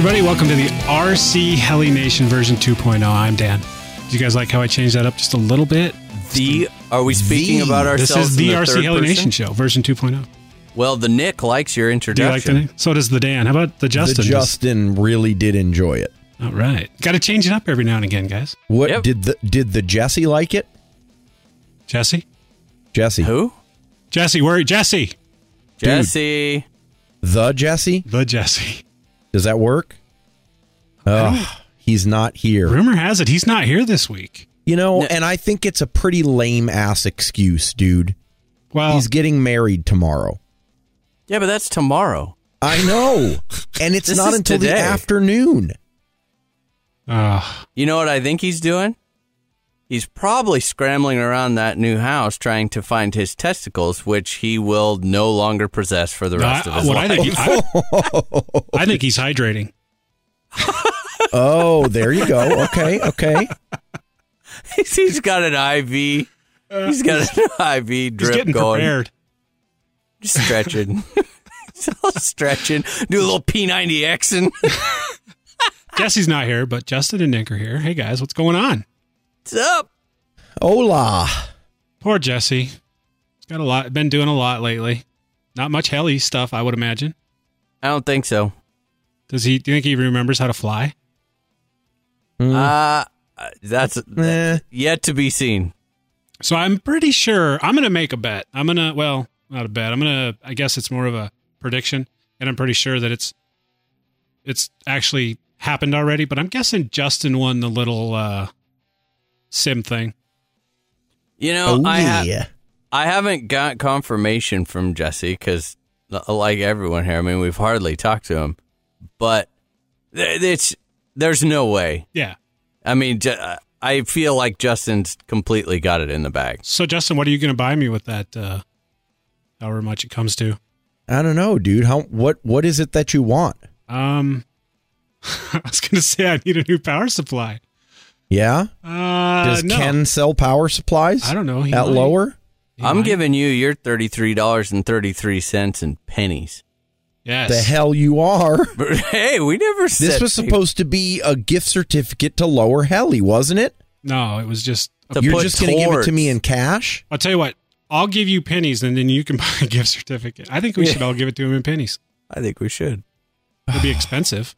Everybody, welcome to the RC Heli Nation version 2.0. I'm Dan. Do you guys like how I changed that up just a little bit? The are we speaking The- about ourselves? This is the, in RC third Heli person? Nation show, version 2.0. Well, the Nick likes your Do you introduction. like the name? So does the Dan. How about the Justin? the Justin really did enjoy it. All right. Got to change it up every now and again, guys. What Yep. did the did the Jesse like it? Jesse? Jesse, Who? Jesse, where? Jesse. Jesse. the Jesse, The Jesse. does that work? Ugh, he's not here. Rumor has it he's not here this week. You know, No. and I think it's a pretty lame ass excuse, dude. Well, He's getting married tomorrow. Yeah, but that's tomorrow. I know, and it's not is until the afternoon. uh, You know what I think he's doing? He's probably scrambling around that new house trying to find his testicles, which he will no longer possess for the rest I, of his what I life. think, I, I think he's hydrating. Oh, there you go. Okay, okay. he's got an IV. He's got an IV He's drip getting going. prepared. Just stretching. he's all stretching. Do a little P90X and Jesse's not here, but Justin and Nick are here. Hey, guys, what's going on? what's up? Hola. Poor Jesse. He's got a lot, been doing a lot lately. Not much heli stuff, I would imagine. I don't think so. Does he? Do you think he remembers how to fly? Uh, that's Eh. yet to be seen. So I'm pretty sure I'm going to make a bet. I'm going to, well, not a bet. I'm going to, I guess it's more of a prediction, and I'm pretty sure that it's, it's actually happened already. But I'm guessing Justin won the little uh, sim thing. You know, Oh I ha- yeah. I haven't got confirmation from Jesse because, like everyone here, I mean, we've hardly talked to him, but it's there's no way. Yeah. I mean, I feel like Justin's completely got it in the bag. So Justin, what are you going to buy me with that? Uh, however much it comes to. I don't know, dude. How what what is it that you want? Um, I was going to say I need a new power supply. Yeah. Uh, Does no. Ken sell power supplies? I don't know. He At might. lower? He I'm might. giving you your thirty three dollars and thirty three cents in pennies. Yes. The hell you are. But hey, we never said This was supposed to be a gift certificate to Lower Heli, wasn't it? No, it was just. To You're just going to give it to me in cash? I'll tell you what. I'll give you pennies, and then you can buy a gift certificate. I think we should all give it to him in pennies. I think we should. It'd be expensive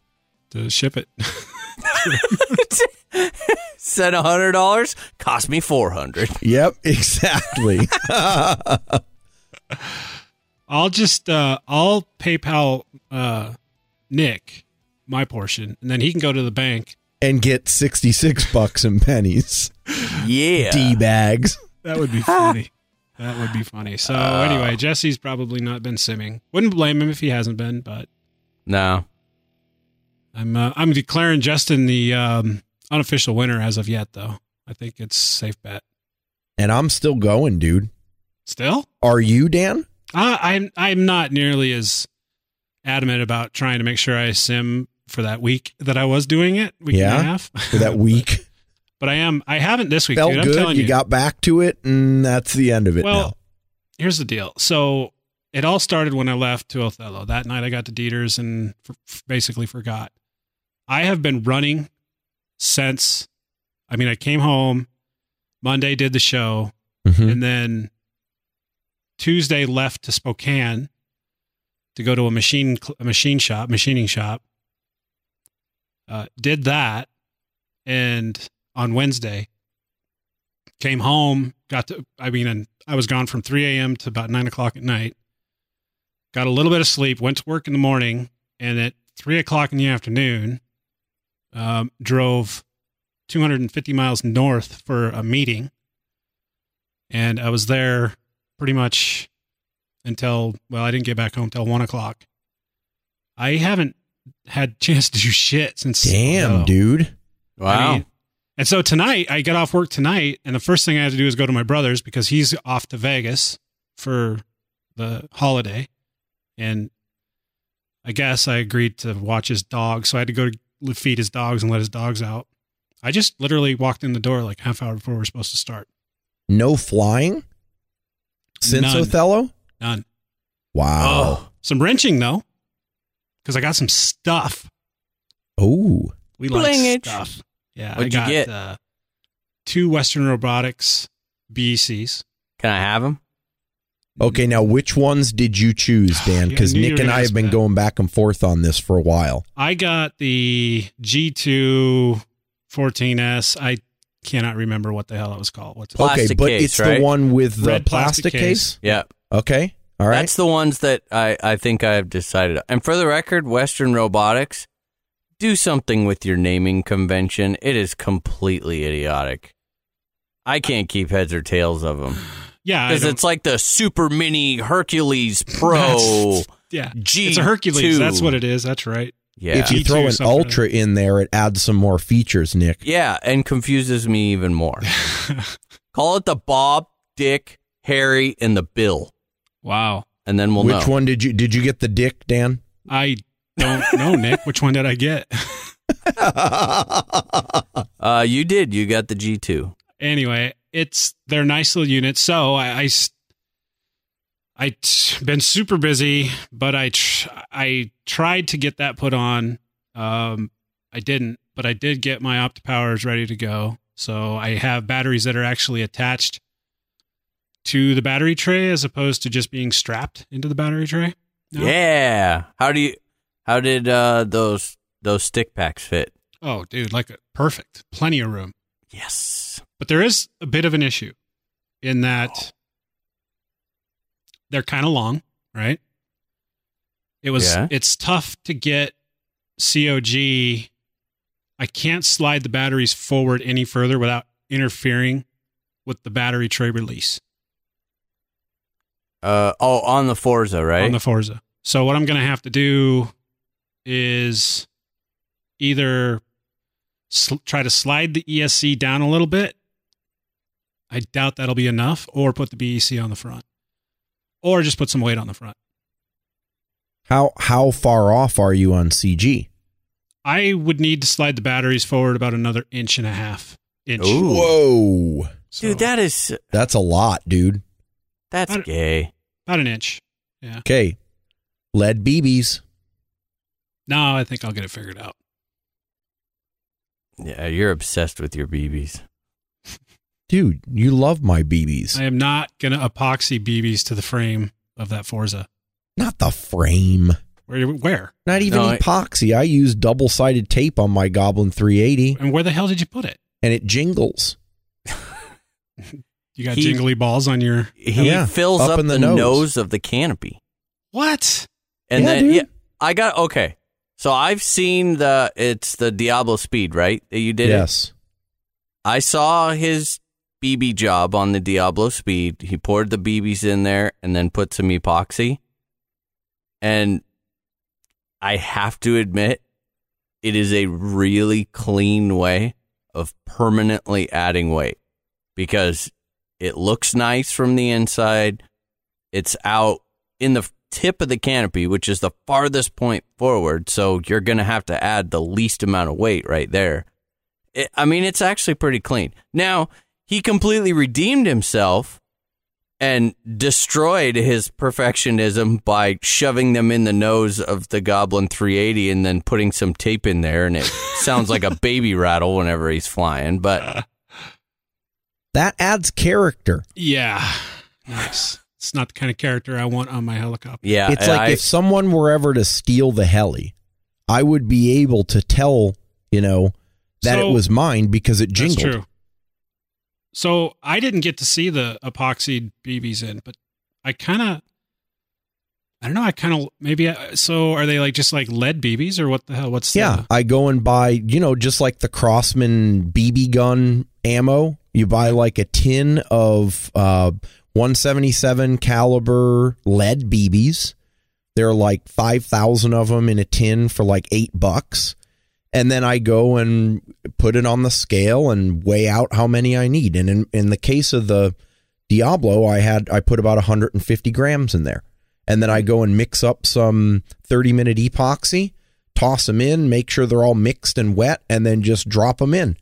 to ship it. Said a hundred dollars, cost me four hundred. Yep, exactly. I'll just uh I'll PayPal uh Nick my portion, and then he can go to the bank. and get 66 bucks and pennies. Yeah. D bags. That would be funny. That would be funny. So anyway, Jesse's probably not been simming. Wouldn't blame him if he hasn't been, but No. I'm uh, I'm declaring Justin the um, unofficial winner as of yet, though. I think it's safe bet. And I'm still going, dude. Still, Are you, Dan? Uh, I'm I'm not nearly as adamant about trying to make sure I sim for that week that I was doing it week and a half. For that week? but I am. I haven't this week. Felt dude. I'm good. telling You, you. got back to it, and that's the end of it well, now. here's the deal. So it all started when I left to Othello. That night I got to Dieters and f- basically forgot. I have been running since, I mean, I came home, Monday did the show, Mhm. and then Tuesday left to Spokane to go to a machine a machine shop, machining shop. Uh, did that, and on Wednesday came home. Got to, I mean, and I was gone from 3 a.m. to about nine o'clock at night. Got a little bit of sleep. Went to work in the morning, and at three o'clock in the afternoon, um, drove 250 miles north for a meeting, and I was there pretty much until well, I didn't get back home till one o'clock. I haven't had chance to do shit since. Damn, dude. Wow. I mean, and so tonight, I got off work tonight, and the first thing I had to do is go to my brother's because he's off to Vegas for the holiday. And I guess I agreed to watch his dog. So I had to go to feed his dogs and let his dogs out. I just literally walked in the door like half hour before we are supposed to start. No flying since None. Othello. None. Wow. Some wrenching, though, because I got some stuff. Oh, We like Blingage. stuff. Yeah. What'd I you got get? Uh, two Western Robotics BECs. Can I have them? okay. Now, which ones did you choose, Dan? Because knew Nick and I have been that. going back and forth on this for a while. I got the G2 14S. I cannot remember what the hell it was called. What's it? Pla- okay, Plastic but case, it's right? the one with the Red plastic plastic, case. case. Yeah. Okay. All right. That's the ones that I, I think I've decided. And for the record, Western Robotics, do something with your naming convention. It is completely idiotic. I can't keep heads or tails of them Yeah, because it's like the Super Mini Hercules Pro. Yeah. G2. It's a Hercules. Two. That's what it is. That's right. Yeah, if you G2 throw an something. ultra in there, it adds some more features, Nick. yeah, and confuses me even more. Call it the Bob, Dick, Harry, and the Bill, Wow. and then we'll Which know. one did you did you get the dick, Dan? I don't know, Nick. Which one did I get? Uh, you did. You got the G two. anyway, it's they're nice little units. So I, I, s- I t- been super busy, but I, tr- I tried to get that put on. Um, I didn't, but I did get my OptiPowers ready to go. So I have batteries that are actually attached to the battery tray as opposed to just being strapped into the battery tray. No? Yeah. How do you? How did uh, those those stick packs fit? Oh, dude, like perfect. Plenty of room. Yes. But there is a bit of an issue in that they're kind of long, right? It was Yeah. it's tough to get COG. I can't slide the batteries forward any further without interfering with the battery tray release Uh oh, on the Forza, right? on the Forza. So what I'm going to have to do is either sl- try to slide the ESC down a little bit. I doubt that'll be enough, or put the BEC on the front, or just put some weight on the front. How how far off are you on CG? I would need to slide the batteries forward about another inch and a half inch. Ooh. Whoa, So, Dude, that is that's a lot, dude. that's I don't- gay. about an inch. Yeah. Okay, lead BBs. No, I think I'll get it figured out. Yeah, you're obsessed with your BBs. Dude, you love my BBs. I am not going to epoxy BBs to the frame of that Forza. Not the frame. Where? Where? Not even No, epoxy. I use double sided tape on my Goblin 380 And where the hell did you put it? and it jingles. You got He- jingly balls on your He Yeah, fills up up, in the the, nose. nose. of the canopy. what? And Yeah, then dude. yeah, I got okay. So I've seen the it's the Diablo Speed, right? That you did it? yes. I saw his BB job on the Diablo Speed. He poured the BBs in there and then put some epoxy. And I have to admit, it is a really clean way of permanently adding weight because it looks nice from the inside. It's out in the tip of the canopy, which is the farthest point forward. So you're going to have to add the least amount of weight right there. It, I mean, it's actually pretty clean. Now, he completely redeemed himself and destroyed his perfectionism by shoving them in the nose of the Goblin 380 and then putting some tape in there. And it sounds like a baby rattle whenever he's flying. But That adds character. Yeah. Nice. It's not the kind of character I want on my helicopter. yeah, it's like I- if someone were ever to steal the heli, I would be able to tell, you know, that So- it was mine because it jingled. So I didn't get to see the epoxied BBs in, but I kind of, I don't know. I kind of maybe. I, so are they like just like lead BBs or what the hell? What's Yeah, The, I go and buy, you know, just like the Crosman BB gun ammo. You buy like a tin of uh, 177 caliber lead BBs. There are like 5,000 of them in a tin for like eight bucks. And then I go and put it on the scale and weigh out how many I need. And in, in the case of the Diablo, I had I put about 150 grams in there. And then I go and mix up some 30 minute epoxy, toss them in, make sure they're all mixed and wet, and then just drop them in.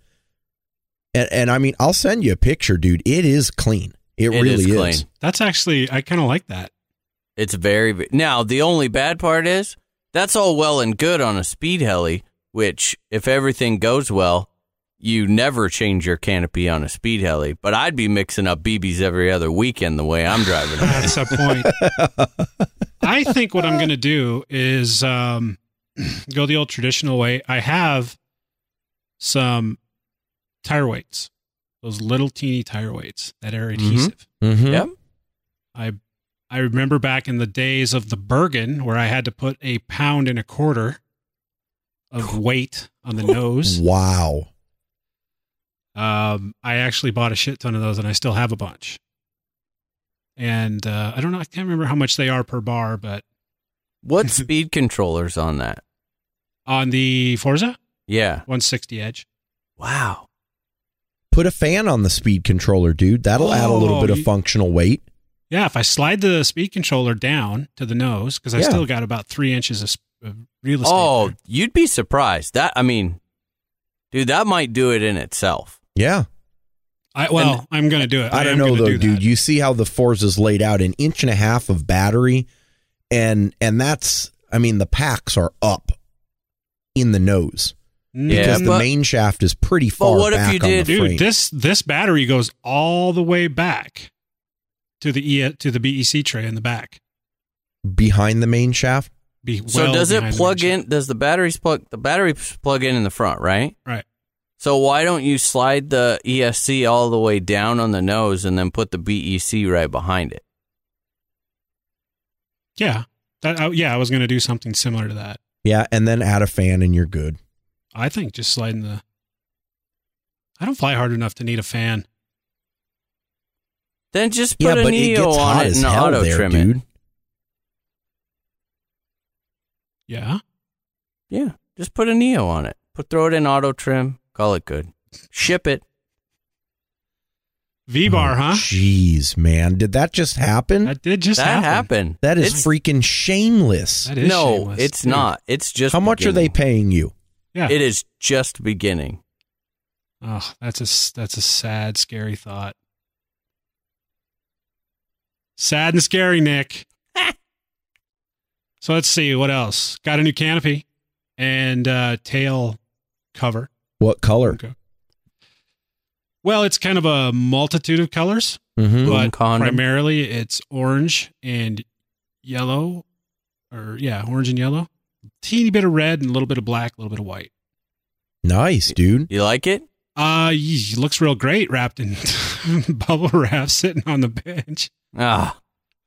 And, and I mean, I'll send you a picture, dude. It is clean. It, It really is is. that's actually I kind of like that. It's very now. The only bad part is that's all well and good on a speed heli, which if everything goes well, you never change your canopy on a speed heli. But I'd be mixing up BBs every other weekend the way I'm driving. That's a point. I think what I'm going to do is um, go the old traditional way. I have some tire weights, those little teeny tire weights that are adhesive. Mm-hmm. Yep. I I remember back in the days of the Bergen where I had to put a pound and a quarter of weight on the nose. Wow. Um, I actually bought a shit ton of those, and I still have a bunch. And uh, I don't know, I can't remember how much they are per bar, but What speed controllers on that? on the Forza Yeah. 160 Edge. Wow. Put a fan on the speed controller, dude. That'll add a little Oh, bit of you- functional weight. Yeah, if I slide the speed controller down to the nose, because I Yeah. still got about three inches of, sp- of real estate. Oh, there. you'd be surprised. That I mean, dude, that might do it in itself. Yeah. I, well, I'm going to do it. I don't know though, do dude. that. You see how the Forza's laid out an inch and a half of battery, and and that's I mean the packs are up in the nose Mm, Yeah, because the but- main shaft is pretty far But what if you did- the frame. dude, this this battery goes all the way back to the e, to the BEC tray in the back. behind the main shaft. Be So well does it plug in? Does the batteries plug? The batteries plug in in the front, right? Right. So why don't you slide the ESC all the way down on the nose and then put the BEC right behind it? Yeah, that, uh, yeah, I was going to do something similar to that. Yeah, and then add a fan and you're good. I think just sliding the. I don't fly hard enough to need a fan. Then just put yeah, a but it Neo gets on hot it as and hell auto there, trim dude. it. Yeah, Yeah, just put a Neo on it. Put throw it in auto trim. Call it good. Ship it. V bar, Oh, huh? Jeez, man, did that just happen? That did just that happen. happened. that is It's- freaking shameless. That is no, shameless, it's dude. not. It's just. How much are they paying you? Yeah. It is just beginning. oh, that's a s- that's a sad, scary thought. Sad and scary, Nick. so let's see what else. Got a new canopy and uh, tail cover. What color? Okay. Well, it's kind of a multitude of colors, Mm-hmm. But condom. primarily it's orange and yellow, or yeah, orange and yellow. Teeny bit of red and a little bit of black, a little bit of white. Nice, dude. You like it? Uh, ye- looks real great wrapped in bubble wrap, sitting on the bench. Ah,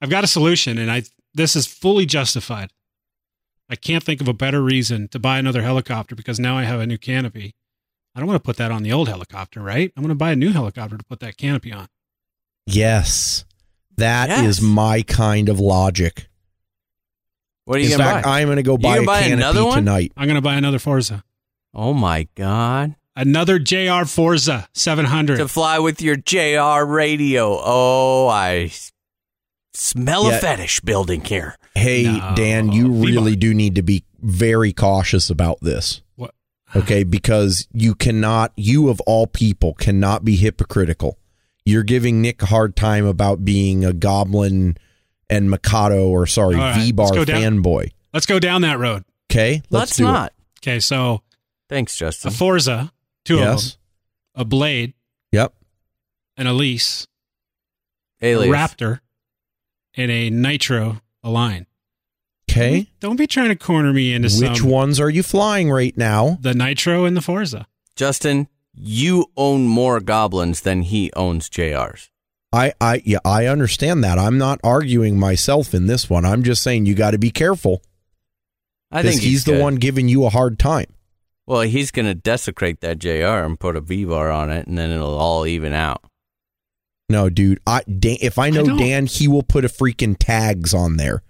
I've got a solution, and I this is fully justified. I can't think of a better reason to buy another helicopter because now I have a new canopy. I don't want to put that on the old helicopter, right? I'm going to buy a new helicopter to put that canopy on. Yes, that is Yes. my kind of logic. what are you gonna fact, buy? I'm going to go buy a buy canopy another one? tonight. I'm going to buy another Forza, oh my god! another JR Forza 700. To fly with your JR radio. Oh, I s- smell Yeah. a fetish building here. Hey, No. Dan, you V-Bar. really do need to be very cautious about this. What? Okay, because you cannot, you of all people, cannot be hypocritical. You're giving Nick a hard time about being a Goblin and Mikado, or sorry, All right, V Bar let's go down- fanboy. Let's go down that road. Okay, let's, Let's do not. Okay, so Thanks, Justin. a Forza, it. two of Yes. them, a Blade, Yep. an Elise, Alias. a Raptor, and a Nitro Align. Okay. Don't be trying to corner me into Which some ones are you flying right now? the Nitro and the Forza. Justin, you own more goblins than he owns JRs. I, I, yeah, I understand that. I'm not arguing myself in this one. I'm just saying you got to be careful I think he's, he's, the one giving you a hard time. Well, he's going to desecrate that JR and put a V bar on it, and then it'll all even out. No, dude. I Dan, if I know don't- Dan, he will put a freaking tags on there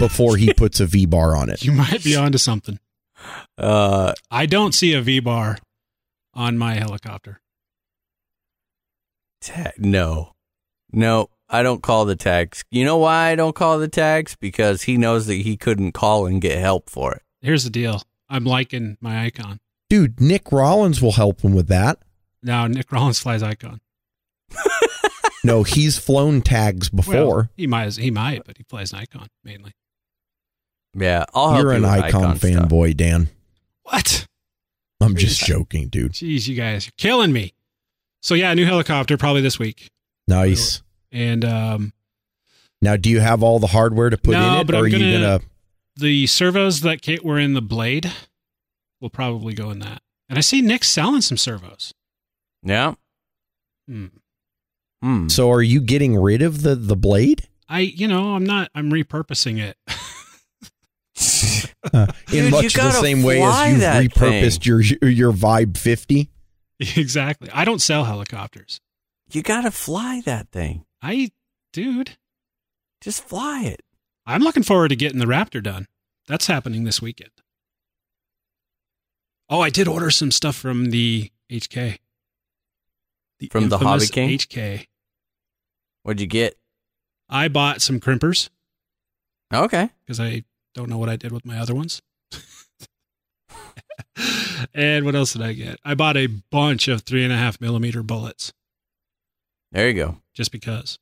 before he puts a V bar on it. You might be onto something. Uh, I don't see a V bar on my helicopter. ta- no, no, I don't call the tags. You know why I don't call the tags? Because he knows that he couldn't call and get help for it. Here's the deal. I'm liking my icon. Dude, Nick Rollins will help him with that. No, Nick Rollins flies icon. No, he's flown tags before. Well, he might he might, but he flies Nikon mainly. Yeah, I'll help You're an with icon, stuff. fanboy, Dan. What? I'm just joking, dude. Jeez, you guys are killing me. So yeah, new helicopter probably this week. Nice. And um Now, do you have all the hardware to put No, in it, but or I'm are you gonna- gonna? the servos that Kate were in the blade will probably go in that. And I see Nick selling some servos. Yeah. Hmm. Hmm. So, are you getting rid of the the blade I, you know, I'm not. I'm repurposing it. Uh, Dude, in much the same way as you've that repurposed your your Vibe 50? exactly. I don't sell helicopters. you got to fly that thing. I, dude, Just fly it. I'm looking forward to getting the Raptor done. That's happening this weekend. Oh, I did order some stuff from the HK. From the Hobby infamous King? HK. What'd you get? I bought some crimpers oh, Okay. because I don't know what I did with my other ones. and what else did I get? I bought a bunch of three and a half millimeter bullets There you go. just because.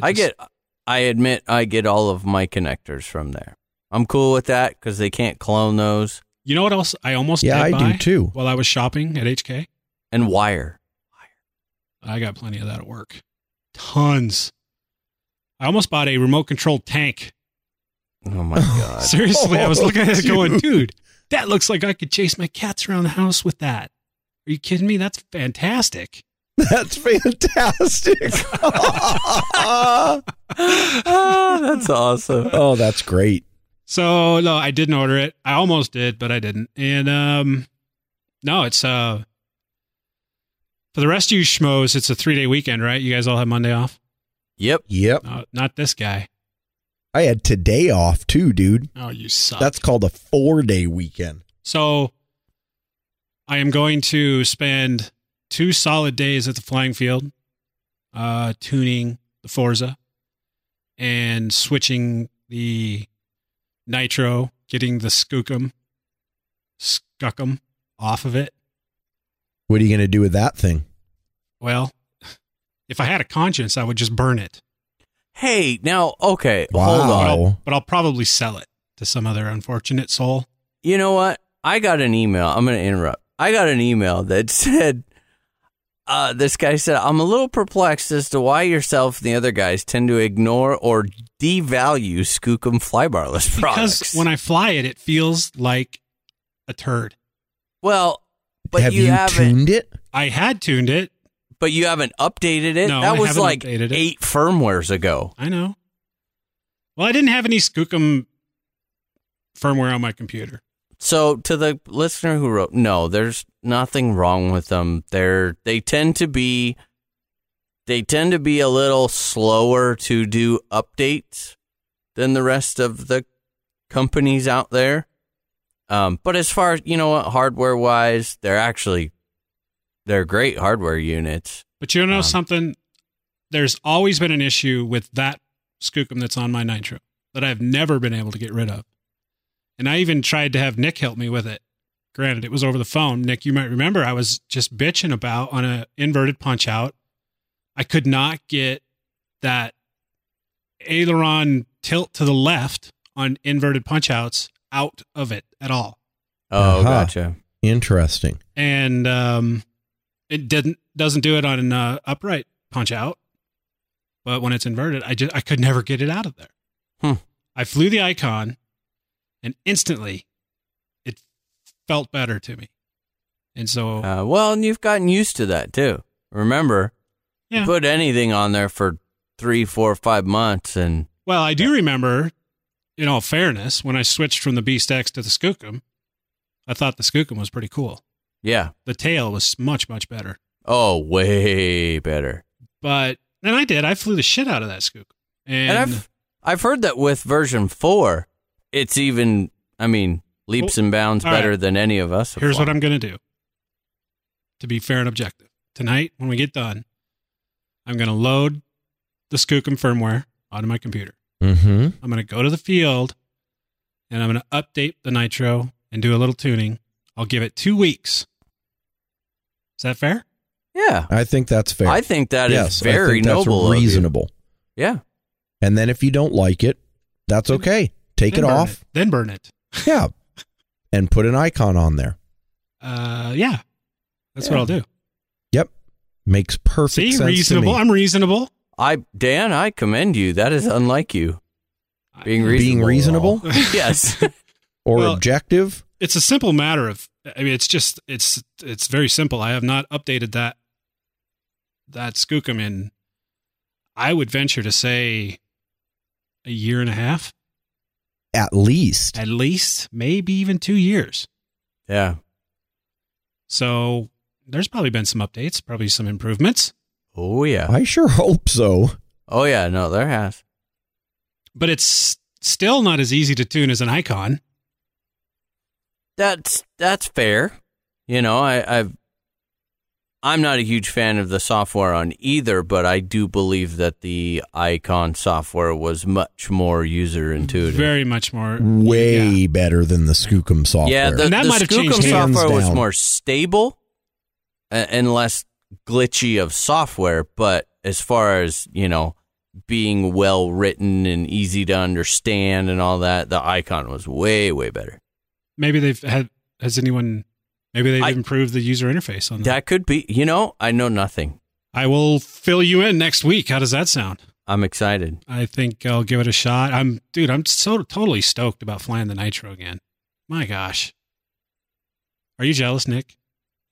I just- get, I admit, I get all of my connectors from there. I'm cool with that because they can't clone those You know what else I almost Yeah, did I buy do too. while I was shopping at HK? and wire. wire. I got plenty of that at work. Tons. I almost bought a remote controlled tank. Oh my god. Seriously, I was Oh, looking at it going, dude. dude, that looks like I could chase my cats around the house with that. Are you kidding me? That's fantastic. That's fantastic. ah, that's awesome. oh, that's great. So no, I didn't order it. I almost did, but I didn't. And um no, it's uh for the rest of you schmoes, it's a three day weekend, right? You guys all have Monday off? Yep. Yep. No, not this guy. I had today off too, dude. Oh, you suck. That's called a four day weekend. So I am going to spend two solid days at the flying field, uh, tuning the Forza and switching the nitro, getting the skookum, skuckum off of it. What are you going to do with that thing? Well, if I had a conscience, I would just burn it, Hey, now, okay, Wow. hold but on. I'll, but I'll probably sell it to some other unfortunate soul. You know what? I got an email. I'm going to interrupt. I got an email that said, uh, this guy said, I'm a little perplexed as to why yourself and the other guys tend to ignore or devalue Skookum flybarless products. Because when I fly it, it feels like a turd. well, but have you, you, tuned it? I had tuned it. but you haven't updated it. No, that I was haven't like updated it. eight firmwares ago. I know. Well, I didn't have any Skookum firmware on my computer. So to the listener who wrote, no, there's nothing wrong with them. They're they tend to be they tend to be a little slower to do updates than the rest of the companies out there. Um, but as far as you know what, hardware wise, they're actually they're great hardware units. But you know Um, something? There's always been an issue with that Skookum that's on my Nitro that I've never been able to get rid of. And I even tried to have Nick help me with it. Granted, it was over the phone. Nick, you might remember I was just bitching about on a inverted punch out. I could not get that aileron tilt to the left on inverted punch outs out of it at all. Oh, Uh-huh. gotcha. Interesting. and um, it didn't doesn't do it on an uh, upright punch out. But when it's inverted, I just I could never get it out of there. Hmm. I flew the icon, and instantly, it felt better to me. And so, Uh, well, and you've gotten used to that too. Remember, Yeah. Put anything on there for three, four, five months, and Well, I do remember, in all fairness, when I switched from the Beast X to the Skookum, I thought the Skookum was pretty cool. yeah. The tail was much, much better. Oh, way better. But and I did. I flew the shit out of that Skookum. And, And I've I've heard that with version four, it's even. I mean, leaps and bounds oh, better right. than any of us. here's what. I'm going to do to be fair and objective. Tonight, when we get done, I'm going to load the Skookum firmware onto my computer. Mm-hmm. I'm going to go to the field and I'm going to update the Nitro and do a little tuning. I'll give it two weeks. Is that fair? Yeah, I think that's fair. I think that is yes, I very think that's noble. of you. reasonable. Yeah, And then if you don't like it, that's Then- okay. Take it burn off. Then burn it. Yeah. And put an icon on there. Uh, yeah. That's Yeah. what I'll do. Yep. Makes perfect See, sense reasonable. to me. I'm reasonable. I Dan, I commend you. That is unlike you. Being reasonable. Being reasonable yes. or Well- objective. it's a simple matter of i mean it's just it's it's very simple i have not updated that that skookum in i would venture to say a year and a half At least. at least maybe even two years Yeah. so there's probably been some updates probably some improvements Oh yeah. I sure hope so. Oh yeah. No, there has. but it's still not as easy to tune as an icon That's that's fair. You know, I, I've I'm not a huge fan of the software on either, but I do believe that the icon software was much more user intuitive. very much more Way yeah. better than the Skookum software. yeah, the, And that the might have Skookum changed software was more stable uh, and, and less glitchy of software, but as far as, you know, being well written and easy to understand and all that, the icon was way, way better. maybe they've had has anyone maybe they've I- improved the user interface on that That could be, you know, I know nothing. i will fill you in next week how does that sound I'm excited. I think I'll give it a shot. I'm, dude, I'm so totally stoked about flying the Nitro again. My gosh, are you jealous, Nick?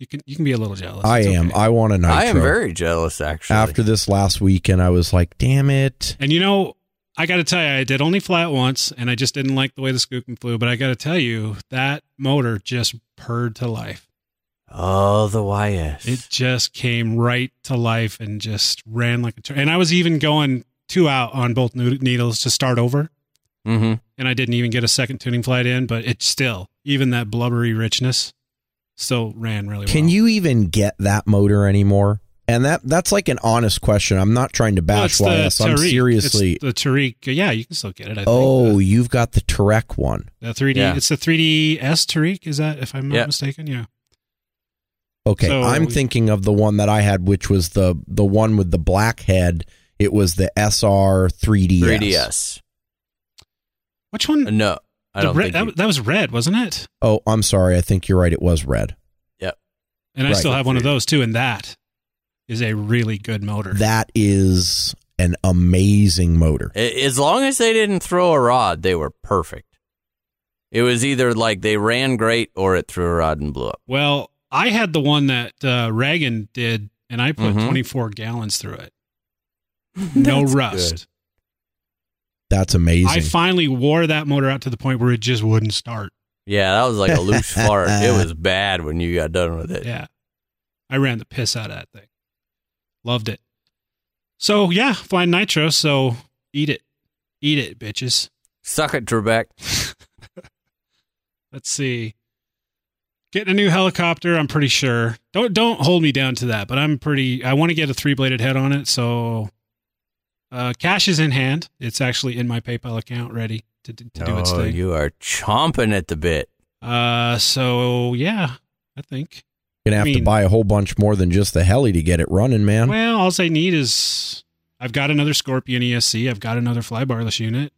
You can, you can be a little jealous. I It's am. okay. I want a nitro. I am very jealous, actually. After this last weekend, I was like, damn it. and you know, I got to tell you, I did only fly it once, and I just didn't like the way the Skookum flew. But I got to tell you, that motor just purred to life. oh, the YS. It just came right to life and just ran like a. Tur- and I was even going two out on both needles to start over. mm-hmm. and I didn't even get a second tuning flight in, but it still, even that blubbery richness, still ran really well. Can you even get that motor anymore? And that that's like an honest question. I'm not trying to Well, bash it's the YS. I'm seriously. It's the Tareq. Yeah, you can still get it. I oh, the, you've got the Tareq one. the 3D. Yeah. It's the 3D S Tareq. Is that if I'm not Yeah. mistaken? Yeah. Okay, So- I'm thinking of the one that I had, which was the the one with the black head. It was the SR 3DS. 3DS. Which one? Uh, No, I don't red- think. that, you- that was red, wasn't it? Oh, I'm sorry. I think you're right. It was red. Yep. And I Right. still have one of those too, and that is a really good motor. That is an amazing motor. As long as they didn't throw a rod, they were perfect. It was either like they ran great or it threw a rod and blew up. well, I had the one that uh, Reagan did, and I put Mhm. 24 gallons through it. No rust. good. That's amazing. I finally wore that motor out to the point where it just wouldn't start. Yeah, that was like a loose fart. It was bad when you got done with it. Yeah. I ran the piss out of that thing. Loved it. So, yeah, flying nitro. So, eat it. Eat it, bitches. Suck it, Trebek. Let's see. Getting a new helicopter, I'm pretty sure. Don't don't hold me down to that, but I'm pretty I want to get a three-bladed head on it, so uh cash is in hand. It's actually in my PayPal account ready to, to do its oh, thing. you are chomping at the bit. Uh so yeah, I think. You're gonna have I to buy a whole bunch more than just the heli to get it running, man. Well, all I need is I've got another Scorpion ESC. I've got another flybarless unit.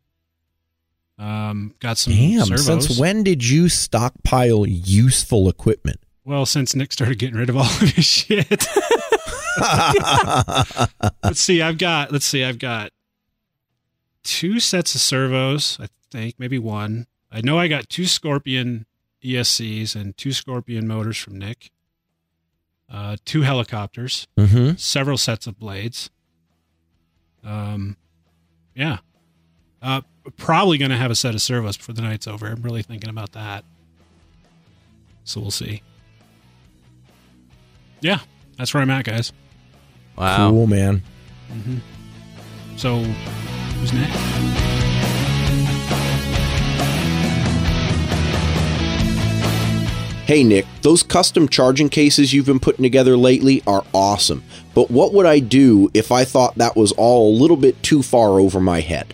Um, got some Damn, servos. since when did you stockpile useful equipment? Well, since Nick started getting rid of all of his shit. let's see. I've got. Let's see. I've got two sets of servos. I think maybe one. I know I got two Scorpion ESCs and two Scorpion motors from Nick. uh, two helicopters, Mm-hmm. several sets of blades. Um, yeah. Uh, probably going to have a set of servos before the night's over. I'm really thinking about that. So we'll see. Yeah, that's where I'm at, guys. Wow. Cool, man. So, who's next? Hey Nick, those custom charging cases you've been putting together lately are awesome. But what would I do if I thought that was all a little bit too far over my head?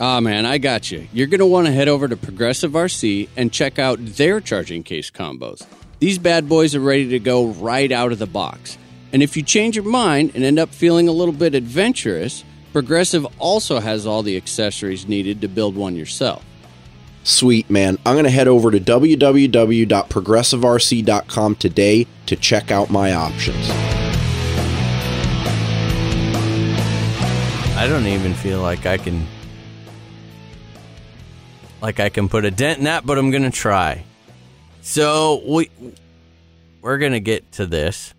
Ah, man, I got you. You're going to want to head over to Progressive RC and check out their charging case combos. These bad boys are ready to go right out of the box. And if you change your mind and end up feeling a little bit adventurous, Progressive also has all the accessories needed to build one yourself. Sweet man, I'm going to head over to www.progressiverc.com today to check out my options. I don't even feel like I can like I can put a dent in that, but I'm gonna try. So we we're gonna get to this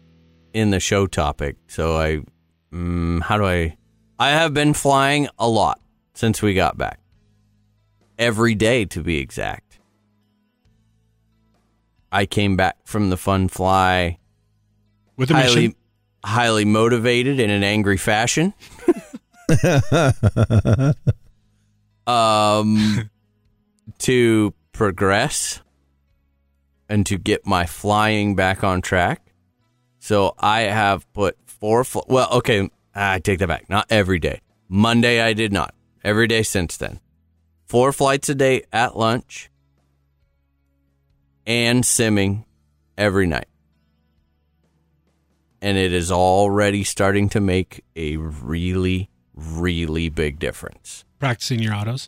in the show topic. So I, mm, how do I? I have been flying a lot since we got back. Every day, to be exact. I came back from the fun fly With a highly mission. highly motivated in an angry fashion. um to progress and to get my flying back on track. So I have put four fl- well okay, I take that back. Not every day. Monday I did not. Every day since then. Four flights a day at lunch and simming every night and it is already starting to make a really, really big difference. Practicing your autos.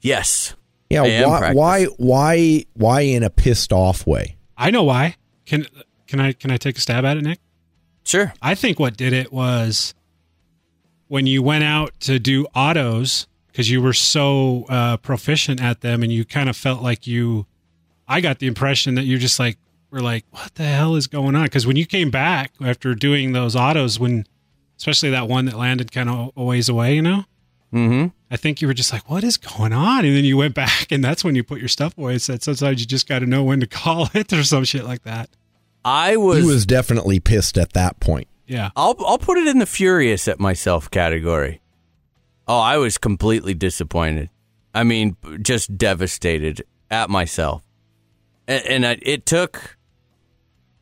Yes. Yeah, I why, why, why, why in a pissed off way? I know why. Can can I can I take a stab at it, Nick? Sure. I think what did it was when you went out to do autos because you were so uh, proficient at them and you kind of felt like you. I got the impression that you just like were like, what the hell is going on? Because when you came back after doing those autos, when especially that one that landed kind of a ways away, you know, Mm-hmm. I think you were just like, what is going on? And then you went back and that's when you put your stuff away. It said sometimes you just got to know when to call it or some shit like that. I was, He was definitely pissed at that point. Yeah. I'll I'll put it in the furious at myself category. Oh, I was completely disappointed. I mean, just devastated at myself. And, and I, it took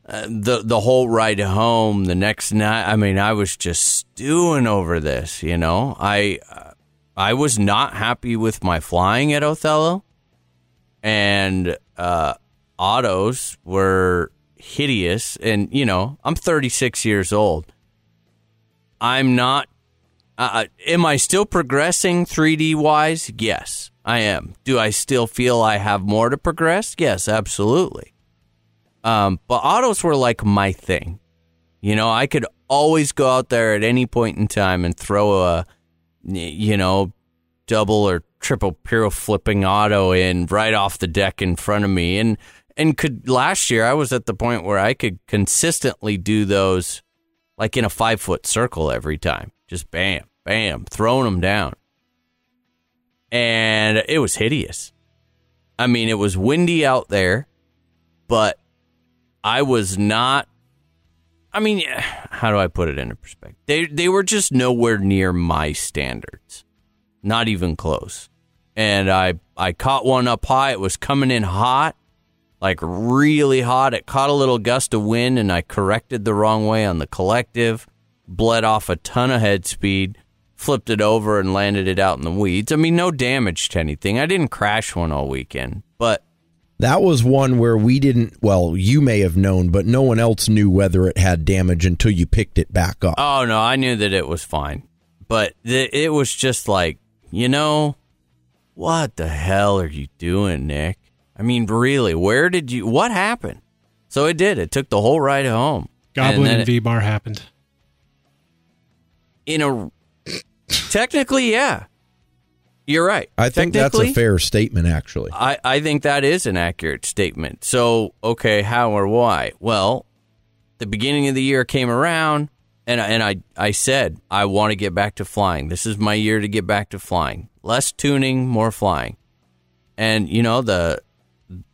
uh, the the whole ride home the next night. I mean, I was just stewing over this, you know. I uh, I was not happy with my flying at Othello. And uh autos were hideous and you know, I'm 36 years old. I'm not uh, am I still progressing 3D wise? Yes, I am. Do I still feel I have more to progress? Yes, absolutely. Um, but autos were like my thing. You know, I could always go out there at any point in time and throw a, you know, double or triple piro flipping auto in right off the deck in front of me. And, and could last year I was at the point where I could consistently do those like in a five foot circle every time. Just bam, bam, throwing them down. And it was hideous. I mean, it was windy out there, but I was not. I mean, how do I put it into perspective? They they were just nowhere near my standards, not even close. And I I caught one up high. It was coming in hot, like really hot. It caught a little gust of wind, and I corrected the wrong way on the collective. Bled off a ton of head speed, flipped it over, and landed it out in the weeds. I mean, no damage to anything. I didn't crash one all weekend, but That was one where we didn't, well, you may have known, but no one else knew whether it had damage until you picked it back up. Oh no, I knew that it was fine, but th- it was just like, you know, what the hell are you doing, Nick? I mean, really, where did you? What happened? So it did. It took the whole ride home. Goblin then and it- V bar happened. in a technically, yeah, you're right. I think that's a fair statement, actually. I, I think that is an accurate statement. So, okay, how or why? Well, the beginning of the year came around, and and I I said I want to get back to flying. This is my year to get back to flying. Less tuning, more flying. And you know the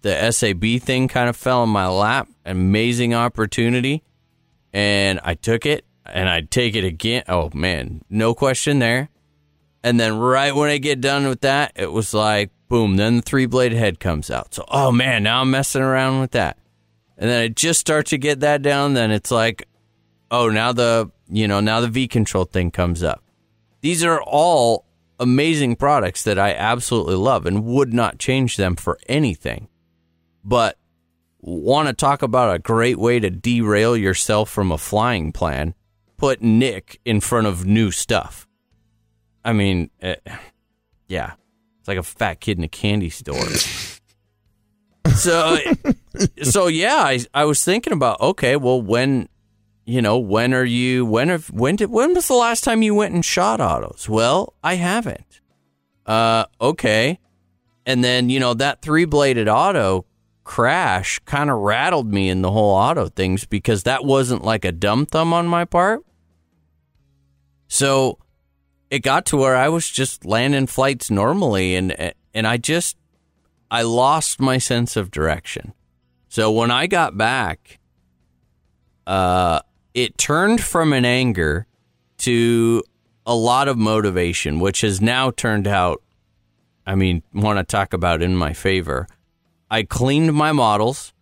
the SAB thing kind of fell in my lap. Amazing opportunity, and I took it, and I'd take it again. Oh man, no question there. And then right when I get done with that, it was like boom. Then the three blade head comes out. So oh man, now I'm messing around with that. And then I just start to get that down. Then it's like, oh, now the you know now the V control thing comes up. These are all amazing products that I absolutely love and would not change them for anything. But want to talk about a great way to derail yourself from a flying plan? Put Nick in front of new stuff. I mean, eh, yeah, it's like a fat kid in a candy store. so, so yeah, I I was thinking about okay, well, when you know, when are you? When have when did when was the last time you went and shot autos? Well, I haven't. Uh, okay, and then you know that three bladed auto crash kind of rattled me in the whole auto things because that wasn't like a dumb thumb on my part. So it got to where I was just landing flights normally, and and I just I lost my sense of direction. So when I got back, uh, it turned from an anger to a lot of motivation, which has now turned out. I mean, want to talk about in my favor. I cleaned my models,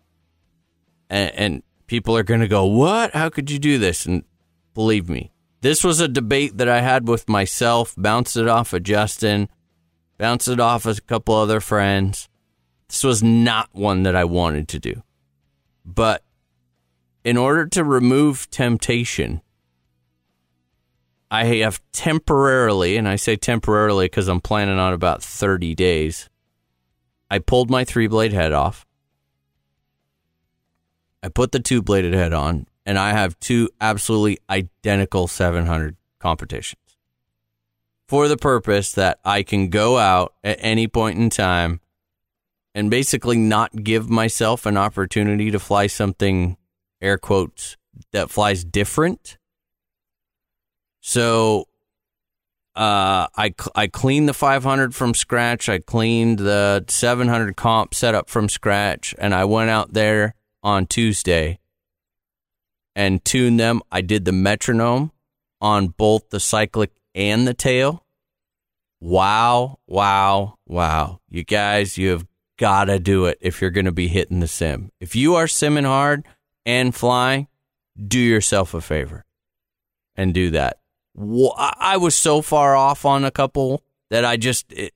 and, and people are going to go, "What? How could you do this?" And believe me, this was a debate that I had with myself. Bounced it off of Justin, bounced it off of a couple other friends. This was not one that I wanted to do, but in order to remove temptation, I have temporarily, and I say temporarily because I'm planning on about 30 days, I pulled my three blade head off. I put the two bladed head on, and I have two absolutely identical 700 competitions for the purpose that I can go out at any point in time and basically not give myself an opportunity to fly something air quotes that flies different. So uh, I I cleaned the 500 from scratch. I cleaned the 700 comp setup from scratch, and I went out there on Tuesday and tuned them. I did the metronome on both the cyclic and the tail. Wow, wow, wow. You guys, you have got to do it if you're going to be hitting the sim. If you are simming hard and flying, do yourself a favor and do that. I I was so far off on a couple that I just it,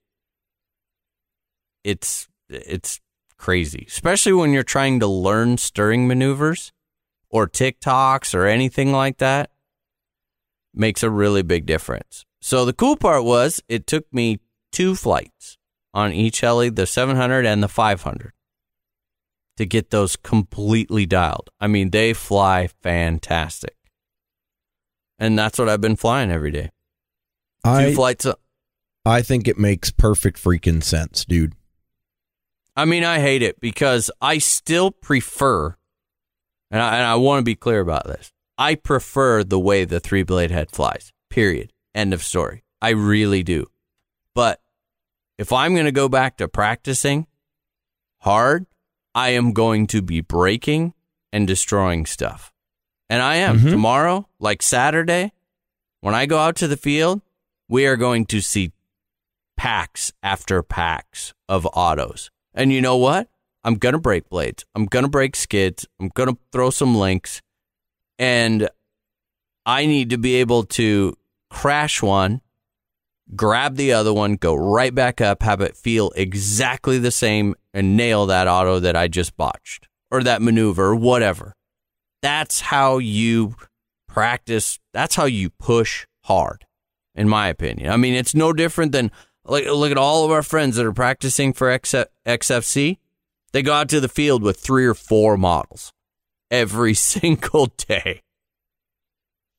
it's it's crazy, especially when you're trying to learn stirring maneuvers or tic-tocs or anything like that. Makes a really big difference. So the cool part was it took me two flights on each heli, the 700 and the 500 to get those completely dialed. I mean, they fly fantastic. And that's what I've been flying every day. Two I flights. a- I think it makes perfect freaking sense, dude. I mean, I hate it because I still prefer, and I, and I want to be clear about this. I prefer the way the three blade head flies. Period. End of story. I really do. But if I'm going to go back to practicing hard, I am going to be breaking and destroying stuff. And I am. Mm-hmm. Tomorrow, like Saturday, when I go out to the field, we are going to see packs after packs of autos. And you know what? I'm going to break blades. I'm going to break skids. I'm going to throw some links. And I need to be able to crash one, grab the other one, go right back up, have it feel exactly the same, and nail that auto that I just botched or that maneuver or whatever. That's how you practice. That's how you push hard, in my opinion. I mean, it's no different than like look at all of our friends that are practicing for X- XFC. They go out to the field with three or four models every single day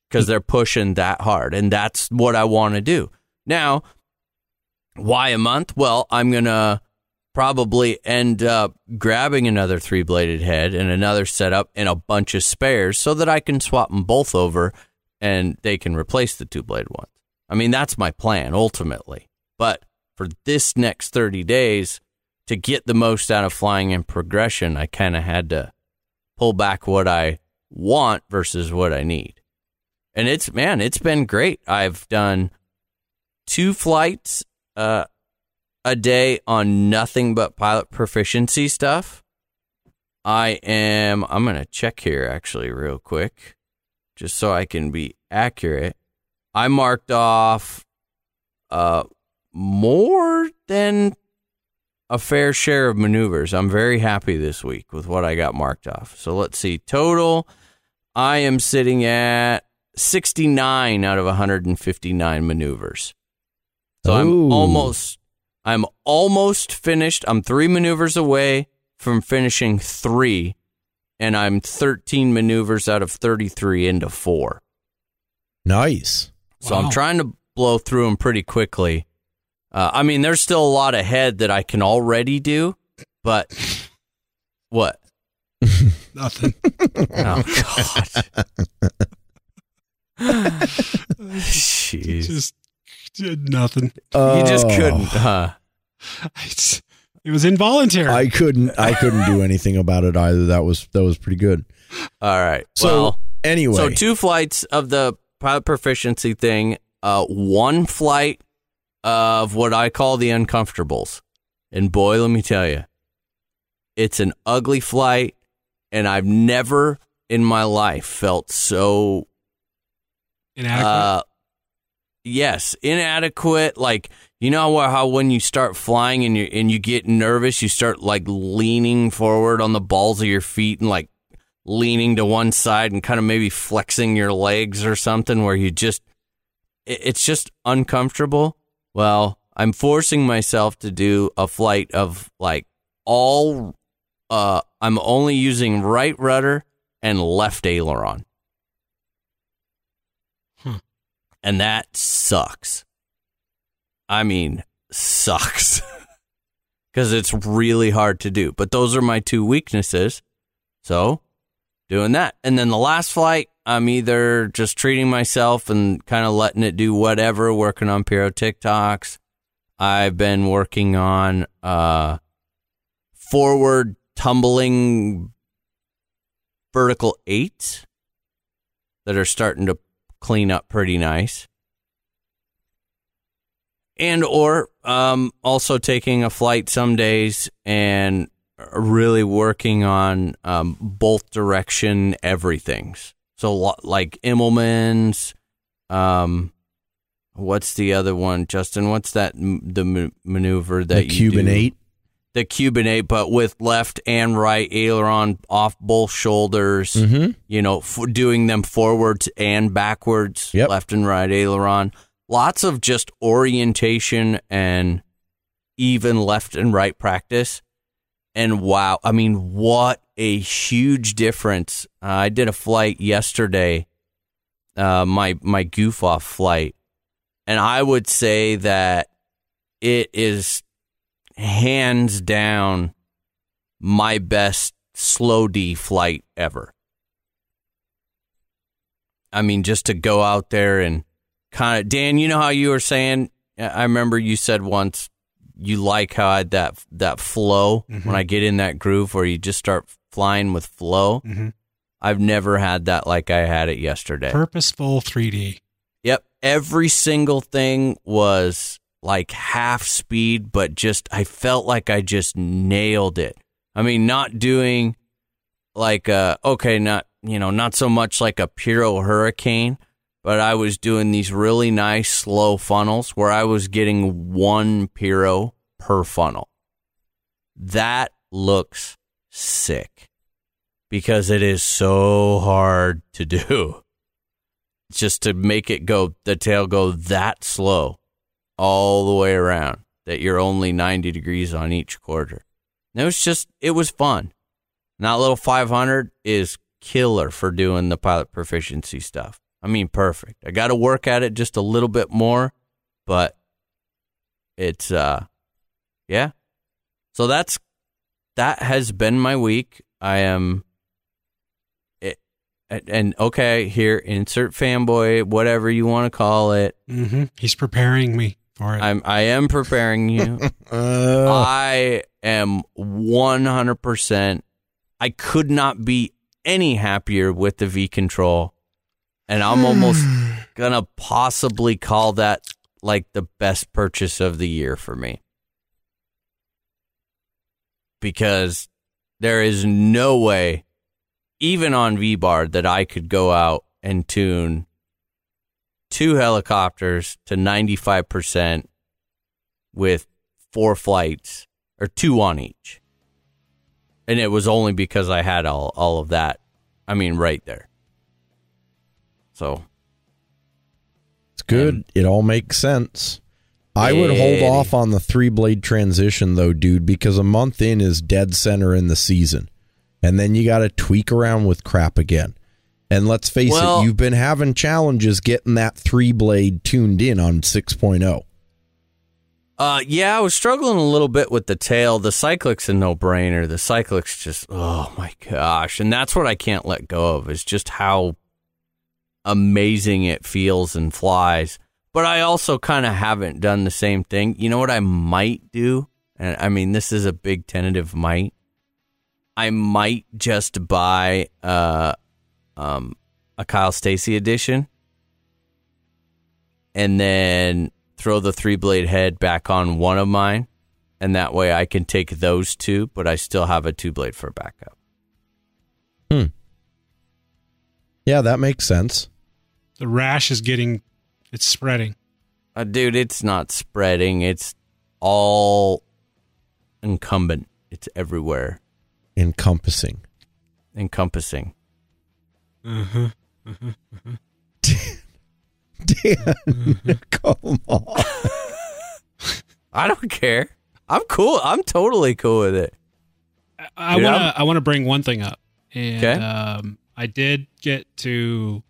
because they're pushing that hard, and that's what I want to do. Now, why a month? Well, I'm gonna probably end up grabbing another three bladed head and another setup and a bunch of spares so that I can swap them both over and they can replace the two blade ones. I mean, that's my plan ultimately. But for this next 30 days, to get the most out of flying and progression, I kind of had to pull back what I want versus what I need. And it's, man, it's been great. I've done two flights uh, a day on nothing but pilot proficiency stuff. I am, I'm going to check here actually, real quick, just so I can be accurate. I marked off uh, more than a fair share of maneuvers. I'm very happy this week with what I got marked off. So let's see. Total, I am sitting at 69 out of 159 maneuvers. So I'm almost I'm almost finished. I'm 3 maneuvers away from finishing 3 and I'm 13 maneuvers out of 33 into 4. Nice. So I'm trying to blow through them pretty quickly. Uh, I mean, there's still a lot ahead that I can already do, but what? Nothing. Oh God! Jeez, just did nothing. you just Oh, couldn't, huh? It's, it was involuntary. I couldn't. I couldn't do anything about it either. That was that was pretty good. All right. So well, anyway, so two flights of the pilot proficiency thing. Uh, one flight of what I call the uncomfortables, and boy, let me tell you, it's an ugly flight, and I've never in my life felt so Inadequate. Uh, yes, inadequate. Like you know how, when you start flying and you and you get nervous, you start like leaning forward on the balls of your feet and like leaning to one side and kind of maybe flexing your legs or something, where you just it- it's just uncomfortable. Well, I'm forcing myself to do a flight of like all. Uh, I'm only using right rudder and left aileron. And that sucks. I mean, sucks. Because it's really hard to do. But those are my two weaknesses. So, doing that. And then the last flight, I'm either just treating myself and kind of letting it do whatever, working on Piro tic-tocs. I've been working on uh, forward tumbling vertical eights that are starting to clean up pretty nice. And or um, also taking a flight some days and really working on um, both direction everything's. So like Immelman's, um, what's the other one, Justin? What's that the maneuver that the you Cuban do? eight. The Cuban eight, but with left and right aileron off both shoulders Mm-hmm. you know, f- doing them forwards and backwards, Yep. left and right aileron. Lots of just orientation and even left and right practice. And wow, I mean, what a huge difference. Uh, I did a flight yesterday, uh, my my goof off flight, and I would say that it is hands down my best slow D flight ever. I mean, just to go out there and kind of, Dan, you know how you were saying, I remember you said once you like how I had that, that flow when I get in that groove where you just start flying with flow. Mhm. I've never had that like I had it yesterday. Purposeful 3D. Yep. Every single thing was like half speed, but just, I felt like I just nailed it. I mean, not doing like, uh, okay, not, you know, not so much like a Piro Hurricane, but I was doing these really nice slow funnels where I was getting one Piro per funnel. That looks sick because it is so hard to do just to make it go the tail go that slow all the way around that you're only 90 degrees on each quarter. And it was just it was fun. And that little 500 is killer for doing the pilot proficiency stuff. I mean, perfect. I got to work at it just a little bit more, but it's uh yeah. So that's that has been my week. I am it, and- and okay, here insert fanboy, whatever you want to call it. hmm He's preparing me for it. I'm I am preparing you. Uh, I am 100%. I could not be any happier with the V control. And I'm almost going to possibly call that like the best purchase of the year for me. Because there is no way, even on V Bar, that I could go out and tune two helicopters to 95% with four flights or two on each. And it was only because I had all, all of that. I mean, right there. So, it's good. It all makes sense. I would hold off on the three blade transition though, dude, because a month in is dead center in the season. And then you got to tweak around with crap again. And let's face Well- it, you've been having challenges getting that three blade tuned in on oh. 6.0. uh, yeah, I was struggling a little bit with the tail. The Cyclic's a no brainer. The Cyclic's just, oh my gosh. And that's what I can't let go of is just how amazing it feels and flies. But I also kind of haven't done the same thing. You know what I might do? And I mean, this is a big tentative might. I might just buy uh, um, a Kyle Stacy edition and then throw the three blade head back on one of mine. And that way I can take those two, but I still have a two blade for backup. Hmm. Yeah, that makes sense. the rash is getting, it's spreading. Uh, dude, it's not spreading. It's all incumbent. It's everywhere, Encompassing. encompassing. Uh-huh. Dan, come on. I don't care. I'm cool. I'm totally cool with it. I want to I want to bring one thing up, and Okay. um, I did get to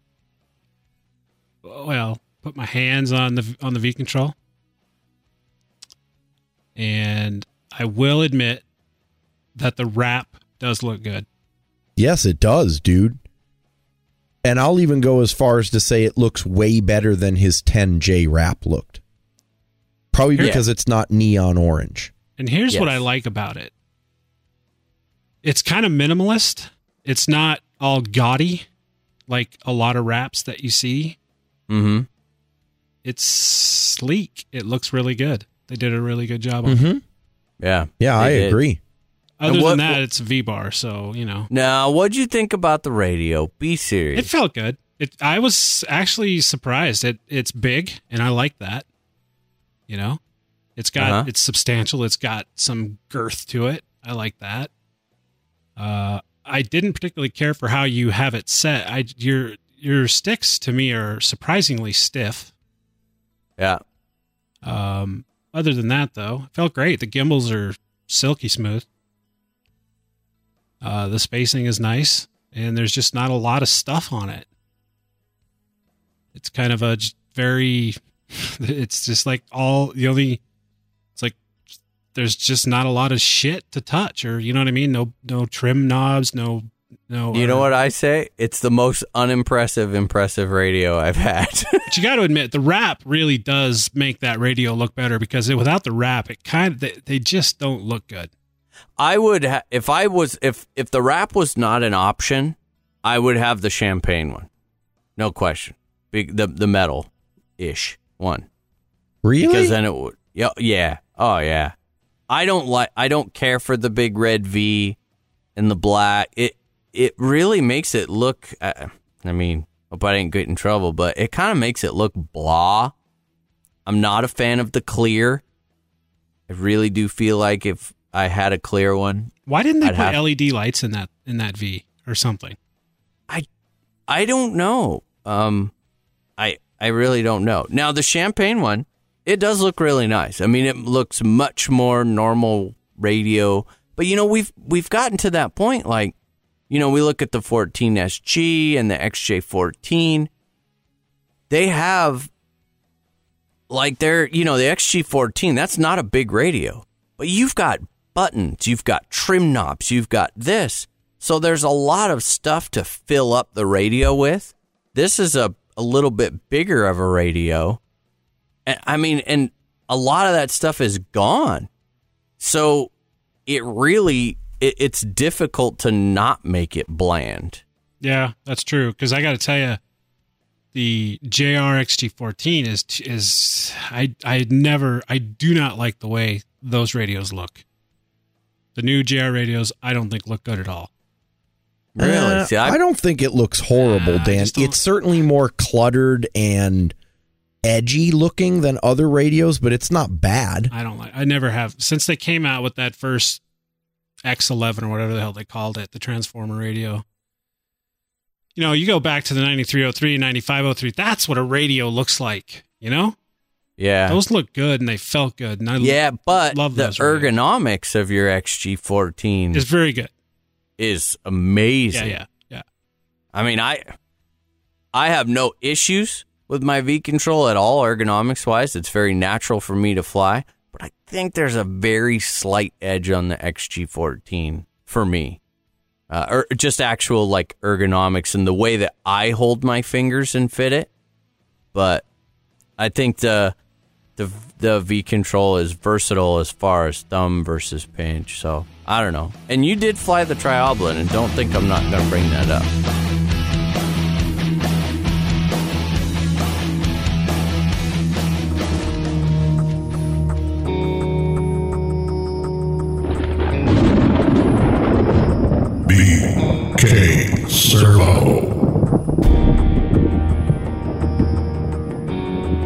well put my hands on the on the V control, and I will admit that the wrap does look good. Yes, it does, dude. And I'll even go as far as to say it looks way better than his 10J wrap looked. Probably Yeah. because it's not neon orange. And here's what I like about it. It's kind of minimalist. It's not all gaudy like a lot of wraps that you see. Mm-hmm. It's sleek. It looks really good. They did a really good job on. Mm-hmm. Yeah. Yeah, I did. agree. Other what- than that, it's V bar, so you know Now, what'd you think about the radio? Be serious. it felt good. It I was actually surprised. It it's big, and I like that. You know, it's got Uh-huh. it's substantial. It's got some girth to it. I like that. Uh, I didn't particularly care for how you have it set. I your your sticks to me are surprisingly stiff. yeah. Um, other than that, though, it felt great. The gimbals are silky smooth. Uh, the spacing is nice, and there's just not a lot of stuff on it. It's kind of a very, it's just like all the only, it's like there's just not a lot of shit to touch, or you know what I mean? No, no trim knobs, no, no. You know uh, what I say? It's the most unimpressive, impressive radio I've had. But you got to admit, the wrap really does make that radio look better because it, without the wrap, it kind of they, they just don't look good. I would ha- if I was if if the wrap was not an option, I would have the champagne one, no question. Big the the metal ish one Really? because then it would yeah yeah oh yeah. I don't like I don't care for the big red V and the black. It it really makes it look. Uh, I mean, hope I didn't get in trouble, but it kind of makes it look blah. I'm not a fan of the clear. I really do feel like if I had a clear one, Why didn't they I'd put have- LED lights in that in that V or something? I I don't know. Um, I I really don't know. Now the champagne one, it does look really nice. I mean, it looks much more normal radio. But you know, we've we've gotten to that point. Like, you know, we look at the 14SG and the XJ14. They have like they're you know the XG14. That's not a big radio, but you've got buttons, you've got trim knobs, you've got this. So there's a lot of stuff to fill up the radio with. This is a, a little bit bigger of a radio. I mean, and a lot of that stuff is gone. So it really it, it's difficult to not make it bland. Yeah, that's true. Because I got to tell you, the JR XG14 is is I I never I do not like the way those radios look. The new JR radios I don't think look good at all. Really? Uh, See, I, don't think it looks horrible, I Dan. It's certainly more cluttered and edgy looking than other radios, but it's not bad. I don't like. I never have since they came out with that first X11 or whatever the hell they called it, the transformer radio. You know, you go back to the 9303, 9503. That's what a radio looks like. You know, yeah. those look good and they felt good. And I yeah, but love the ergonomics of your XG14 is very good. is amazing. Yeah, yeah, yeah. I mean, I I have no issues with my V control at all ergonomics wise. It's very natural for me to fly, but I think there's a very slight edge on the XG14 for me. Uh, or just actual like ergonomics and the way that I hold my fingers and fit it. But I think the the the V control is versatile as far as thumb versus pinch. So I don't know. And you did fly the Triablin, and don't think I'm not going to bring that up. BK Servo.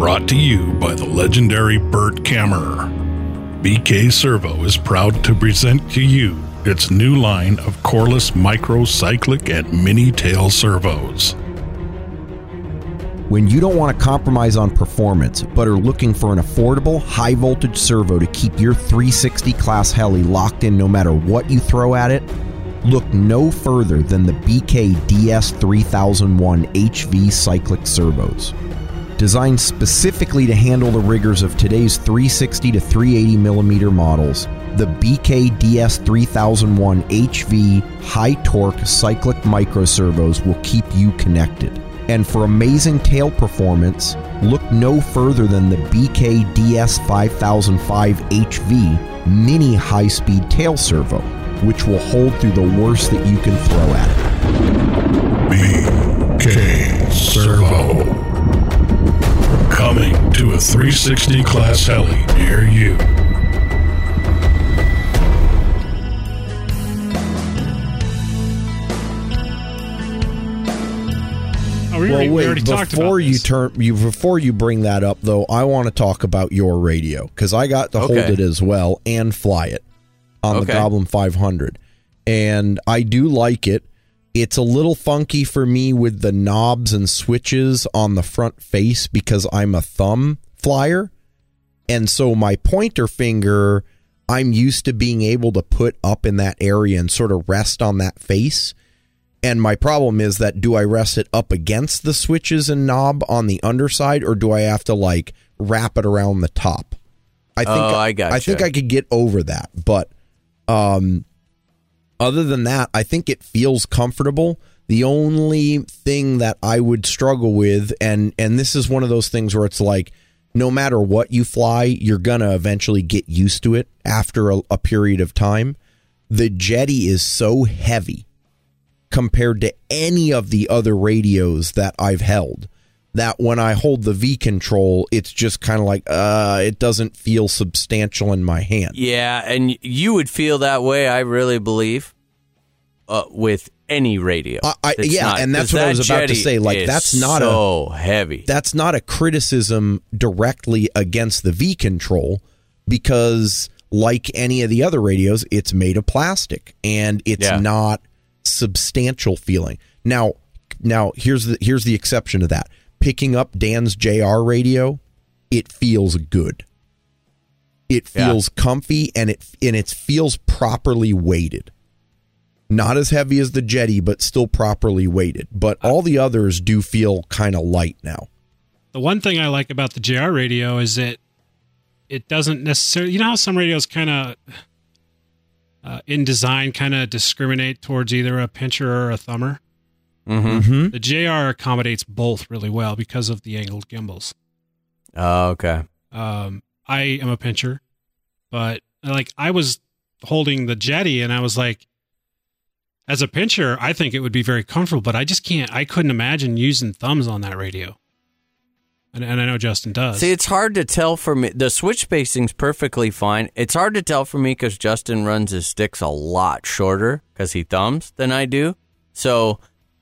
Brought to you by the legendary Burt Kammerer. BK Servo is proud to present to you its new line of coreless microcyclic and mini tail servos. When you don't want to compromise on performance, but are looking for an affordable, high voltage servo to keep your 360 class heli locked in no matter what you throw at it, look no further than the BK DS3001 HV cyclic servos. Designed specifically to handle the rigors of today's 360 to 380 millimeter models, the BK DS3001 HV high torque cyclic microservos will keep you connected. And for amazing tail performance, look no further than the BK DS5005 HV mini high speed tail servo, which will hold through the worst that you can throw at it. BK Servo. Coming to a 360 class heli near you. Oh, we, Well, already, we wait. already talked about Before you turn, you before you bring that up, though, I want to talk about your radio because I got to hold it as well and fly it on the Goblin 500, and I do like it. It's a little funky for me with the knobs and switches on the front face because I'm a thumb flyer, and so my pointer finger, I'm used to being able to put up in that area and sort of rest on that face. And my problem is that do I rest it up against the switches and knob on the underside, or do I have to like wrap it around the top? I think Oh, I gotcha. I think I could get over that, but um, other than that, I think it feels comfortable. The only thing that I would struggle with, and and this is one of those things where it's like, no matter what you fly, you're gonna eventually get used to it after a, a period of time. The Jeti is so heavy compared to any of the other radios that I've held that when I hold the V control, it's just kind of like, uh, it doesn't feel substantial in my hand. Yeah, and you would feel that way, I really believe, uh, with any radio. I- I- yeah, not- and that's what I was about to say, like, that's not a- so heavy. That's not a criticism directly against the V control because, like any of the other radios, it's made of plastic and it's Yeah. not substantial feeling. Now, now here's the here's the exception to that. Picking up Dan's JR radio, it feels good. It Yeah. feels comfy and it and it feels properly weighted. Not as heavy as the Jeti, but still properly weighted. But all the others do feel kind of light now. The one thing I like about the JR radio is that it doesn't necessarily. You know how some radios kind of uh, in design kind of discriminate towards either a pincher or a thumber. Mm-hmm. hmm The JR accommodates both really well because of the angled gimbals. Oh, okay. Um, I am a pincher, but like I was holding the Jeti and I was like, as a pincher, I think it would be very comfortable, but I just can't, I couldn't imagine using thumbs on that radio. And, and I know Justin does. See, it's hard to tell for me. The switch spacing's perfectly fine. It's hard to tell for me because Justin runs his sticks a lot shorter because he thumbs than I do. So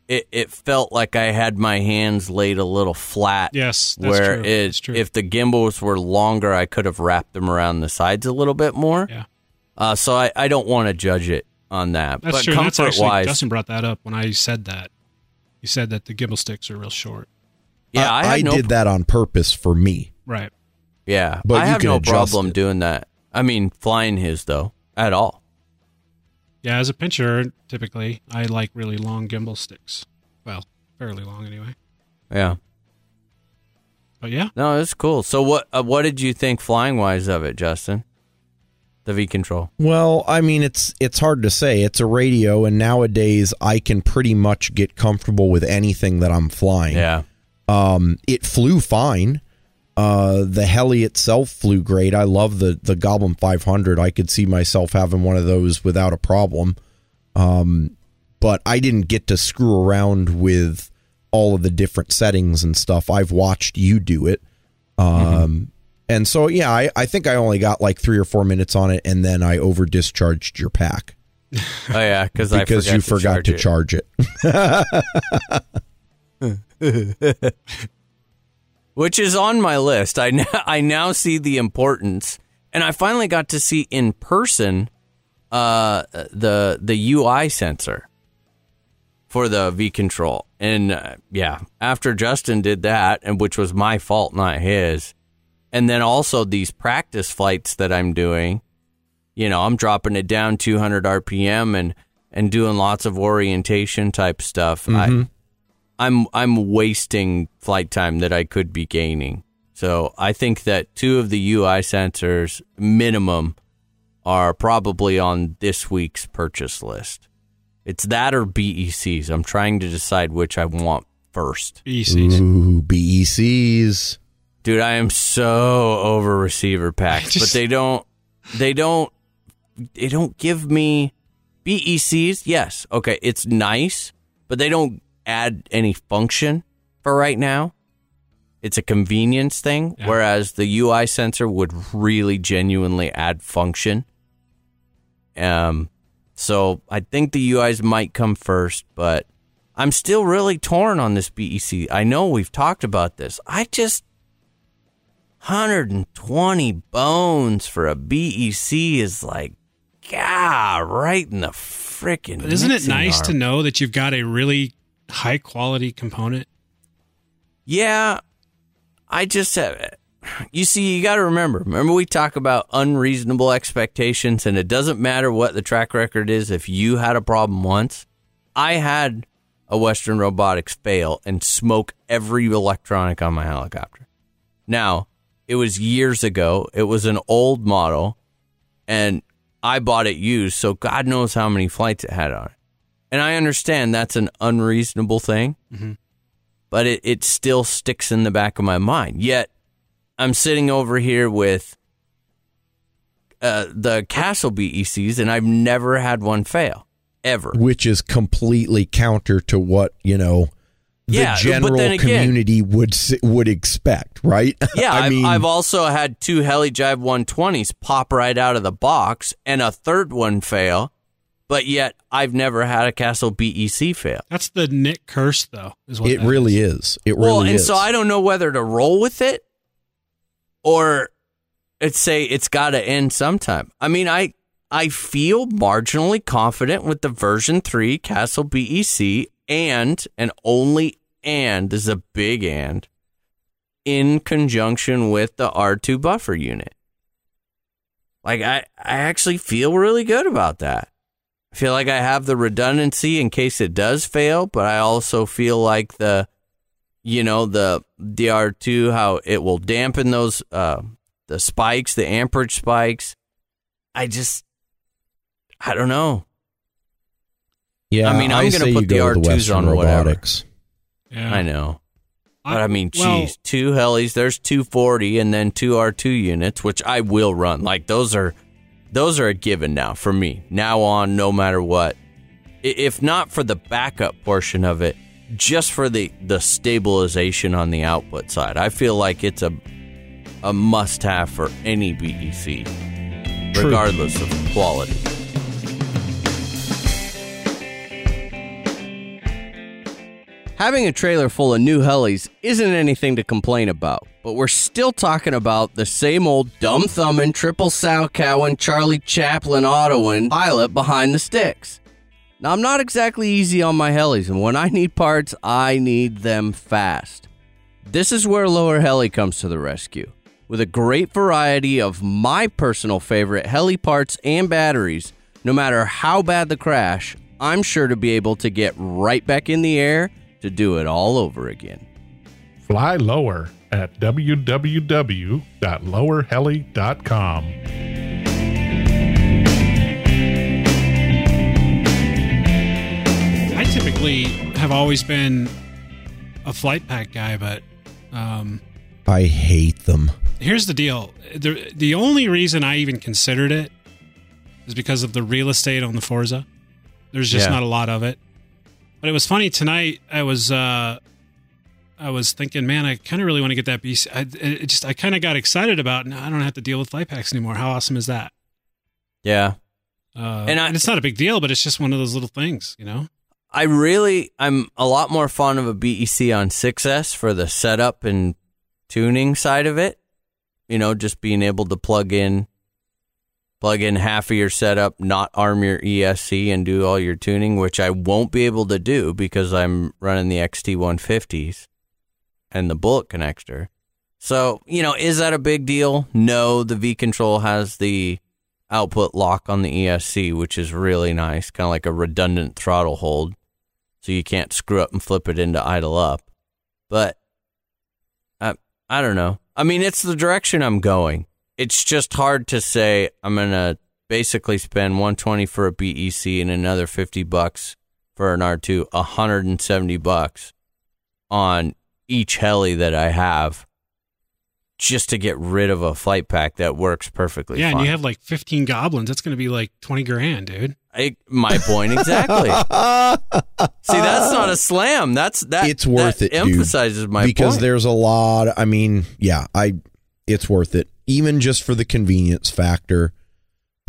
it, it felt like I had my hands laid a little flat. yes, that's where true. it, if the gimbals were longer, I could have wrapped them around the sides a little bit more. Yeah. Uh, so I, I don't want to judge it on that. that's but true. That's comfort actually, wise, Justin brought that up when I said that. He said that the gimbal sticks are real short. yeah, I, I, had no did that on purpose for me. Right. Yeah, But I you have can no problem it. doing that. I mean, flying his though at all. Yeah, as a pincher, typically I like really long gimbal sticks. Well, fairly long anyway. Yeah. But yeah, No, it's cool. So what uh, what did you think flying wise of it, Justin? The V control. Well, I mean, it's it's hard to say. It's a radio, and nowadays I can pretty much get comfortable with anything that I'm flying. Yeah. Um, it flew fine. Uh, the heli itself flew great. I love the the Goblin 500. I could see myself having one of those without a problem. Um, but I didn't get to screw around with all of the different settings and stuff. I've watched you do it. Um, and so yeah, I, I think I only got like three or four minutes on it, and then I over discharged your pack Oh yeah, because I because forgot you to forgot to charge it. charge it. which is on my list. I now, I now see the importance, and I finally got to see in person uh, the the UI sensor for the V control. And uh, yeah, after Justin did that, and which was my fault, not his, and then also these practice flights that I'm doing, you know, I'm dropping it down 200 RPM and and doing lots of orientation type stuff. I, mm-hmm. I'm I'm wasting flight time that I could be gaining. So I think that two of the UI sensors minimum are probably on this week's purchase list. It's that or BECs. I'm trying to decide which I want first. BECs. Ooh, BECs. Dude, I am so over receiver packs, just- but they don't they don't they don't give me BECs. Yes, okay, it's nice, but they don't add any function for right now. It's a convenience thing, Yeah. whereas the UI sensor would really genuinely add function. Um, so I think the UIs might come first, but I'm still really torn on this BEC. I know we've talked about this. I just 120 bones for a BEC is like, God, right in the freaking. But isn't it nice arm. to know that you've got a really high quality component? Yeah, I just have. You see, you got to remember. Remember, we talk about unreasonable expectations, and it doesn't matter what the track record is. If you had a problem once, I had a Western Robotics fail and smoke every electronic on my helicopter. Now, it was years ago. It was an old model, and I bought it used, so God knows how many flights it had on it. And I understand that's an unreasonable thing but it, it still sticks in the back of my mind. Yet I'm sitting over here with uh, the Castle BECs, and I've never had one fail ever. which is completely counter to what you know the Yeah, but general again- community would would expect, right? Yeah, I I've, I've also had two Helijive 120s pop right out of the box, and a third one fail. But yet, I've never had a Castle BEC fail. That's the Nick curse, though. Is what it really is. is. It well, and is. so I don't know whether to roll with it or it's say it's got to end sometime. I mean, I I feel marginally confident with the version 3 Castle BEC and and only and this is a big and in conjunction with the R2 buffer unit. Like I I actually feel really good about that. I feel like I have the redundancy in case it does fail, but I also feel like the you know the DR2 how it will dampen those uh the spikes, the amperage spikes. I just I don't know. Yeah, I mean, I'm gonna put the R2s Western on whatever. robotics. Yeah. I know. But I mean, well, geez, two helis. There's 240 and then two R2 units, which I will run. Like those are, those are a given now for me. Now on, no matter what. If not for the backup portion of it, just for the the stabilization on the output side, I feel like it's a a must have for any BEC, True. regardless of quality. Having a trailer full of new helis isn't anything to complain about, but we're still talking about the same old dumb thumbing, triple sow cowing, Charlie Chaplin autoing pilot behind the sticks. Now, I'm not exactly easy on my helis, and when I need parts, I need them fast. This is where Lower Heli comes to the rescue. With a great variety of my personal favorite heli parts and batteries, no matter how bad the crash, I'm sure to be able to get right back in the air to do it all over again. Fly lower at www.lowerheli.com. I typically have always been a flight pack guy, but um, I hate them. here's the deal: the the only reason I even considered it is because of the real estate on the Forza. There's just Yeah. not a lot of it. But it was funny tonight. I was uh, I was thinking, man, I kind of really want to get that BEC. I it just I kind of got excited about. Now I don't have to deal with flight packs anymore. How awesome is that? Yeah. Uh, And and, it's not a big deal, but it's just one of those little things, you know. I really, I'm a lot more fond of a BEC on 6S for the setup and tuning side of it. You know, just being able to plug in, plug in half of your setup, not arm your ESC and do all your tuning, which I won't be able to do because I'm running the XT150s and the bullet connector. So, you know, is that a big deal? No, the V Control has the output lock on the ESC, which is really nice, kind of like a redundant throttle hold. So you can't screw up and flip it into idle up. But I, I don't know. I mean, it's the direction I'm going. It's just hard to say I'm going to basically spend 120 for a BEC and another 50 bucks for an R2, 170 bucks on each heli that I have just to get rid of a flight pack that works perfectly yeah, fine. and you have like 15 goblins. That's going to be like 20 grand, dude. I, my point exactly. See, that's not a slam. That's that. It's worth that it, dude. Emphasizes my because point. there's a lot. I mean, yeah, I it's worth it even just for the convenience factor.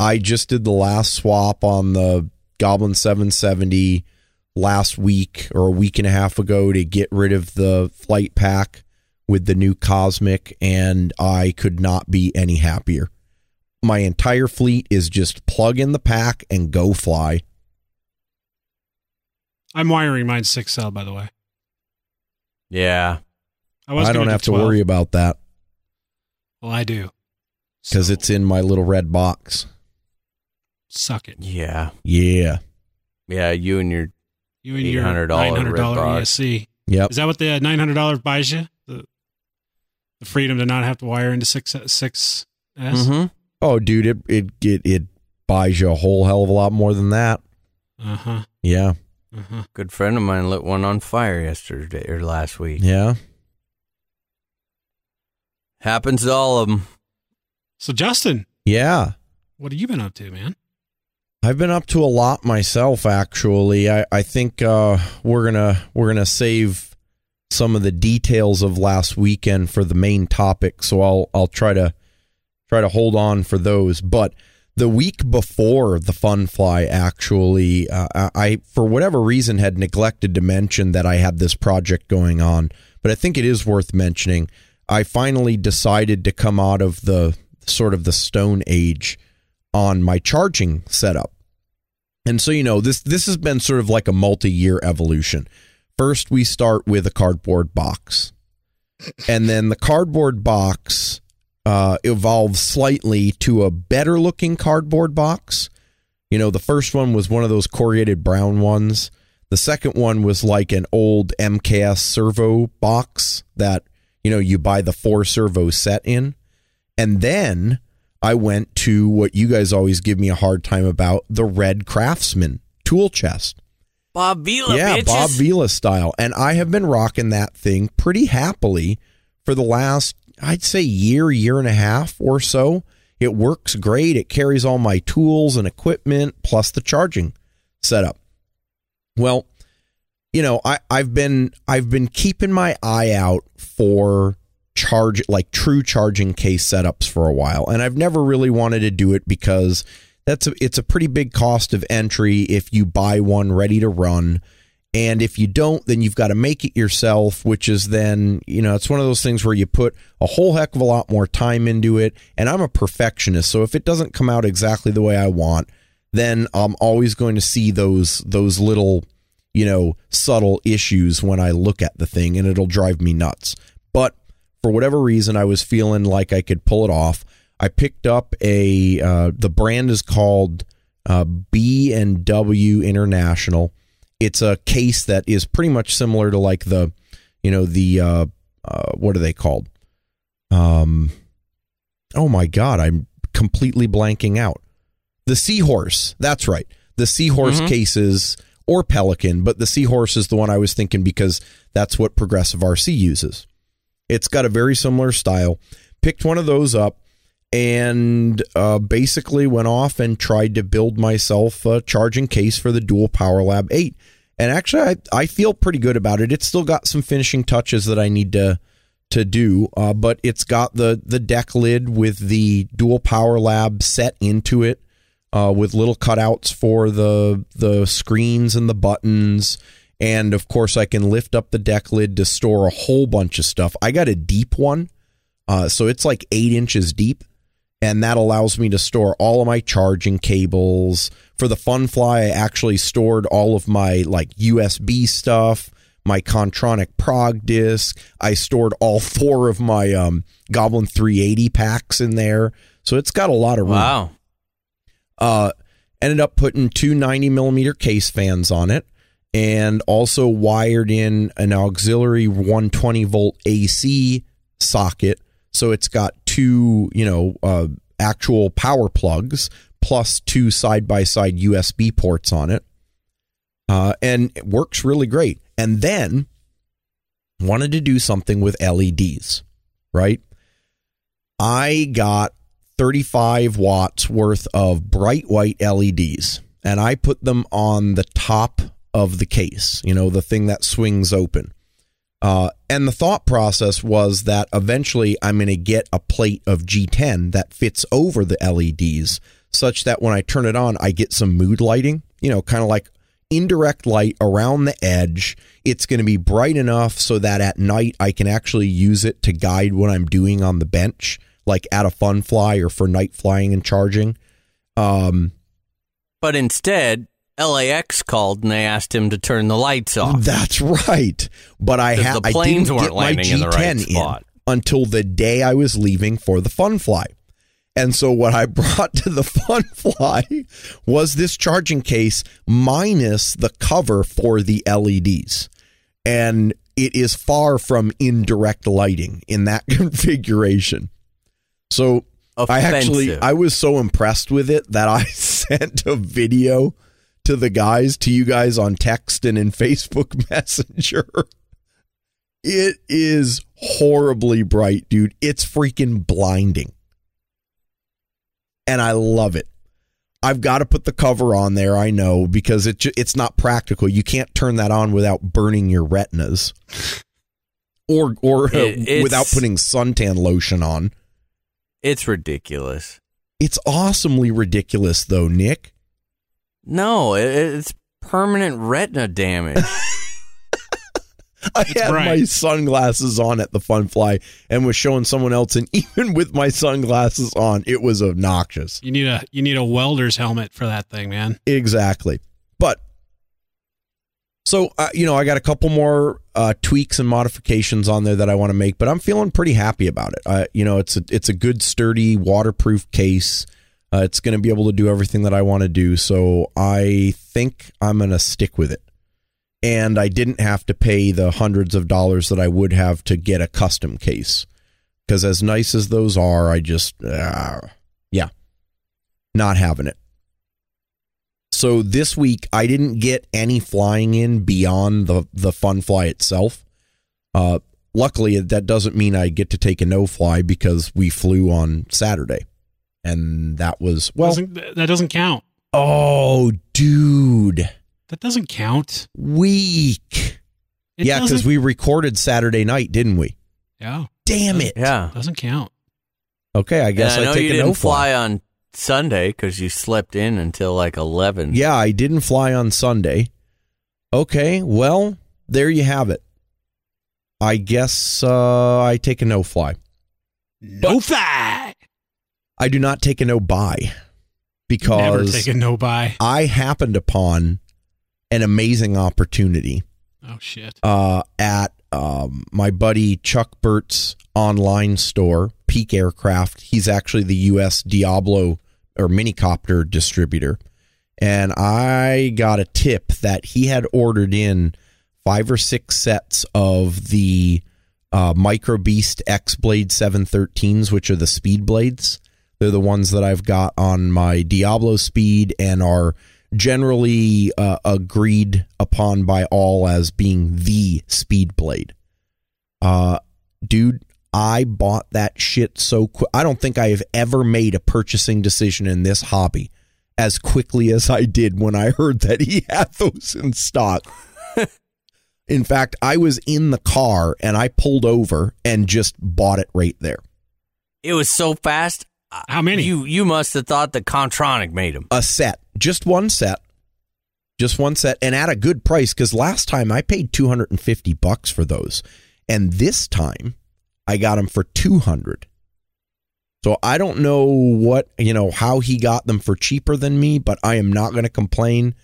I just did the last swap on the Goblin 770 last week or a week and a half ago to get rid of the flight pack with the new Kosmik, and I could not be any happier. My entire fleet is just plug in the pack and go fly. I'm wiring mine six cell, by the way. yeah, I was I don't do have to 12. worry about that Well, I do because So, it's in my little red box. suck it. yeah, Yeah. yeah. You and your You and your $800 nine hundred dollar. ESC. Yep. Is that what the nine hundred dollars buys you? The, the freedom to not have to wire into six six S. hmm Oh, dude, it it it it buys you a whole hell of a lot more than that. Uh huh. Yeah, Uh huh. good friend of mine lit one on fire yesterday or last week. yeah. Happens to all of them. So Justin, Yeah. what have you been up to, man? I've been up to a lot myself actually. I I think uh we're going to we're going to save some of the details of last weekend for the main topic, so I'll I'll try to try to hold on for those, but the week before the fun fly actually uh, I, I for whatever reason had neglected to mention that I had this project going on, but I think it is worth mentioning. I finally decided to come out of the sort of the stone age on my charging setup. And so you know this this has been sort of like a multi-year evolution. First we start with a cardboard box. And then the cardboard box uh, evolves slightly to a better looking cardboard box. You know, the first one was one of those corrugated brown ones. The second one was like an old MKS servo box that, you know, you buy the four servo set in. And then I went to what you guys always give me a hard time about the Red Craftsman tool chest. Bob Vila, yeah, bitches. Bob Vila style. And I have been rocking that thing pretty happily for the last, I'd say, year, year and a half or so. It works great. It carries all my tools and equipment plus the charging setup. Well, you know, I, I've been I've been keeping my eye out for charge like true charging case setups for a while, and I've never really wanted to do it because that's a, it's a pretty big cost of entry if you buy one ready to run. And if you don't, then you've got to make it yourself, which is then, you know, it's one of those things where you put a whole heck of a lot more time into it. And I'm a perfectionist. So if it doesn't come out exactly the way I want, then I'm always going to see those, those little, you know, subtle issues when I look at the thing and it'll drive me nuts. But for whatever reason, I was feeling like I could pull it off. I picked up a, uh, the brand is called uh, B and W International. It's a case that is pretty much similar to like the you know the uh, uh, what are they called? Um oh my god i'm completely blanking out. The seahorse. That's right. The seahorse cases or pelican but the seahorse is the one i was thinking because that's what progressive rc uses. It's got a very similar style. Picked one of those up and uh, basically went off and tried to build myself a charging case for the dual power lab 8 and actually I, I feel pretty good about it. It's still got some finishing touches that i need to to do uh, but it's got the the deck lid with the dual power lab set into it uh, with little cutouts for the the screens and the buttons. And of course i can lift up the deck lid to store a whole bunch of stuff. I got a deep one uh, so it's like eight inches deep. And that allows me to store all of my charging cables. For the funfly i actually stored all of my like usb stuff my Kontronik prog disc. I stored all four of my um, goblin 380 packs in there. So it's got a lot of room. Wow. Uh, ended up putting two 90 millimeter case fans on it and also wired in an auxiliary 120 volt AC socket. So it's got two, you know, uh, actual power plugs plus two side by side USB ports on it. Uh, and it works really great. And then wanted to do something with LEDs, right? I got 35 watts worth of bright white LEDs and I put them on the top of the case, you know, the thing that swings open. Uh, and the thought process was that eventually I'm going to get a plate of G10 that fits over the LEDs such that when I turn it on, I get some mood lighting, you know, kind of like indirect light around the edge. It's going to be bright enough so that at night I can actually use it to guide what I'm doing on the bench, like at a fun fly or for night flying and charging. Um, But instead, LAX called and they asked him to turn the lights off. That's right. But I had the I planes didn't weren't get my landing in the right G10 spot. until the day I was leaving for the fun fly. And so what I brought to the fun fly was this charging case minus the cover for the LEDs. And it is far from indirect lighting in that configuration. So I actually I was so impressed with it that I sent a video to the guys to you guys on text and in Facebook Messenger. It is horribly bright, dude. It's freaking blinding. And I love it. I've got to put the cover on there, I know, because it it's not practical. You can't turn that on without burning your retinas. Or or uh, It- it's- without putting suntan lotion on. It's ridiculous. It's awesomely ridiculous though, Nick. No, it, it's permanent retina damage. I had bright. my sunglasses on at the fun fly and was showing someone else and even with my sunglasses on, it was obnoxious. You need a you need a welder's helmet for that thing, man. Exactly. So uh, you know, I got a couple more uh, tweaks and modifications on there that I want to make, but I'm feeling pretty happy about it. Uh, you know, it's a it's a good, sturdy, waterproof case. Uh, it's going to be able to do everything that I want to do, so I think I'm going to stick with it. And I didn't have to pay the hundreds of dollars that I would have to get a custom case, because as nice as those are, I just yeah, Not having it. So this week I didn't get any flying in beyond the the fun fly itself. Uh, luckily that doesn't mean I get to take a no fly because we flew on Saturday, and that was well. Doesn't- that doesn't count. Oh, dude, That doesn't count. weak. It yeah, because we recorded Saturday night, didn't we? yeah Damn it. Yeah. doesn't count. Okay, I guess and I know take you a didn't no fly. fly on Sunday because you slept in until like 11. Yeah, I didn't fly on Sunday. Okay, well, there you have it. I guess uh, I take a no fly. No fly. I do not take a no buy because Never take a no buy. I happened upon an amazing opportunity Oh shit. uh, at um, my buddy Chuck Burt's online store, Peak Aircraft. He's actually the U.S. Diabolo or Minicopter distributor. And I got a tip that he had ordered in five or six sets of the uh, Micro Beast X Blade 713s, which are the speed blades. They're the ones that I've got on my Diabolo speed and are generally uh, agreed upon by all as being the speed blade. Uh, dude, I bought that shit so quick. I don't think I have ever made a purchasing decision in this hobby as quickly as I did when I heard that he had those in stock. in fact, I was in the car and I pulled over and just bought it right there. It was so fast. How many? You you must have thought the Kontronik made them. a set, just one set, just one set, and at a good price. Because last time I paid two hundred and fifty bucks for those, and this time I got them for two hundred. So I don't know what you know how he got them for cheaper than me, but I am not going to complain.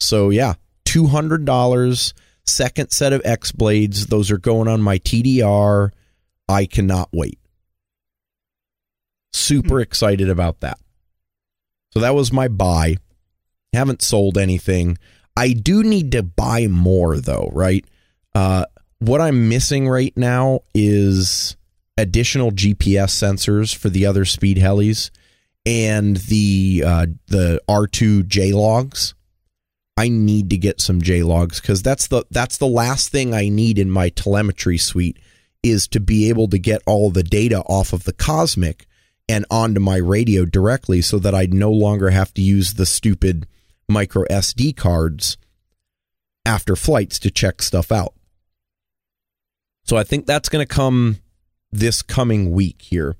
So yeah, two hundred dollars. Second set of X blades. Those are going on my TDR. I cannot wait. Super hmm. excited about that. So that was my buy. Haven't sold anything. I do need to buy more though, right? Uh, what I'm missing right now is additional GPS sensors for the other speed helis and the uh, the R2 J logs. I need to get some J logs because that's the that's the last thing I need in my telemetry suite is to be able to get all the data off of the Kosmik and onto my radio directly so that I no longer have to use the stupid micro SD cards after flights to check stuff out. So I think that's going to come this coming week here.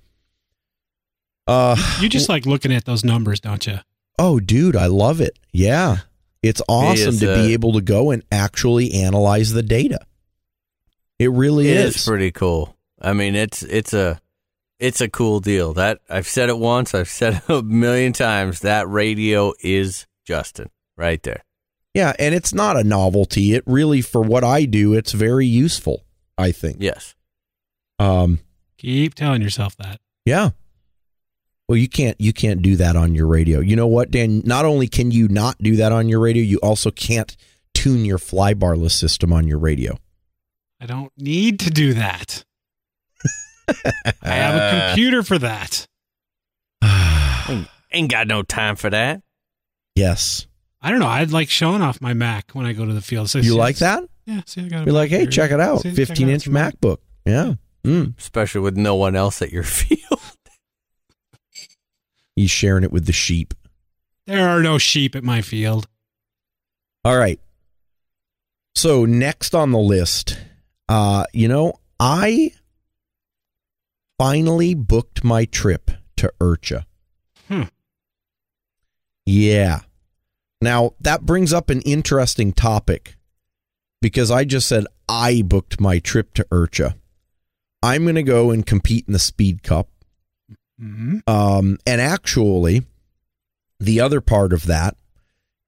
Uh You just like looking at those numbers, don't you? oh dude, I love it. Yeah. It's awesome is, to uh, be able to go and actually analyze the data. It really It is. is pretty cool. I mean, it's it's a it's a cool deal. That I've said it once. I've said it a million times. That radio is Justin right there. yeah, and it's not a novelty. It really for what I do, it's very useful, I think. Yes. Um Keep telling yourself that. Yeah. Well, you can't you can't do that on your radio. You know what, Dan? Not only can you not do that on your radio, you also can't tune your flybarless system on your radio. I don't need to do that. I have a computer for that. Ain't, ain't got no time for that. Yes. I don't know. I'd like showing off my Mac when I go to the field. So You like that? Yeah. See, I got. a You're like, hey, here. check it out. See, check it 15 out. inch It's my- MacBook. Yeah. Mm. Especially with no one else at your field. He's sharing it with the sheep. There are no sheep at my field. All right. So next on the list, uh, you know, I finally booked my trip to IRCHA. Hmm. Yeah. Now that brings up an interesting topic because I just said I booked my trip to IRCHA. I'm going to go and compete in the Speed Cup. hmm Um, and actually, the other part of that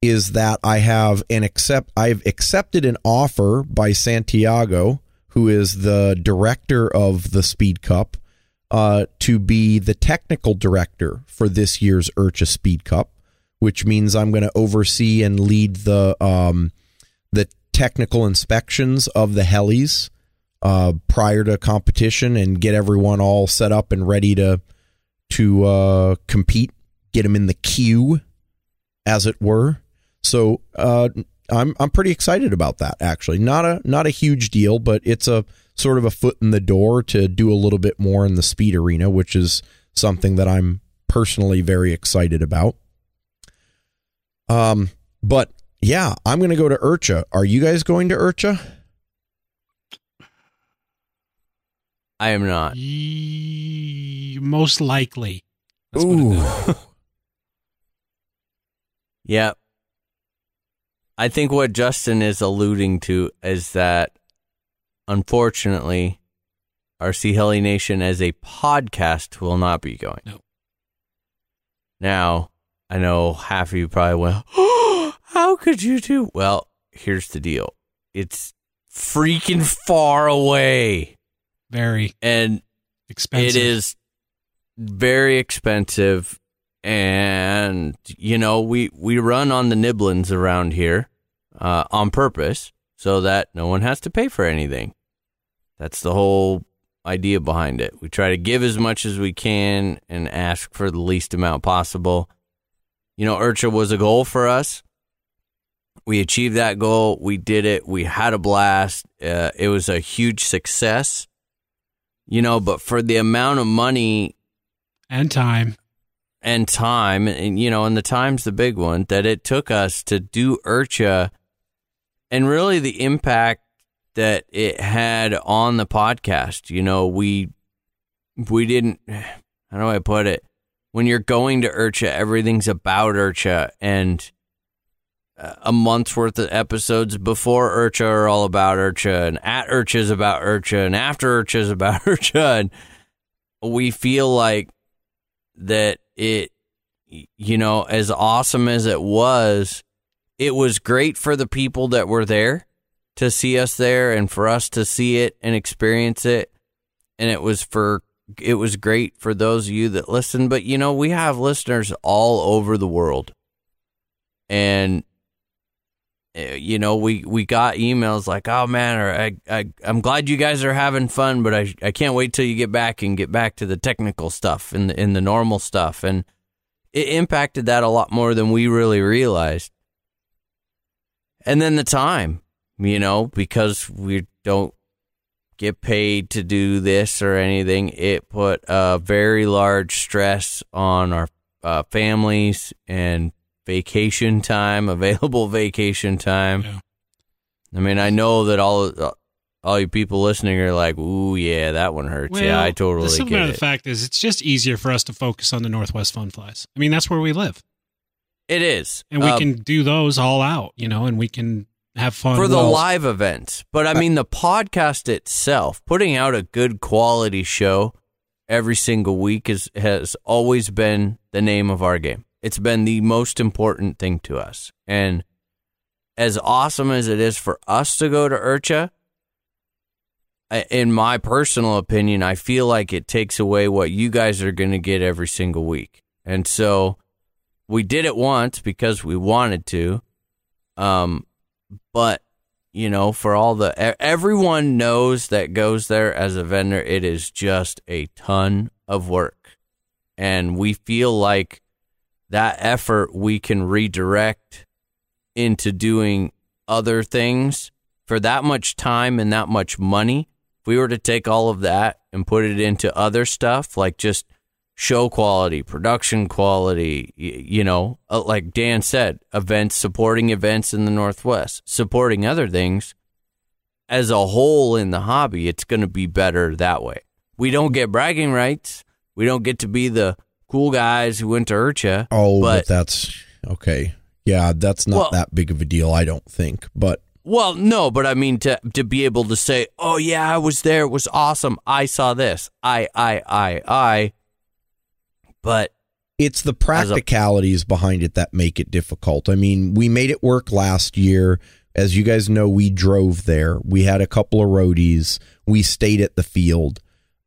is that I have an accept. I've accepted an offer by Santiago, who is the director of the Speed Cup, uh, to be the technical director for this year's IRCHA Speed Cup, which means I'm going to oversee and lead the um, the technical inspections of the helis uh, prior to competition and get everyone all set up and ready to to uh, compete, get them in the queue, as it were. So uh, I'm I'm pretty excited about that. Actually, not a not a huge deal, but it's a sort of a foot in the door to do a little bit more in the speed arena, which is something that I'm personally very excited about. Um, but yeah, I'm going to go to IRCHA. Are you guys going to IRCHA? I am not. Ye- most likely. Let's put it Ooh. that. Yeah. I think what Justin is alluding to is that unfortunately RC Heli Nation as a podcast will not be going. No. Now, I know half of you probably went, oh, how could you do? Well, here's the deal. It's freaking far away. Very And expensive. it is very expensive, and you know we we run on the nibblins around here uh, on purpose so that no one has to pay for anything. That's the whole idea behind it. We try to give as much as we can and ask for the least amount possible. You know, IRCHA was a goal for us. We achieved that goal. We did it. We had a blast. Uh, it was a huge success you know but for the amount of money and time. and time and you know and the time's the big one that it took us to do IRCHA and really the impact that it had on the podcast you know we we didn't how do i put it when you're going to IRCHA everything's about IRCHA and uh, a month's worth of episodes before IRCHA are all about IRCHA, and at IRCHA is about IRCHA, and after IRCHA is about IRCHA, and we feel like that it, you know, as awesome as it was, it was great for the people that were there to see us there and for us to see it and experience it. And it was for, it was great for those of you that listen. But, you know, we have listeners all over the world. And, uh, you know, we, we got emails like, oh man, or I, I, I'm glad you guys are having fun, but I, I can't wait till you get back and get back to the technical stuff and the, and the normal stuff. And it impacted that a lot more than we really realized. And then the time, you know, because we don't get paid to do this or anything, it put a very large stress on our uh, families and vacation time, available vacation time. Yeah. I mean, I know that all all you people listening are like, "Ooh, yeah, that one hurts." yeah, I the totally simple get matter it. of the fact is, it's just easier for us to focus on the Northwest Fun Flies. I mean, that's where we live, it is, and we Uh, can do those all out, you know, and we can have fun for the Well, live events. But I mean, the podcast itself, putting out a good quality show every single week is has always been the name of our game. It's been the most important thing to us, and as awesome as it is for us to go to IRCHA, in my personal opinion, I feel like it takes away what you guys are going to get every single week. And so we did it once because we wanted to. Um, but you know, for all the everyone knows that goes there as a vendor, it is just a ton of work, and we feel like that effort we can redirect into doing other things for that much time and that much money. If we were to take all of that and put it into other stuff, like just show quality, production quality, you know, uh, like Dan said, events, supporting events in the Northwest, supporting other things as a whole in the hobby, it's going to be better that way. We don't get bragging rights. We don't get to be the cool guys who went to IRCHA. Oh, but, but, that's okay. Yeah, that's not Well- that big of a deal, I don't think. But well, no, but I mean to to be able to say, "Oh yeah, I was there. It was awesome. I saw this. I I I I." But it's the practicalities behind it that make it difficult. I mean, we made it work last year. As you guys know, we drove there. We had a couple of roadies. We stayed at the field.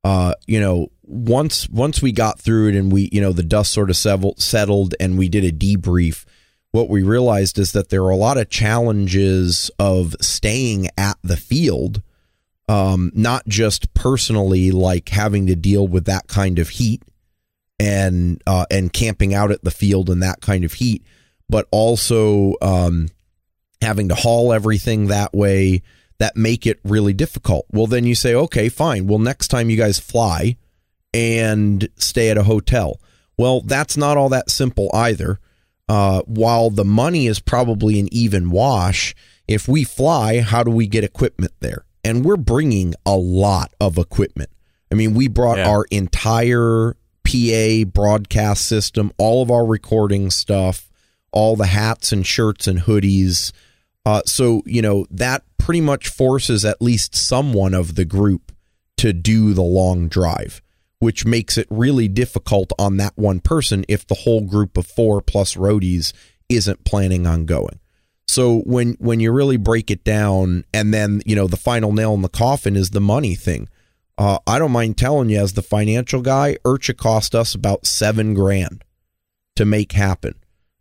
Uh, you know, once once we got through it and we, you know, the dust sort of settled, settled and we did a debrief. What we realized is that there are a lot of challenges of staying at the field, um, not just personally, like having to deal with that kind of heat and uh, and camping out at the field in that kind of heat, but also um, having to haul everything that way that make it really difficult. Well, then you say, okay, fine. Well, next time you guys fly and stay at a hotel. Well, that's not all that simple either. Uh, while the money is probably an even wash, if we fly, how do we get equipment there? And we're bringing a lot of equipment. I mean, we brought Yeah. our entire PA broadcast system, all of our recording stuff, all the hats and shirts and hoodies. Uh, so, you know, that pretty much forces at least someone of the group to do the long drive, which makes it really difficult on that one person if the whole group of four plus roadies isn't planning on going. So when when you really break it down, and then you know the final nail in the coffin is the money thing. Uh, I don't mind telling you, as the financial guy, IRCHA cost us about seven grand to make happen.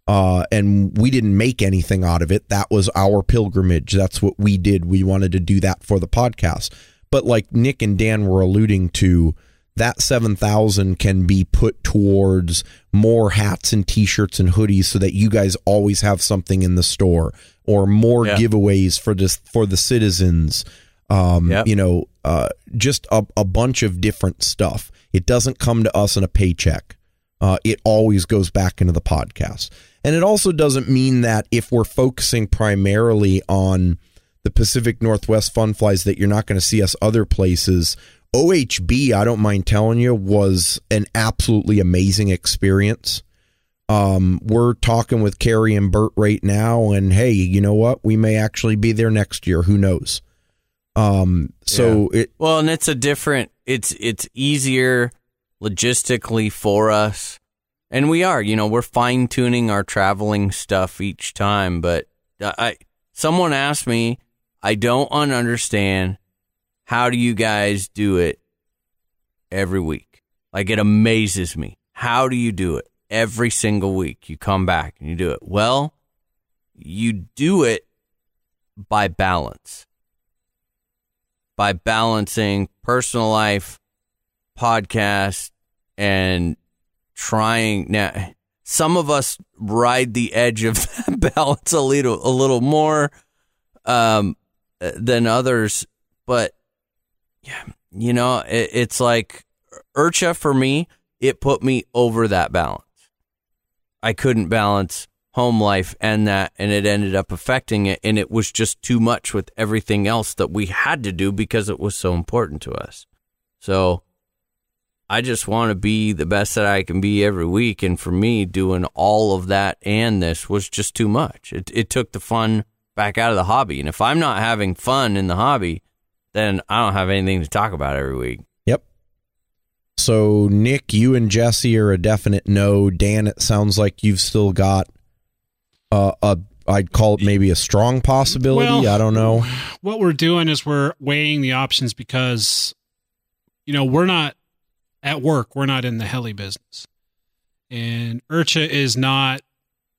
Uh, and we didn't make anything out of it. That was our pilgrimage. That's what we did. We wanted to do that for the podcast. But like Nick and Dan were alluding to, that 7,000 can be put towards more hats and t-shirts and hoodies so that you guys always have something in the store or more Yeah. giveaways for this for the citizens. Um, Yep. you know, uh, just a, a bunch of different stuff. It doesn't come to us in a paycheck. Uh, it always goes back into the podcast. And it also doesn't mean that if we're focusing primarily on the Pacific Northwest fun flies that you're not going to see us other places. OHB, I don't mind telling you, was an absolutely amazing experience. Um, we're talking with Carrie and Bert right now, and hey, you know what? We may actually be there next year. Who knows? Um, so it Well, and it's a different. It's it's easier logistically for us, and we are. You know, we're fine tuning our traveling stuff each time. But I, someone asked me, I don't un- understand. How do you guys do it every week? Like it amazes me. How do you do it every single week? You come back and you do it. Well, you do it by balance by balancing personal life, podcast, and trying now. Some of us ride the edge of that balance a little, a little more um, than others, but yeah, you know, it, it's like IRCHA for me. It put me over that balance. I couldn't balance home life and that and it ended up affecting it and it was just too much with everything else that we had to do because it was so important to us. So I just want to be the best that I can be every week and for me doing all of that and this was just too much. It it took the fun back out of the hobby and if I'm not having fun in the hobby then I don't have anything to talk about every week. Yep. So Nick, you and Jesse are a definite no. Dan, it sounds like you've still got uh, a I'd call it maybe a strong possibility. Well- I don't know. what we're doing is we're weighing the options because you know we're not at work we're not in the heli business and IRCHA is not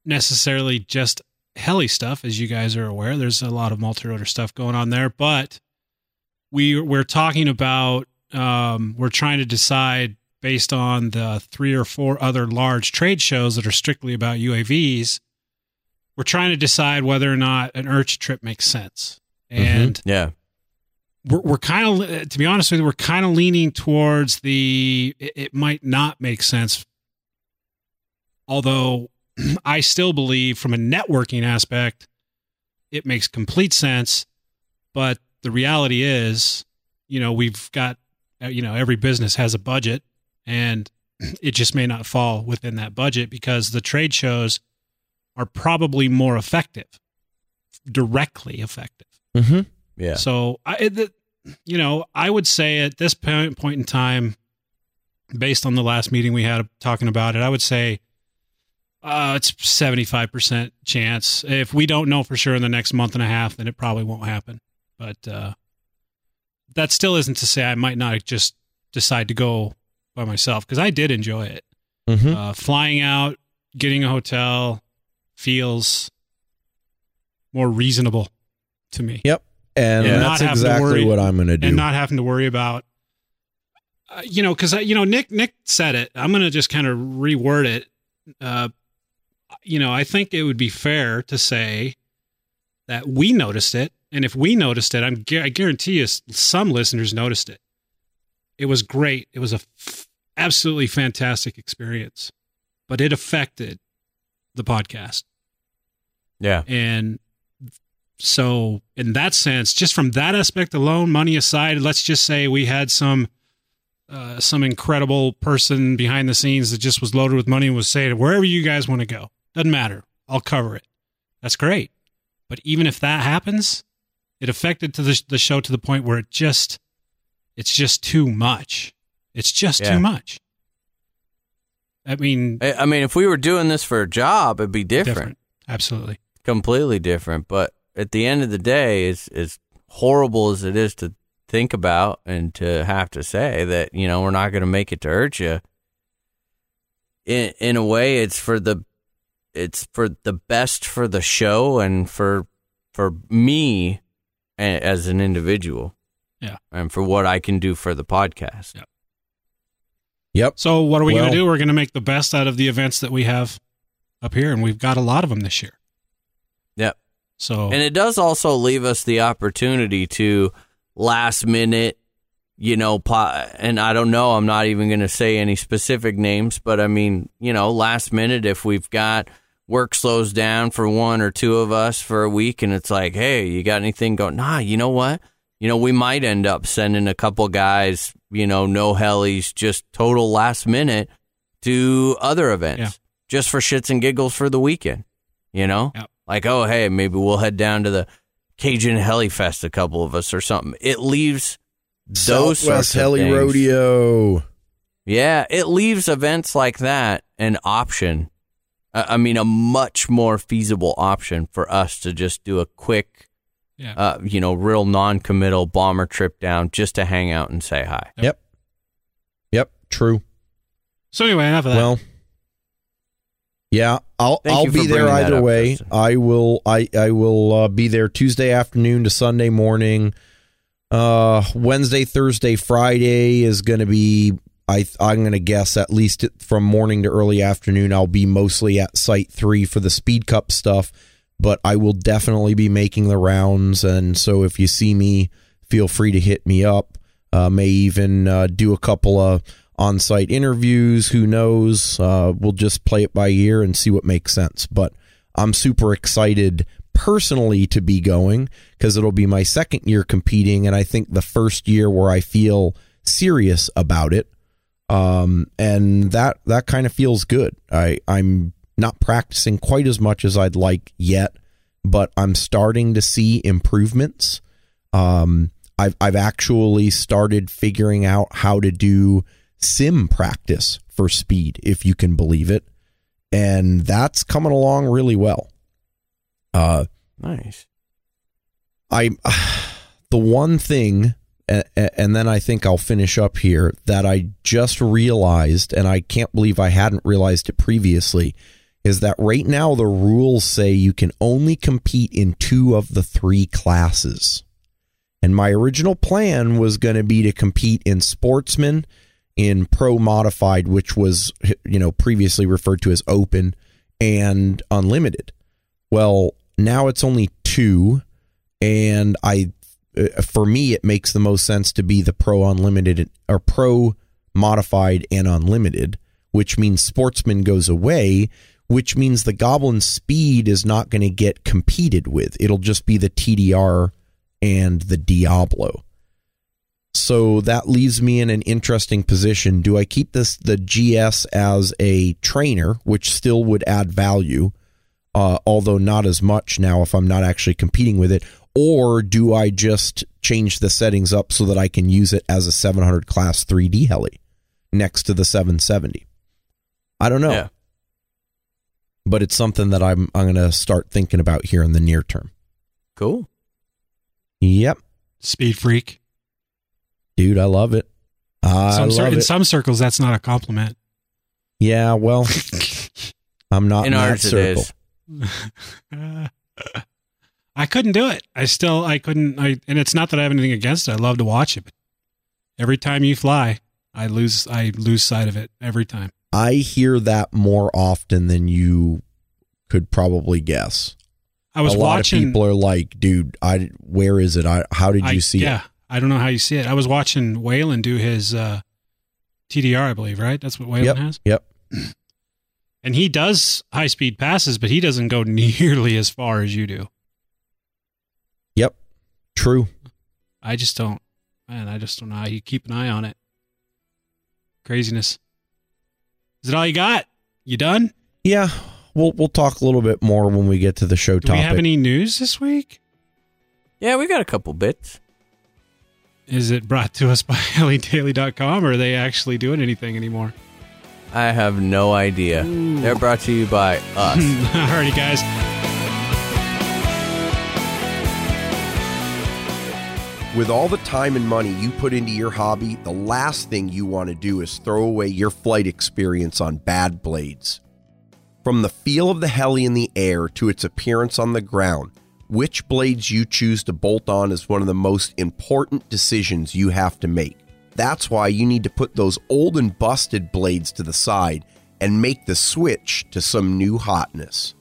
necessarily just heli stuff as you guys are aware there's a lot of multi-rotor stuff going on there but we we're talking about um, we're trying to decide based on the three or four other large trade shows that are strictly about UAVs we're trying to decide whether or not an IRCHA trip makes sense. And Yeah. we're, we're kind of to be honest with you we're kind of leaning towards the it, it might not make sense. Although i still believe from a networking aspect it makes complete sense. But the reality is you know we've got uh, you know every business has a budget and it just may not fall within that budget because the trade shows are probably more effective directly effective Mm-hmm. Yeah. so I, the, you know, I would say at this point point in time, based on the last meeting we had talking about it, I would say uh, it's seventy five percent chance. If we don't know for sure in the next month and a half, then it probably won't happen. But uh, that still isn't to say I might not just decide to go by myself because I did enjoy it. Mm-hmm. Uh, flying out, getting a hotel feels more reasonable to me. Yep. And Yeah. that's Not exactly worry- what I'm going to do. and not having to worry about uh, you know, because you know Nick Nick said it. I'm going to just kind of reword it. Uh, you know, I think it would be fair to say that we noticed it, and if we noticed it, I'm I guarantee you some listeners noticed it. It was great. It was a f- absolutely fantastic experience, but it affected the podcast. Yeah. And so, in that sense, just from that aspect alone, money aside, let's just say we had some uh, some incredible person behind the scenes that just was loaded with money and was saying, "Wherever you guys want to go, doesn't matter, I'll cover it." That's great. But even if that happens, it affected to the the show to the point where it just it's just too much. It's just Yeah. too much. I mean, I I mean, if we were doing this for a job, it'd be different, Absolutely. completely different. But at the end of the day, as as horrible as it is to think about and to have to say that you know we're not going to make it to hurt you. In in a way, it's for the it's for the best for the show and for for me as an individual. Yeah. and for what I can do for the podcast. Yeah. Yep. So what are we going to do? We're going to make the best out of the events that we have up here, and we've got a lot of them this year. Yep. So And it does also leave us the opportunity to last minute, you know, po- and I don't know, I'm not even going to say any specific names, but I mean, you know, last minute, if we've got work slows down for one or two of us for a week and it's like, hey, you got anything going? Nah, you know what? You know, we might end up sending a couple guys, you know, no hellies, just total last minute to other events Yeah. just for shits and giggles for the weekend, you know? Yep. Like, oh, hey, maybe we'll head down to the Cajun Heli Fest, a couple of us or something. It leaves those Southwest sorts of Heli things- Rodeo. Yeah, it leaves events like that an option. I I mean, a much more feasible option for us to just do a quick, yeah, uh, you know, real non-committal bomber trip down just to hang out and say hi. Yep. Yep. True. so anyway, enough of that. Well, yeah, I'll Thank I'll be there either up, way. Kristen. I will I I will uh, be there Tuesday afternoon to Sunday morning. Uh, Wednesday, Thursday, Friday is going to be. I I'm going to guess at least from morning to early afternoon. I'll be mostly at Site Three for the Speed Cup stuff, but I will definitely be making the rounds. And so if you see me, feel free to hit me up. Uh, may even uh, do a couple of on-site interviews. Who knows? Uh, we'll just play it by ear and see what makes sense. But I'm super excited personally to be going because it'll be my second year competing, and I think the first year where I feel serious about it. Um, and that that kind of feels good. I I'm not practicing quite as much as I'd like yet, but I'm starting to see improvements. Um, I've I've actually started figuring out how to do sim practice for speed, if you can believe it, and that's coming along really well. Uh, Nice. I the one thing and then I think I'll finish up here that I just realized and I can't believe I hadn't realized it previously is that right now the rules say you can only compete in two of the three classes. And my original plan was going to be to compete in sportsman in pro modified which was you know previously referred to as open and unlimited. Well, now it's only two and I uh, for me it makes the most sense to be the pro unlimited or pro modified and unlimited which means sportsman goes away which means the goblin speed is not going to get competed with. It'll just be the TDR and the Diabolo. So that leaves me in an interesting position. Do I keep this the GS as a trainer which still would add value uh, although not as much now if I'm not actually competing with it, or do I just change the settings up so that I can use it as a 700 class 3D heli next to the 770? I don't know, Yeah. But it's something that I'm I'm going to start thinking about here in the near term. Cool. Yep, Speed freak. dude, I love it. I some cir- love in it. some circles, that's not a compliment. yeah, well, I'm not in, In that ours, circle. is. I couldn't do it. I still, I couldn't. I and it's not that I have anything against it. I love to watch it. But every time you fly, I lose I lose sight of it every time. I hear that more often than you could probably guess. I was a lot watching. of people are like, "Dude, I where is it? I how did you I- see yeah, it?" I don't know how you see it. I was watching Waylon do his uh, TDR, I believe, right? That's what Waylon Yep, has. yep. And he does high speed passes, but he doesn't go nearly as far as you do. Yep. True. I just don't, man, I just don't know how you keep an eye on it. Craziness. Is it all you got? You done? Yeah, we'll we'll talk a little bit more when we get to the show Do topic. we have any news this week? Yeah, we got a couple bits. Is it brought to us by LEDaily.com or are they actually doing anything anymore? I have no idea. They're brought to you by us. Alrighty, guys. With all the time and money you put into your hobby, the last thing you want to do is throw away your flight experience on bad blades. From the feel of the heli in the air to its appearance on the ground, which blades you choose to bolt on is one of the most important decisions you have to make. That's why you need to put those old and busted blades to the side and make the switch to some new hotness.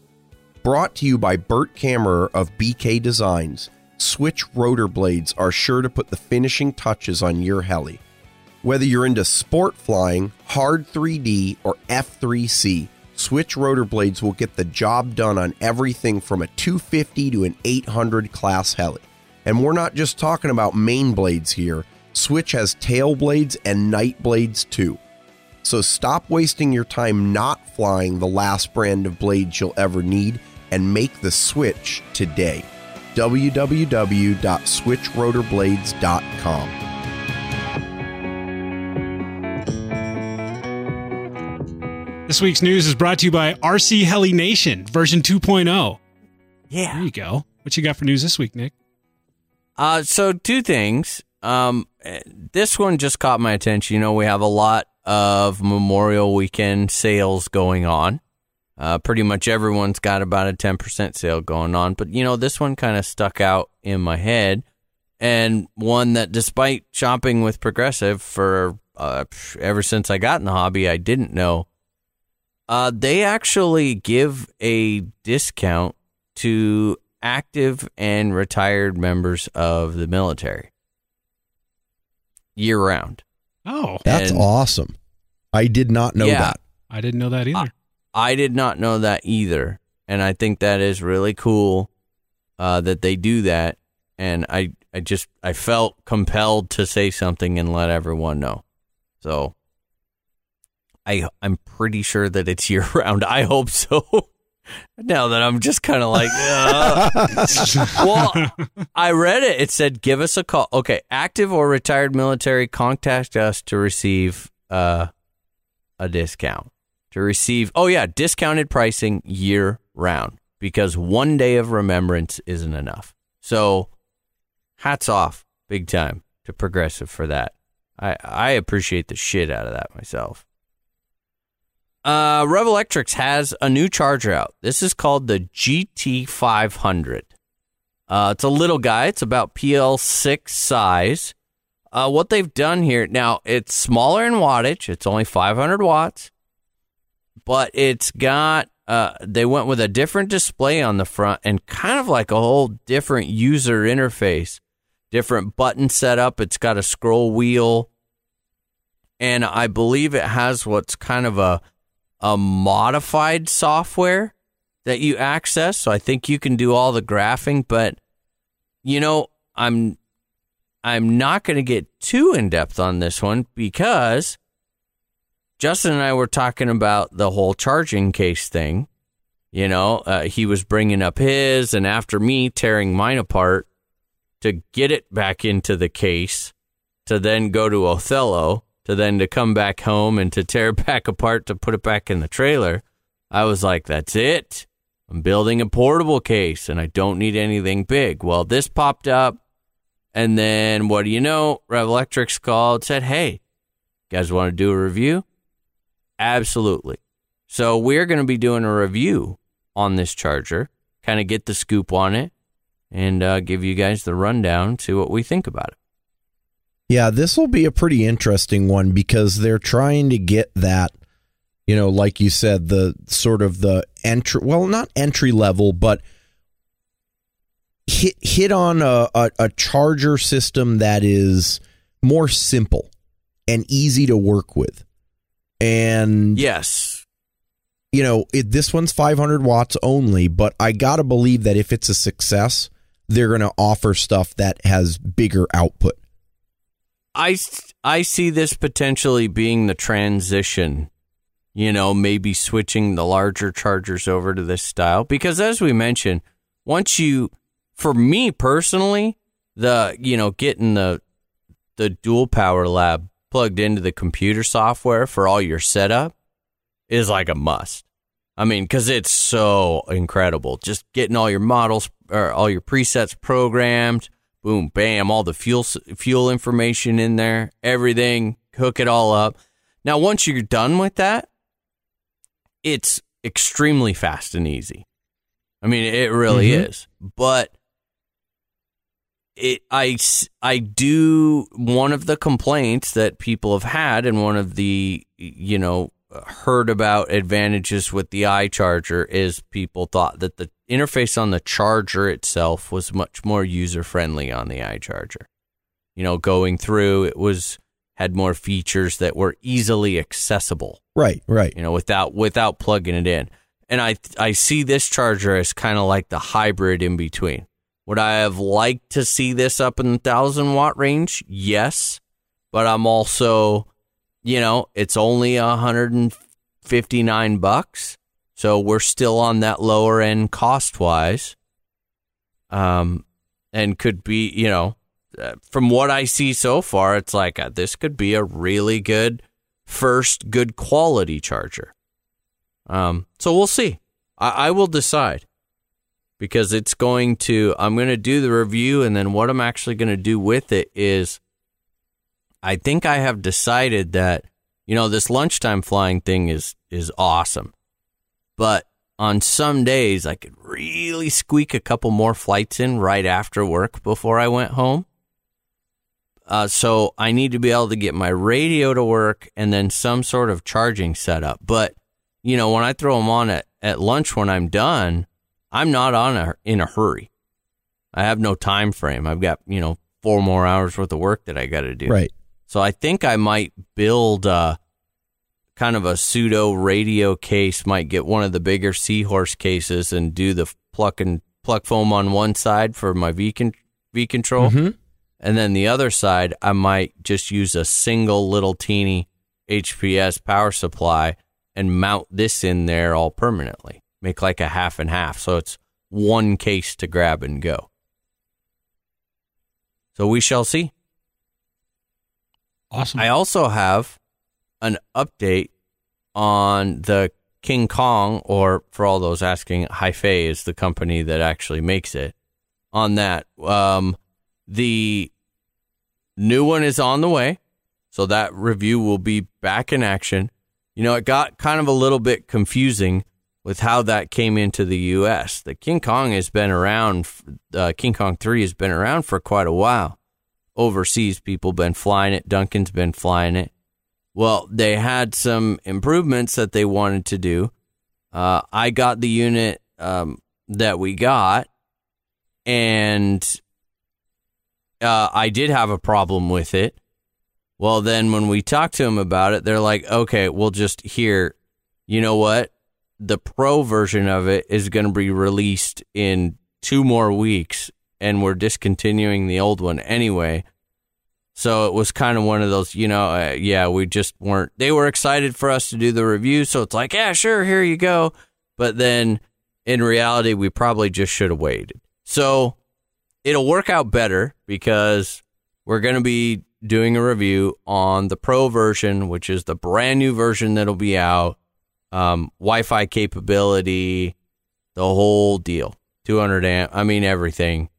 Brought to you by Bert Kammerer of BK Designs, Switch rotor blades are sure to put the finishing touches on your heli. Whether you're into sport flying, hard 3D, or F3C, Switch rotor blades will get the job done on everything from a 250 to an 800 class heli. And we're not just talking about main blades here. Switch has tail blades and night blades too. So stop wasting your time not flying the last brand of blades you'll ever need and make the switch today. www.switchrotorblades.com. This week's news is brought to you by RC Heli Nation version 2.0. Yeah. There you go. What you got for news this week, Nick? Uh, so two things. Um, this one just caught my attention. You know, we have a lot of Memorial Weekend sales going on. Uh, pretty much everyone's got about a 10% sale going on. But, you know, this one kind of stuck out in my head. And one that, despite shopping with Progressive for uh, ever since I got in the hobby, I didn't know. Uh, they actually give a discount to active and retired members of the military year round. Oh, That's And- awesome. I did not know Yeah. that. I didn't know that either. I did not know that either, and I think that is really cool uh, that they do that. And I, I just, I felt compelled to say something and let everyone know. So, I, I'm pretty sure that it's year round. I hope so. now that I'm just kind of like, uh. well, I read it. It said, "Give us a call." Okay, active or retired military, contact us to receive uh, a discount. To receive, oh yeah, discounted pricing year round because one day of remembrance isn't enough. So, hats off, big time to Progressive for that. I I appreciate the shit out of that myself. Uh, Revolectrix has a new charger out. This is called the GT500. Uh, it's a little guy. It's about PL6 size. Uh, what they've done here now, it's smaller in wattage. It's only 500 watts, but it's got. Uh, they went with a different display on the front and kind of like a whole different user interface, different button setup. It's got a scroll wheel, and I believe it has what's kind of a a modified software that you access. So I think you can do all the graphing, but you know, I'm I'm not going to get too in depth on this one because Justin and I were talking about the whole charging case thing. You know, uh, he was bringing up his, and after me tearing mine apart to get it back into the case, to then go to Othello, to then to come back home and to tear it back apart to put it back in the trailer, I was like, that's it. I'm building a portable case and I don't need anything big. Well, this popped up. And then what do you know? Revolectrix called, said, hey, guys want to do a review? Absolutely. So we're going to be doing a review on this charger, kind of get the scoop on it, and uh, give you guys the rundown, to what we think about it. Yeah, this will be a pretty interesting one because they're trying to get that, you know, like you said, the sort of the entry, well, not entry level, but hit hit on a, a, a charger system that is more simple and easy to work with. And Yes. you know, it, this one's 500 watts only, but I got to believe that if it's a success, they're going to offer stuff that has bigger output. I, I see this potentially being the transition, you know, maybe switching the larger chargers over to this style. Because as we mentioned, once you, for me personally, the, you know, getting the, the dual power lab plugged into the computer software for all your setup is like a must. I mean, because it's so incredible. Just getting all your models or all your presets programmed, boom, bam, all the fuel fuel information in there, everything, hook it all up. Now, once you're done with that, it's extremely fast and easy. I mean, it really Mhm. is. But it, I, I do. One of the complaints that people have had, and one of the you know heard about advantages with the iCharger is people thought that the interface on the charger itself was much more user friendly on the iCharger. You know, going through it was had more features that were easily accessible Right, right. you know, without without plugging it in. And I I see this charger as kind of like the hybrid in between. Would I have liked to see this up in the thousand watt range? Yes, but I'm also, you know, it's only a hundred and fifty nine bucks, so we're still on that lower end cost wise. Um, and could be, you know, uh, from what I see so far, it's like uh, this could be a really good first good quality charger. Um, so we'll see. I, I will decide because it's going to. I'm going to do the review, and then what I'm actually going to do with it is, I think I have decided that you know this lunchtime flying thing is is awesome, but on some days I could really squeak a couple more flights in right after work before I went home. Uh, so I need to be able to get my radio to work and then some sort of charging setup. But you know, when I throw them on at, at lunch when I'm done, I'm not on a, in a hurry. I have no time frame. I've got you know four more hours worth of work that I got to do. Right. So I think I might build a, kind of a pseudo radio case. Might get one of the bigger seahorse cases and do the pluck and pluck foam on one side for my V con- V control, Mhm. and then the other side I might just use a single little teeny HPS power supply and mount this in there all permanently. Make like a half and half, so it's one case to grab and go. So we shall see. Awesome. I also have an update on the King Kong, or for all those asking, Hi-Fi is the company that actually makes it. On that, um, the new one is on the way, so that review will be back in action. You know, it got kind of a little bit confusing with how that came into the U.S. The King Kong has been around. Uh, King Kong Three has been around for quite a while overseas people been flying it. Duncan's been flying it. Well, they had some improvements that they wanted to do. Uh, I got the unit um, that we got, and uh, I did have a problem with it. Well, then when we talked to them about it, they're like, okay, we'll just here, you know what? The pro version of it is going to be released in two more weeks, and we're discontinuing the old one anyway. So it was kind of one of those, you know, uh, yeah, we just weren't. They were excited for us to do the review, so it's like, yeah, sure, here you go. But then in reality, we probably just should have waited. So it'll work out better because we're going to be doing a review on the pro version, which is the brand new version that'll be out, um, Wi-Fi capability, the whole deal, 200 amp. I mean everything.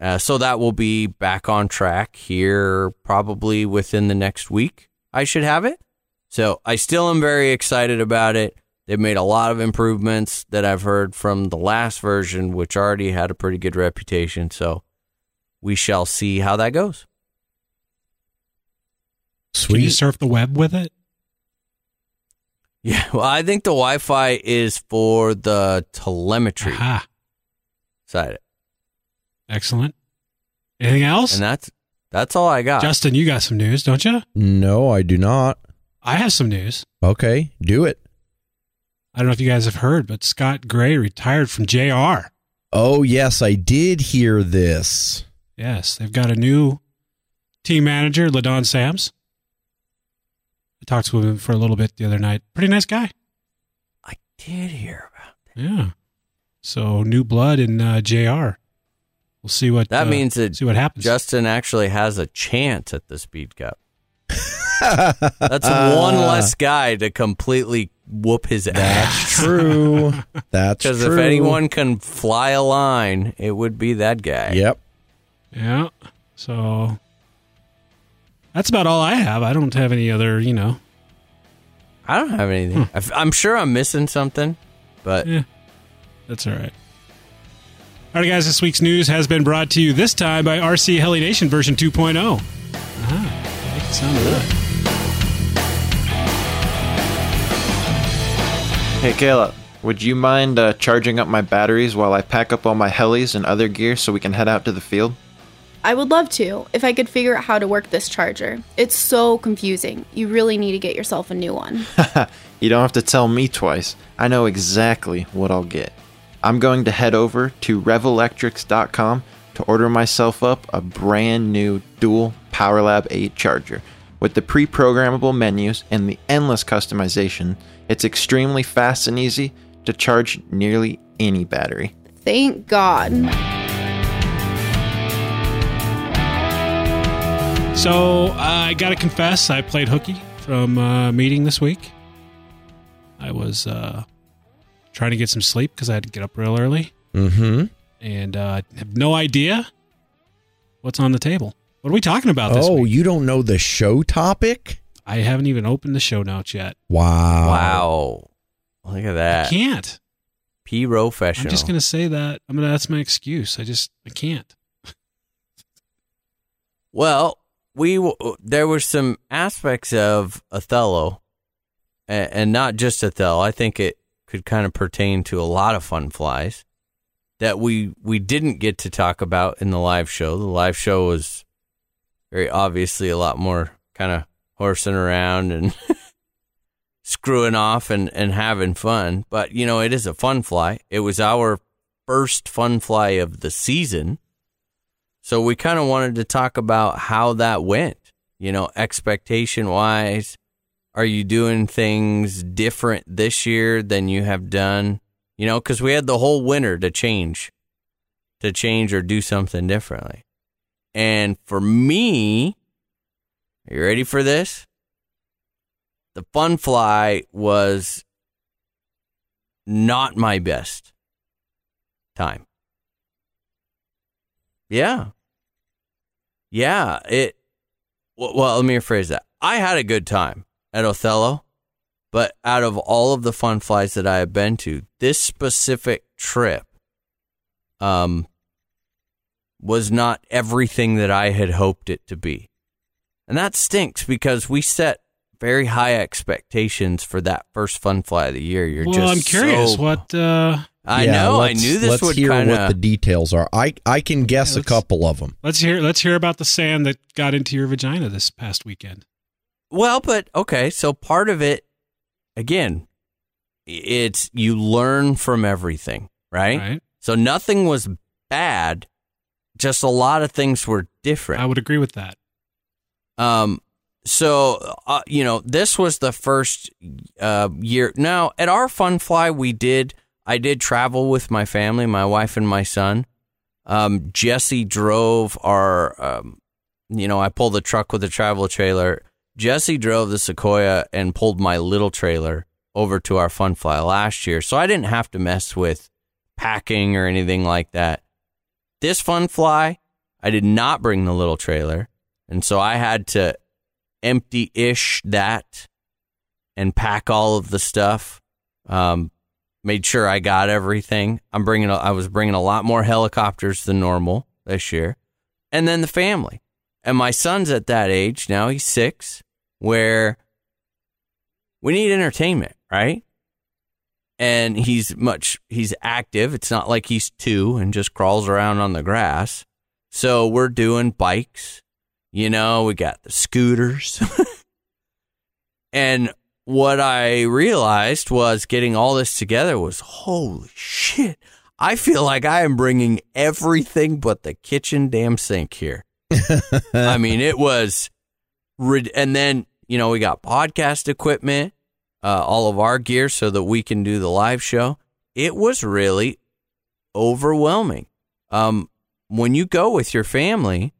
Uh, so that will be back on track here probably within the next week. I should have it. So I still am very excited about it. They've made a lot of improvements that I've heard from the last version, which already had a pretty good reputation. So we shall see how that goes. Can you surf the web with it? Yeah, well, I think the Wi-Fi is for the telemetry Aha. side, Excellent. Anything else? and that's that's all I got. Justin, you got some news, don't you? No, I do not. I have some news. Okay, do it. I don't know if you guys have heard, but Scott Gray retired from JR. Oh, yes, I did hear this. Yes, they've got a new team manager, Ladon Sams. I talked to him for a little bit the other night. Pretty nice guy. I did hear about that. Yeah. So new blood in uh, JR. We'll see what that. uh, means that see what happens. Justin actually has a chance at the Speed Cup. That's one less guy to completely whoop his ass. That's true. That's true. Because if anyone can fly a line, it would be that guy. Yep. yeah. So that's about all I have. I don't have any other, you know. I don't have anything. I'm sure I'm missing something, but Yeah. That's all right. All right, guys, this week's news has been brought to you this time by RC Heli Nation version 2.0. Ah, I like the sound of that. Hey Kayla, would you mind uh, charging up my batteries while I pack up all my helis and other gear so we can head out to the field? I would love to if I could figure out how to work this charger. It's so confusing. You really need to get yourself a new one. You don't have to tell me twice. I know exactly what I'll get. I'm going to head over to revolectrix.com to order myself up a brand new dual PowerLab 8 charger. With the pre programmable menus and the endless customization, it's extremely fast and easy to charge nearly any battery. Thank God. So uh, I got to confess, I played hooky from uh, meeting this week. I was uh, trying to get some sleep because I had to get up real early Mm-hmm. and uh, have no idea what's on the table. What are we talking about this Oh, week? you don't know the show topic? I haven't even opened the show notes yet. Wow. wow. Look at I that. can't. P professional. I'm just gonna say that. I'm gonna. That's my excuse. I just. I can't. Well, we there were some aspects of Othello, and, and not just Othello. I think it could kind of pertain to a lot of fun flies that we we didn't get to talk about in the live show. The live show was very obviously a lot more kind of horsing around and screwing off and, and having fun. But you know, it is a fun fly. It was our first fun fly of the season. So we kind of wanted to talk about how that went, you know, expectation wise. Are you doing things different this year than you have done? You know, because we had the whole winter to change, to change or do something differently. And for me, are you ready for this? The fun fly was not my best time. Yeah. Yeah, it well, let me rephrase that. I had a good time at Othello, but out of all of the fun flies that I have been to, this specific trip um was not everything that I had hoped it to be. And that stinks because we set very high expectations for that first fun fly of the year. You're well, just I'm curious so- what. uh I Yeah, know. I let's- knew this let's would hear kind what the details are. I I can guess Yeah, a couple of them. Let's hear. Let's hear about the sand that got into your vagina this past weekend. Well, but okay. So part of it, again, it's you learn from everything, right? Right. So nothing was bad. Just a lot of things were different. I would agree with that. Um, so uh, you know, this was the first uh, year. Now, at our fun fly, we did. I did travel with my family, my wife and my son. Um, Jesse drove our. Um, you know, I pulled the truck with the travel trailer. Jesse drove the Sequoia and pulled my little trailer over to our fun fly last year, so I didn't have to mess with packing or anything like that. This fun fly, I did not bring the little trailer. And so I had to empty ish that and pack all of the stuff. Um, made sure I got everything. I'm bringing, a, I was bringing a lot more helicopters than normal this year. And then the family. And my son's at that age now, he's six. where we need entertainment, right? And he's much he's active. It's not like he's two and just crawls around on the grass. So we're doing bikes. You know, we got the scooters. and what I realized was getting all this together was holy shit. I feel like I am bringing everything but the kitchen damn sink here. I mean, it was, and then you know we got podcast equipment, uh, all of our gear so that we can do the live show. It was really overwhelming. Um, when you go with your family,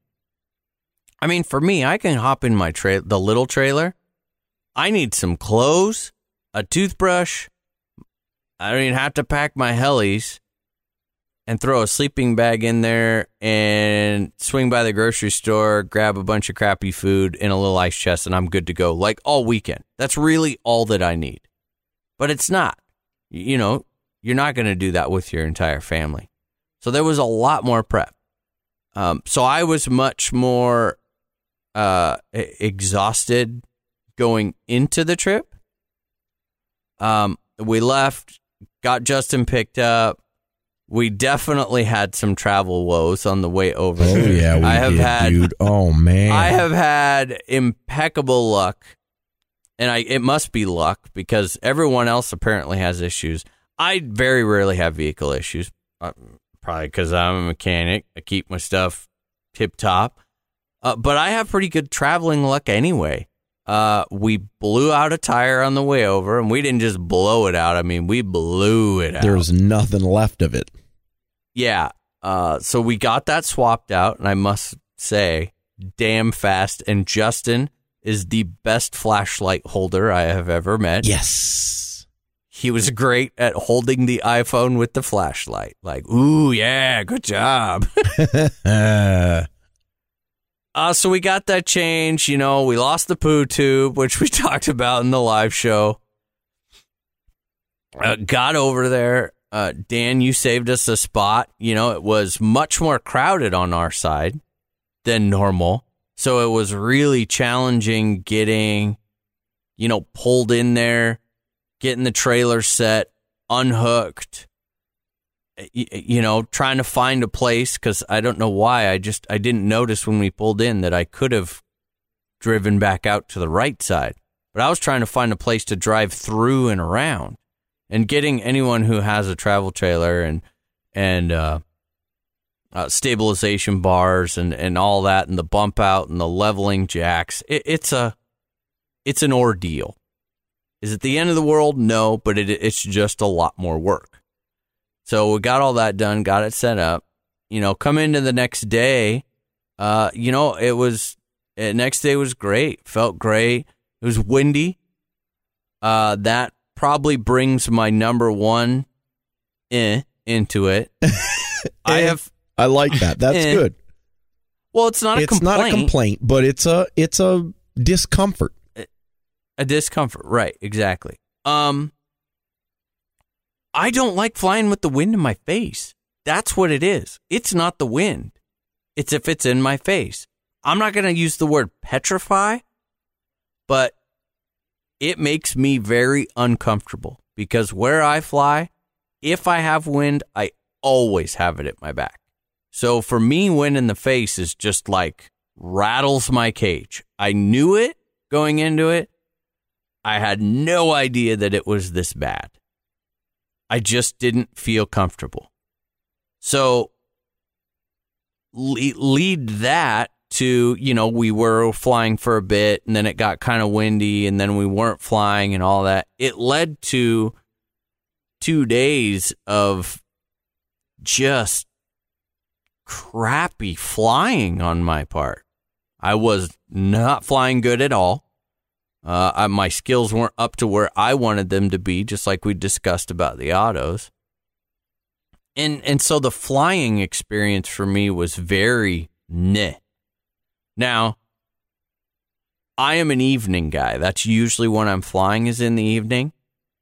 I mean, for me, I can hop in my tra- the little trailer. I need some clothes, a toothbrush. I don't even have to pack my helis and throw a sleeping bag in there and swing by the grocery store, grab a bunch of crappy food in a little ice chest, and I'm good to go like all weekend. That's really all that I need. But it's not. You know, you're not going to do that with your entire family. So there was a lot more prep. Um, so I was much more uh, exhausted going into the trip. Um, we left, got Justin picked up. We definitely had some travel woes on the way over. Oh yeah, we I have did, had dude. Oh man, I have had impeccable luck, and I it must be luck because everyone else apparently has issues. I very rarely have vehicle issues, uh, probably because I'm a mechanic. I keep my stuff tip top, uh, but I have pretty good traveling luck anyway. Uh, we blew out a tire on the way over, and we didn't just blow it out. I mean, we blew it out. There's nothing left of it. Yeah. Uh, so we got that swapped out, and I must say, damn fast. And Justin is the best flashlight holder I have ever met. Yes. He was great at holding the iPhone with the flashlight. Like, ooh, yeah, good job. Uh, so we got that change. You know, we lost the poo tube, which we talked about in the live show. Uh, got over there. Uh, Dan, you saved us a spot. You know, it was much more crowded on our side than normal. So it was really challenging getting, you know, pulled in there, getting the trailer set, unhooked, you know, trying to find a place because I don't know why. I just I didn't notice when we pulled in that I could have driven back out to the right side, but I was trying to find a place to drive through and around, and getting anyone who has a travel trailer and and uh, uh, stabilization bars and and all that, and the bump out and the leveling jacks. It, it's a it's an ordeal. Is it the end of the world? No, but it, it's just a lot more work. So we got all that done, got it set up. You know, come into the next day, uh, you know, it was uh, next day was great. Felt great. It was windy. Uh, that probably brings my number one eh into it. I Eh. have I like that. That's Eh. good. well, it's not a it's complaint. not a complaint, but it's a it's a discomfort. a discomfort right exactly um i don't like flying with the wind in my face. That's what it is. It's not the wind. It's if it's in my face. I'm not going to use the word petrify but it makes me very uncomfortable because where i fly if i have wind i always have it at my back. So for me wind in the face is just like rattles my cage. I knew it going into it. I had no idea that it was this bad. I just didn't feel comfortable. So lead that to, you know, we were flying for a bit and then it got kind of windy and then we weren't flying and all that. It led to two days of just crappy flying on my part. I was not flying good at all. Uh, I, my skills weren't up to where I wanted them to be, just like we discussed about the autos. And and so the flying experience for me was very meh. Now, I am an evening guy. That's usually when I'm flying is in the evening.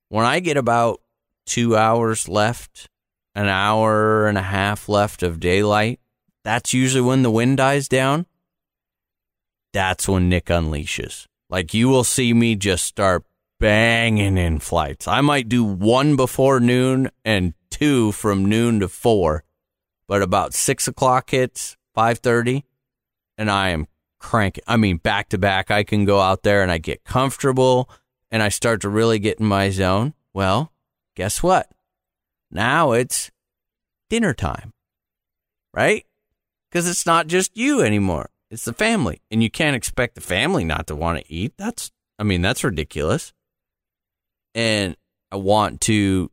When I get about two hours left, an hour and a half left of daylight, that's usually when the wind dies down. That's when Nick unleashes Like you will see me just start banging in flights. I might do one before noon and two from noon to four, but about six o'clock hits, five thirty, and I am cranking. I mean, back to back. I can go out there and I get comfortable and I start to really get in my zone. Well, guess what? Now it's dinner time, right? Because it's not just you anymore. It's the family. And you can't expect the family not to want to eat. That's, I mean, that's ridiculous. And I want to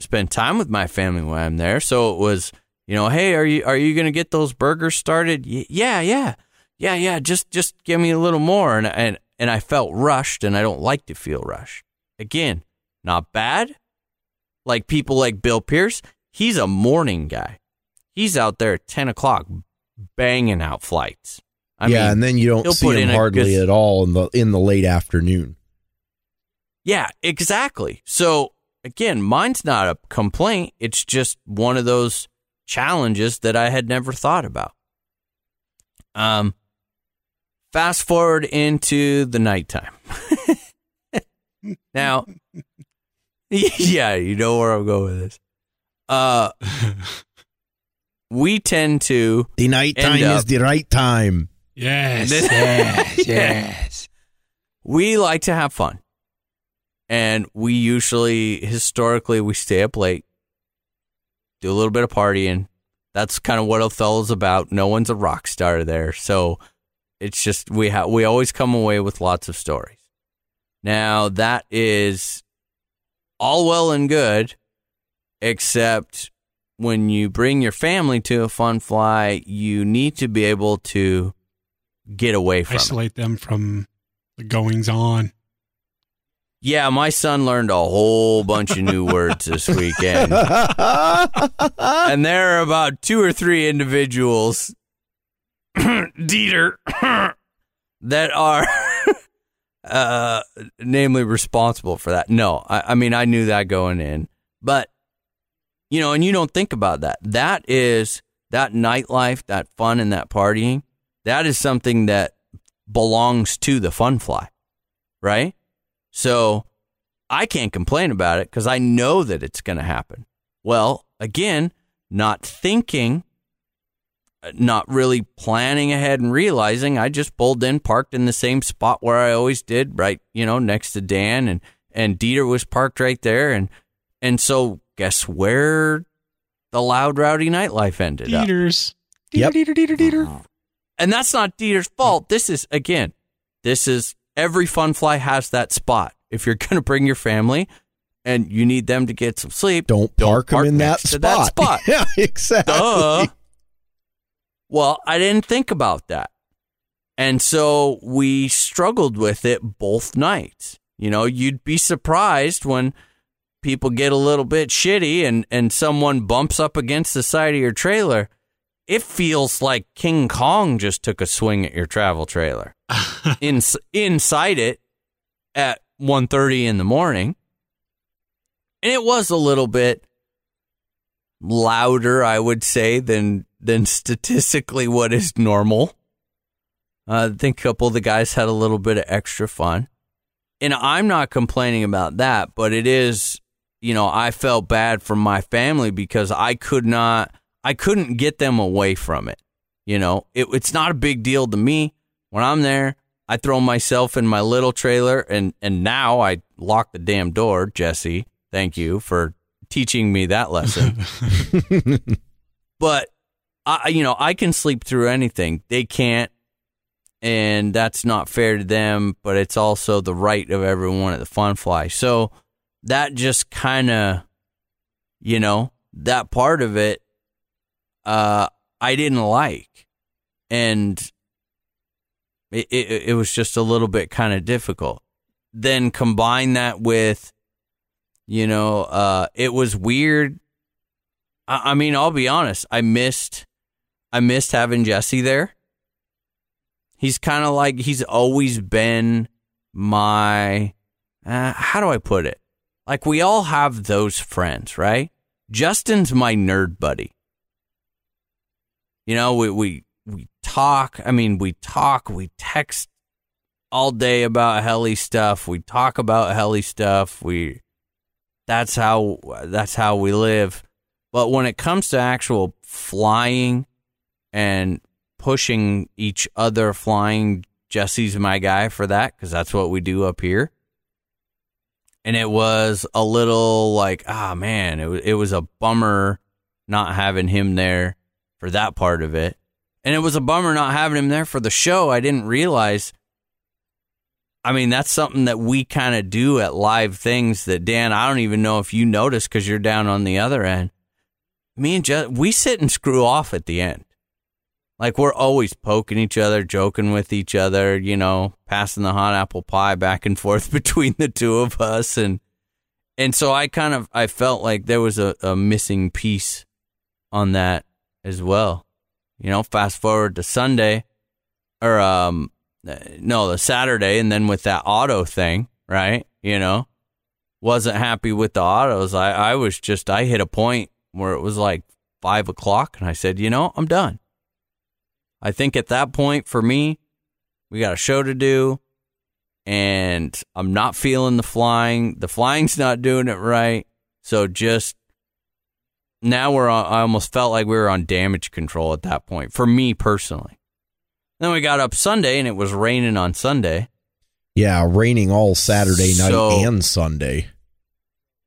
spend time with my family when I'm there. So it was, you know, hey, are you, are you going to get those burgers started? Y- yeah, yeah. Yeah, yeah. Just, just give me a little more. And, and, and I felt rushed and I don't like to feel rushed. Again, not bad. Like people like Bill Pierce, he's a morning guy. He's out there at 10 o'clock banging out flights. I yeah, mean, and then you don't see him hardly at all in the in the late afternoon. Yeah, exactly. So again, mine's not a complaint. It's just one of those challenges that I had never thought about. Um, fast forward into the nighttime. now, yeah, you know where I'm going with this. Uh, we tend to The night End time is the right time. Yes, yes, yes. we like to have fun. And we usually, historically, we stay up late, do a little bit of partying. That's kind of what Othello's about. No one's a rock star there. So it's just, we have, we always come away with lots of stories. Now, that is all well and good, except when you bring your family to a fun fly, you need to be able to get away from it. Isolate them from the goings on. Yeah, my son learned a whole bunch of new words this weekend. and there are about two or three individuals, Dieter, that are uh, namely responsible for that. No, I, I mean, I knew that going in. But, you know, and you don't think about that. That is that nightlife, that fun, and that partying, that is something that belongs to the fun fly, right? So I can't complain about it because I know that it's going to happen. Well, again, not thinking, uh, not really planning ahead and realizing I just pulled in, parked in the same spot where I always did, right, you know, next to Dan and and Dieter was parked right there and and so guess where the loud rowdy nightlife ended up. Dieter's. Yep. Dieter, dieter, dieter. And that's not Dieter's fault. Hmm. This is again, this is every fun fly has that spot. If you're going to bring your family and you need them to get some sleep, Don't park them in that spot. spot. yeah, exactly. Duh. Well, I didn't think about that. And so we struggled with it both nights. You know, you'd be surprised when people get a little bit shitty and, and someone bumps up against the side of your trailer. It feels like King Kong just took a swing at your travel trailer. in, inside it at 1.30 in the morning. And it was a little bit louder, I would say, than than statistically what is normal. Uh, I think a couple of the guys had a little bit of extra fun. And I'm not complaining about that, but it is, you know, I felt bad for my family because I could not, I couldn't get them away from it. You know, it, it's not a big deal to me. When I'm there, I throw myself in my little trailer and, and now I lock the damn door, Jesse. Thank you for teaching me that lesson. but I, you know, I can sleep through anything. They can't, and that's not fair to them. But it's also the right of everyone at the Fun Fly. So that just kind of, you know, that part of it, uh, I didn't like, and it it, it was just a little bit kind of difficult. Then combine that with, you know, uh, it was weird. I, I mean, I'll be honest. I missed, I missed having Jesse there. He's kind of like he's always been my. Uh, how do I put it? Like we all have those friends, right? Justin's my nerd buddy. You know, we we we talk. I mean, we talk. We text all day about heli stuff. We talk about heli stuff. We that's how that's how we live. But when it comes to actual flying and pushing each other flying, Jesse's my guy for that because that's what we do up here. And it was a little like, ah, man, it was, it was a bummer not having him there for that part of it. And it was a bummer not having him there for the show. I didn't realize. I mean, that's something that we kind of do at live things that, Dan, I don't even know if you notice because you're down on the other end. Me and Jess, we sit and screw off at the end. Like we're always poking each other, joking with each other, you know, passing the hot apple pie back and forth between the two of us. And, and so I kind of, I felt like there was a, a missing piece on that as well. You know, fast forward to Sunday or, um, no, the Saturday. And then with that auto thing, right? You know, wasn't happy with the autos. I, I was just, I hit a point where it was like five o'clock and I said, you know, I'm done. I think at that point for me, we got a show to do and I'm not feeling the flying. The flying's not doing it right. So just now we're on, I almost felt like we were on damage control at that point for me personally. Then we got up Sunday and it was raining on Sunday. Yeah, raining all Saturday night and Sunday.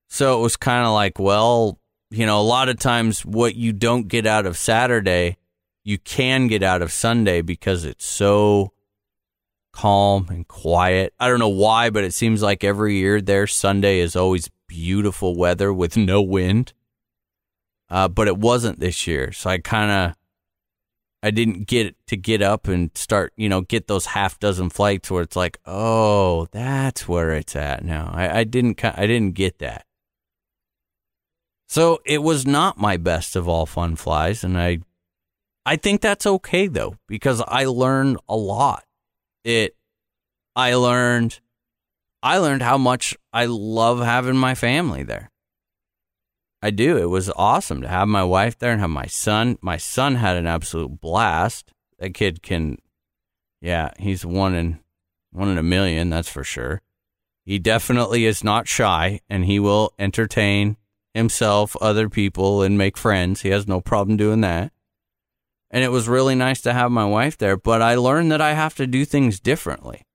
So it was kind of like, well, you know, a lot of times what you don't get out of Saturday, you can get out of Sunday because it's so calm and quiet. I don't know why, but it seems like every year there, Sunday is always beautiful weather with no wind. Uh, but it wasn't this year. So I kind of, I didn't get to get up and start, you know, get those half dozen flights where it's like, oh, that's where it's at now. I, I didn't, I didn't get that. So it was not my best of all fun flies, and I, I think that's okay though because I learned a lot. It, I learned, I learned how much I love having my family there. I do. It was awesome to have my wife there and have my son. My son had an absolute blast. That kid can, yeah, he's one in one in a million. That's for sure. He definitely is not shy, and he will entertain himself, other people, and make friends. He has no problem doing that. And it was really nice to have my wife there, but I learned that I have to do things differently.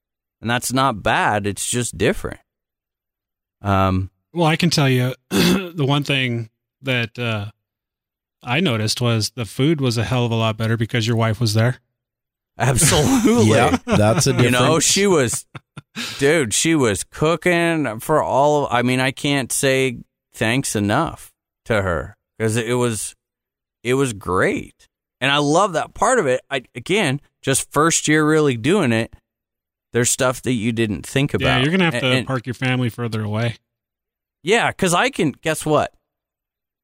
And that's not bad, it's just different. Um, Well, I can tell you the one thing that uh, I noticed was the food was a hell of a lot better because your wife was there. absolutely. Yeah, that's a you know, she was, dude, she was cooking for all of, I mean, I can't say thanks enough to her because it was, it was great. And I love that part of it. I, again, just first year really doing it. There's stuff that you didn't think about. Yeah, you're gonna have to And- and- park your family further away. Yeah, because I can, guess what?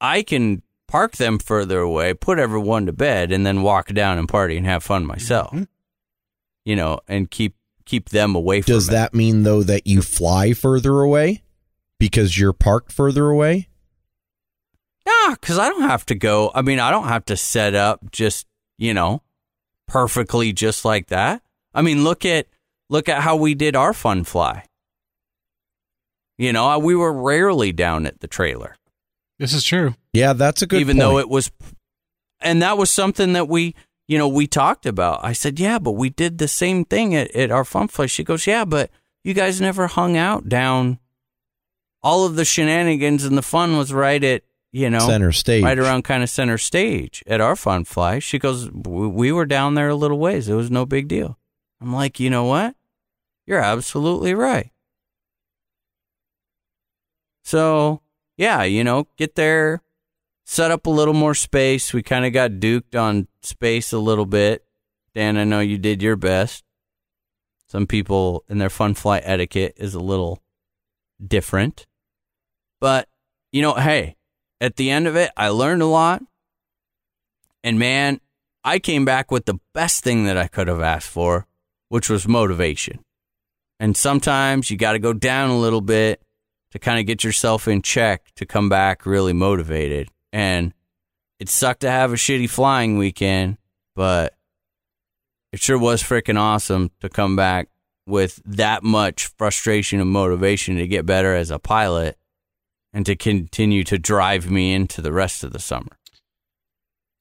I can park them further away, put everyone to bed, and then walk down and party and have fun myself. Mhm. You know, and keep keep them away from Does it. that mean though that you fly further away because you're parked further away? Yeah, because I don't have to go. I mean, I don't have to set up just you know perfectly just like that. I mean, look at look at how we did our fun fly. You know, we were rarely down at the trailer. This is true. Yeah, that's a good. even point. though it was and that was something that we you know we talked about i said yeah but we did the same thing at, at our fun fly she goes yeah but you guys never hung out down all of the shenanigans and the fun was right at you know center stage. right around kind of center stage at our fun fly she goes we we were down there a little ways it was no big deal i'm like you know what you're absolutely right so yeah you know get there set up a little more space. We kind of got duked on space a little bit. Dan, I know you did your best. Some people in their fun flight etiquette is a little different. But, you know, hey, at the end of it, I learned a lot. And man, I came back with the best thing that I could have asked for, which was motivation. And sometimes you got to go down a little bit to kind of get yourself in check to come back really motivated. And it sucked to have a shitty flying weekend, but it sure was freaking awesome to come back with that much frustration and motivation to get better as a pilot and to continue to drive me into the rest of the summer.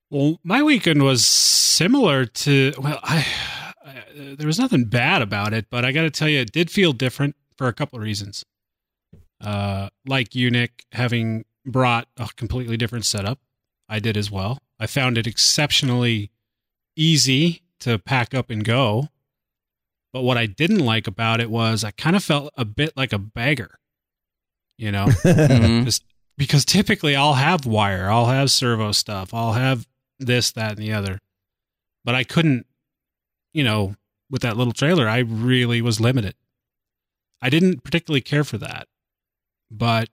Well, my weekend was similar to well, I, I there was nothing bad about it, but I got to tell you, it did feel different for a couple of reasons. Uh, like you, Nick, having brought a completely different setup, I did as well. I found it exceptionally easy to pack up and go. But what I didn't like about it was I kind of felt a bit like a beggar, you know, Mhm. Just because typically I'll have wire, I'll have servo stuff, I'll have this, that, and the other. But I couldn't, you know, with that little trailer, I really was limited. I didn't particularly care for that, but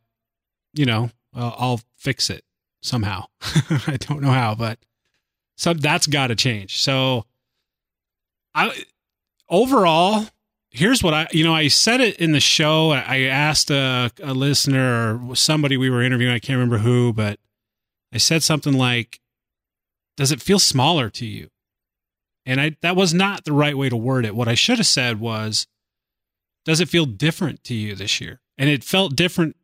you know, I'll, fix it somehow. I don't know how, but so that's got to change. So, I overall, here's what I, you know, I said it in the show. I I asked a, a listener or somebody we were interviewing. I can't remember who, but I said something like, "Does it feel smaller to you?" And I that was not the right way to word it. What I should have said was, "Does it feel different to you this year?" And it felt different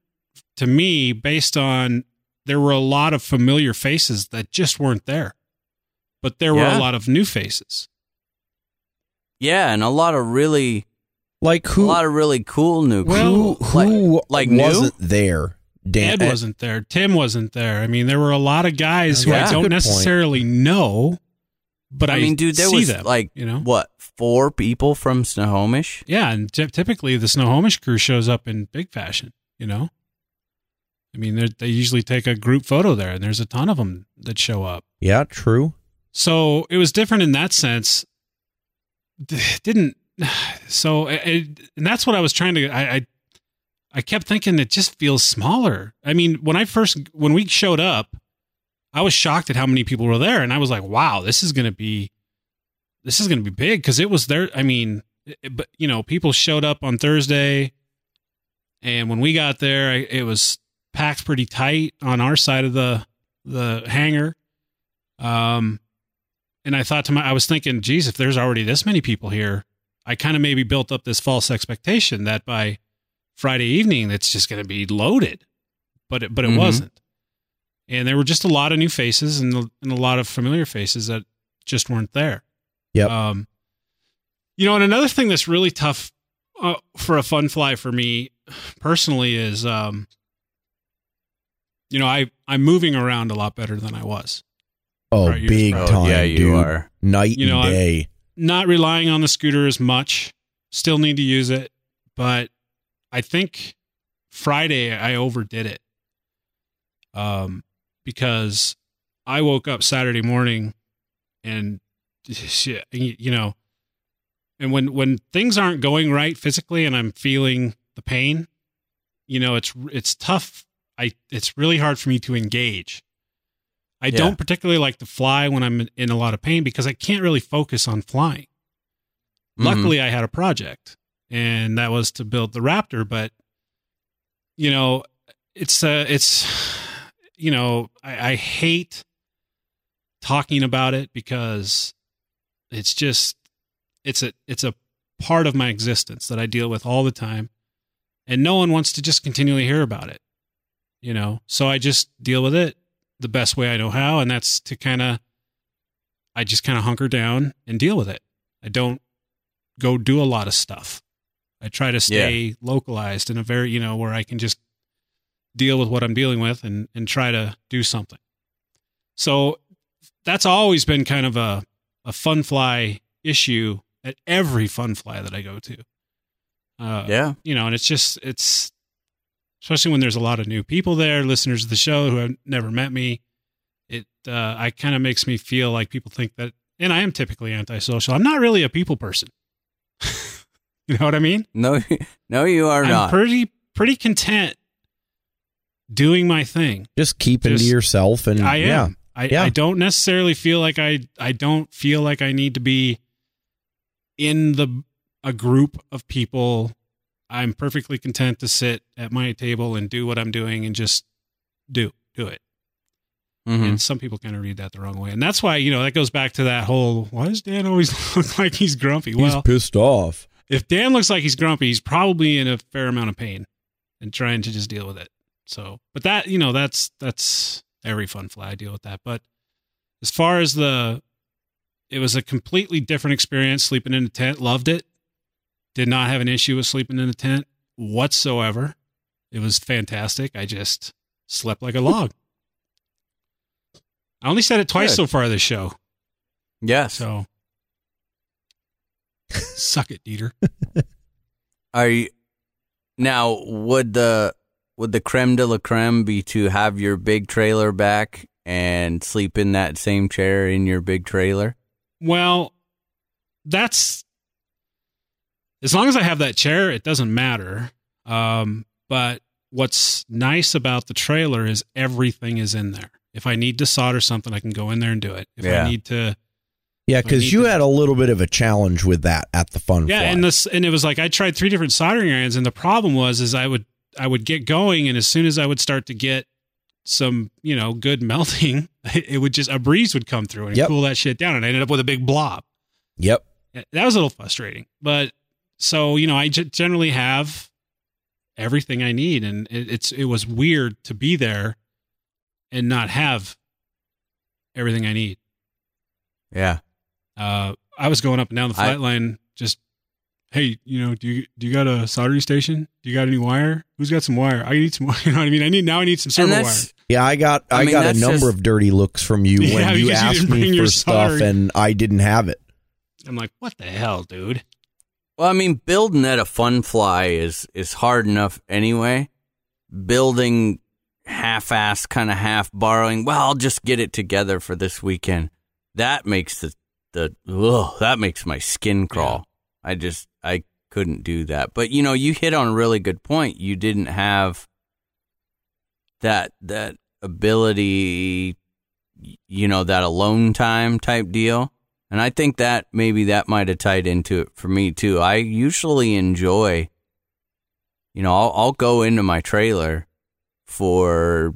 to me based on there were a lot of familiar faces that just weren't there, but there were a lot of new faces. Yeah, and a lot of really Like a lot of really cool new Well, who who like new? wasn't there? Dan, Ed wasn't there. Tim wasn't there. I mean, there were a lot of guys who I don't good point. necessarily know, but I, I mean, dude, there was them, like you know, what four people from Snohomish. yeah. And ty- typically, the Snohomish crew shows up in big fashion. You know, I mean, they're- they usually take a group photo there, and there's a ton of them that show up. Yeah, true. So it was different in that sense. D- Didn't so, it, and that's what I was trying to. I, I I kept thinking it just feels smaller. I mean, when I first when we showed up, I was shocked at how many people were there, and I was like, "Wow, this is going to be this is going to be big." Because it was there. I mean, it- but you know, people showed up on Thursday, and when we got there, I- it was packed pretty tight on our side of the the hangar. Um, and I thought to my, I was thinking, geez, if there's already this many people here, I kind of maybe built up this false expectation that by Friday evening it's just going to be loaded, but it, but it Mhm. wasn't. And there were just a lot of new faces and, a- and a lot of familiar faces that just weren't there. Yep. Um, you know, and another thing that's really tough uh, for a fun fly for me personally is, um, you know, I I'm moving around a lot better than I was. Oh, Right, big right. Oh, time, yeah, you dude. are. Night You know, and I'm- day. not relying on the scooter as much. Still need to use it, but I think Friday I overdid it. Um, because I woke up Saturday morning and shit, you know, and when when things aren't going right physically and I'm feeling the pain, you know, it's it's tough. I it's really hard for me to engage. I Yeah. don't particularly like to fly when I'm in a lot of pain because I can't really focus on flying. Mhm. Luckily, I had a project, and that was to build the Raptor. But you know, it's uh, it's you know, I, I hate talking about it because it's just it's a it's a part of my existence that I deal with all the time, and no one wants to just continually hear about it. You know, so I just deal with it the best way I know how, and that's to kind of I just kind of hunker down and deal with it. I don't go do a lot of stuff. I try to stay localized in a very, you know, where I can just deal with what I'm dealing with and and try to do something. So that's always been kind of a a fun fly issue at every fun fly that I go to. Uh, Yeah. you know, and it's just it's especially when there's a lot of new people there, listeners of the show who have never met me. It uh, I kind of makes me feel like people think that, and I am typically antisocial. I'm not really a people person. you know what I mean? No, no, you are I'm not. pretty pretty content doing my thing. Just keeping Just- to yourself and I am. yeah. I, Yeah. I don't necessarily feel like I I don't feel like I need to be in the a group of people. I'm perfectly content to sit at my table and do what I'm doing and just do do it. Mhm. And some people kind of read that the wrong way. And that's why, you know, that goes back to that whole why does Dan always look like he's grumpy? He's well, pissed off. if Dan looks like he's grumpy, he's probably in a fair amount of pain and trying to just deal with it. So, but that you know, that's that's every fun fly I deal with that. But as far as the, it was a completely different experience sleeping in a tent. Loved it. Did not have an issue with sleeping in a tent whatsoever. It was fantastic. I just slept like a log. I only said it twice Good. so far this show. Yes. So suck it, Dieter. Are you now? Would the would the creme de la creme be to have your big trailer back and sleep in that same chair in your big trailer? Well, that's as long as I have that chair, it doesn't matter. Um, but what's nice about the trailer is everything is in there. If I need to solder something, I can go in there and do it. If Yeah. I need to, Yeah, because you to- had a little bit of a challenge with that at the fun yeah, fly. and this and it was like I tried three different soldering irons, and the problem was is I would I would get going, and as soon as I would start to get some you know good melting, it would just a breeze would come through and Yep. cool that shit down, and I ended up with a big blob. yep. that was a little frustrating but so you know i generally have everything i need and it, it's it was weird to be there and not have everything i need Yeah. uh i was going up and down the I- flight line just hey you know do you do you got a soldering station do you got any wire who's got some wire i need some wire you know what i mean i need now i need some servo wire Yeah, I got I I, mean, got a number just- of dirty looks from you Yeah, when you you asked didn't me for stuff soldering. and I didn't have it. i'm like what the hell dude Well, I mean, building at a fun fly is is hard enough anyway. Building half-ass, kind of half borrowing. Well, I'll just get it together for this weekend. That makes the the ugh, that makes my skin crawl. I just I couldn't do that. But you know, you hit on a really good point. You didn't have that that ability, you know, that alone time type deal. And I think that maybe that might have tied into it for me too. I usually enjoy, you know, I'll, I'll go into my trailer for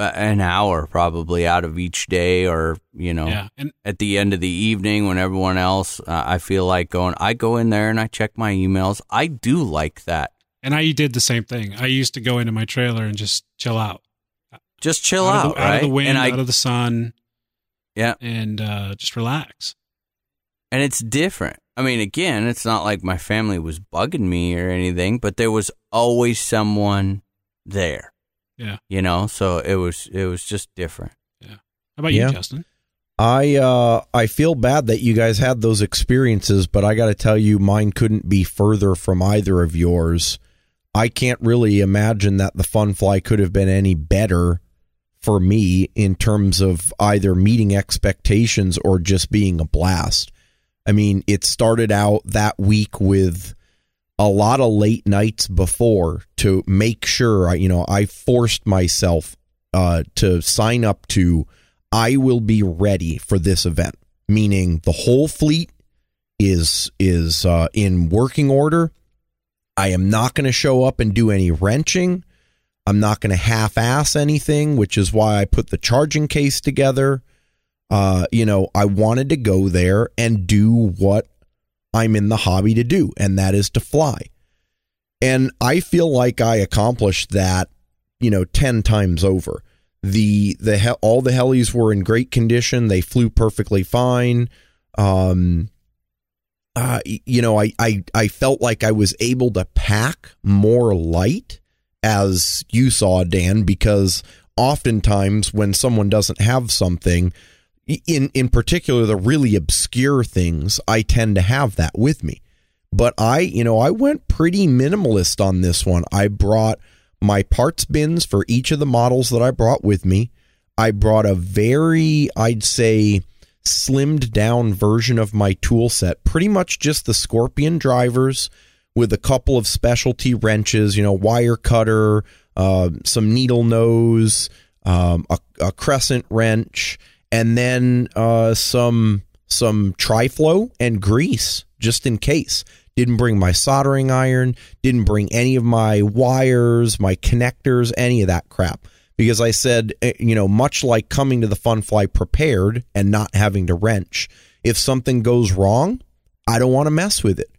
an hour probably out of each day or, you know, yeah and at the end of the evening when everyone else, uh, I feel like going, I go in there and I check my emails. I do like that. and i did the same thing i used to go into my trailer and just chill out Just chill out, out, of the, right? out of the wind, and I, out of the sun, yeah. and uh, just relax. And it's different. I mean, again, it's not like my family was bugging me or anything, but there was always someone there. Yeah. You know, so it was it was just different. Yeah. How about Yeah. you, Justin? I uh I feel bad that you guys had those experiences, but I got to tell you mine couldn't be further from either of yours. I can't really imagine that the fun fly could have been any better for me in terms of either meeting expectations or just being a blast. I mean, it started out that week with a lot of late nights before to make sure I, you know, I forced myself uh, to sign up to I will be ready for this event, meaning the whole fleet is is uh, in working order. I am not going to show up and do any wrenching. I'm not going to half-ass anything, which is why I put the charging case together. Uh, you know, I wanted to go there and do what I'm in the hobby to do, and that is to fly. And I feel like I accomplished that, you know, 10 times over. The the he- all the helis were in great condition. They flew perfectly fine. Um uh, you know, I, I I felt like I was able to pack more light as you saw Dan because oftentimes when someone doesn't have something in in particular the really obscure things I tend to have that with me. But I you know I went pretty minimalist on this one. I brought my parts bins for each of the models that I brought with me. I brought a very I'd say slimmed down version of my tool set pretty much just the scorpion drivers with a couple of specialty wrenches, you know, wire cutter, uh, some needle nose, um, a, a crescent wrench, and then uh, some some triflow and grease just in case. Didn't bring my soldering iron. Didn't bring any of my wires, my connectors, any of that crap. Because I said, eh, you know, much like coming to the fun fly prepared and not having to wrench, if something goes wrong, I don't want to mess with it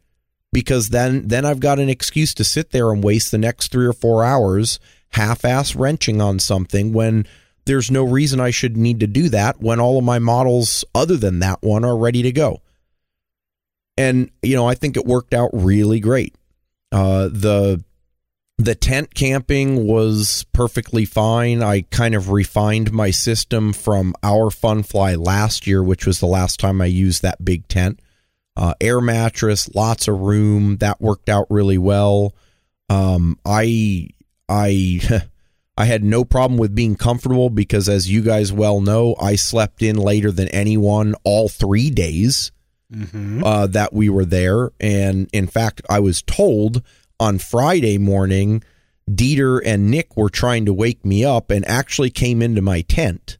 because then then I've got an excuse to sit there and waste the next 3 or 4 hours half-ass wrenching on something when there's no reason I should need to do that when all of my models other than that one are ready to go. And you know, I think it worked out really great. Uh, the the tent camping was perfectly fine. I kind of refined my system from our fun fly last year, which was the last time I used that big tent. Uh, air mattress, lots of room. That worked out really well. Um, I I I had no problem with being comfortable because, as you guys well know, I slept in later than anyone all three days Mm-hmm. uh, that we were there. And in fact, I was told on Friday morning, Dieter and Nick were trying to wake me up and actually came into my tent,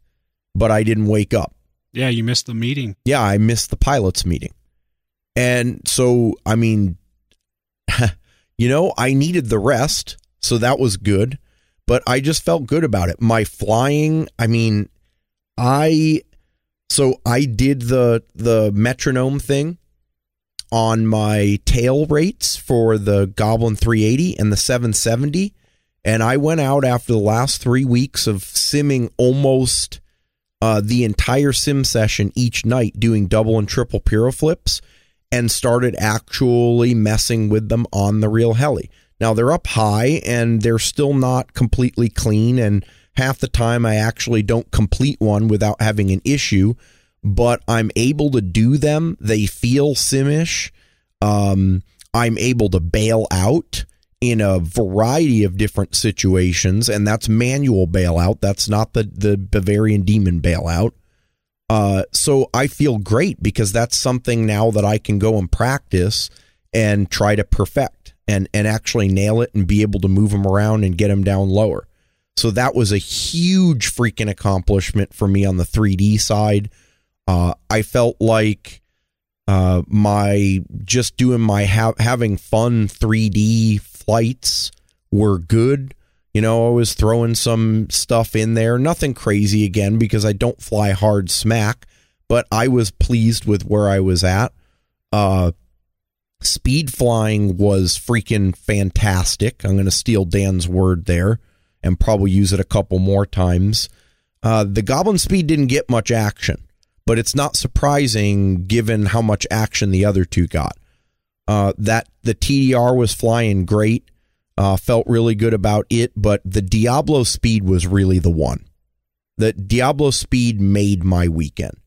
but I didn't wake up. Yeah, you missed the meeting. Yeah, I missed the pilots meeting. And so, I mean, you know, I needed the rest, so that was good, but I just felt good about it. My flying, I mean, I so I did the the metronome thing on my tail rates for the Goblin 380 and the 770 and I went out after the last 3 weeks of simming almost uh, the entire sim session each night doing double and triple piro flips and started actually messing with them on the real heli. Now they're up high and they're still not completely clean and half the time I actually don't complete one without having an issue, but I'm able to do them. They feel simish. Um, I'm able to bail out in a variety of different situations, and that's manual bailout. That's not the the Bavarian Demon bailout. Uh, so I feel great because that's something now that I can go and practice and try to perfect and and actually nail it and be able to move them around and get them down lower. So that was a huge freaking accomplishment for me on the 3D side. Uh, I felt like uh, my just doing my ha- having fun 3D flights were good. You know, I was throwing some stuff in there, nothing crazy again because I don't fly hard smack, but I was pleased with where I was at. Uh, speed flying was freaking fantastic. I'm going to steal Dan's word there and probably use it a couple more times. Uh, the Goblin Speed didn't get much action, but it's not surprising given how much action the other two got. Uh, that the TDR was flying great, uh, felt really good about it, but the Diabolo Speed was really the one. The Diabolo Speed made my weekend.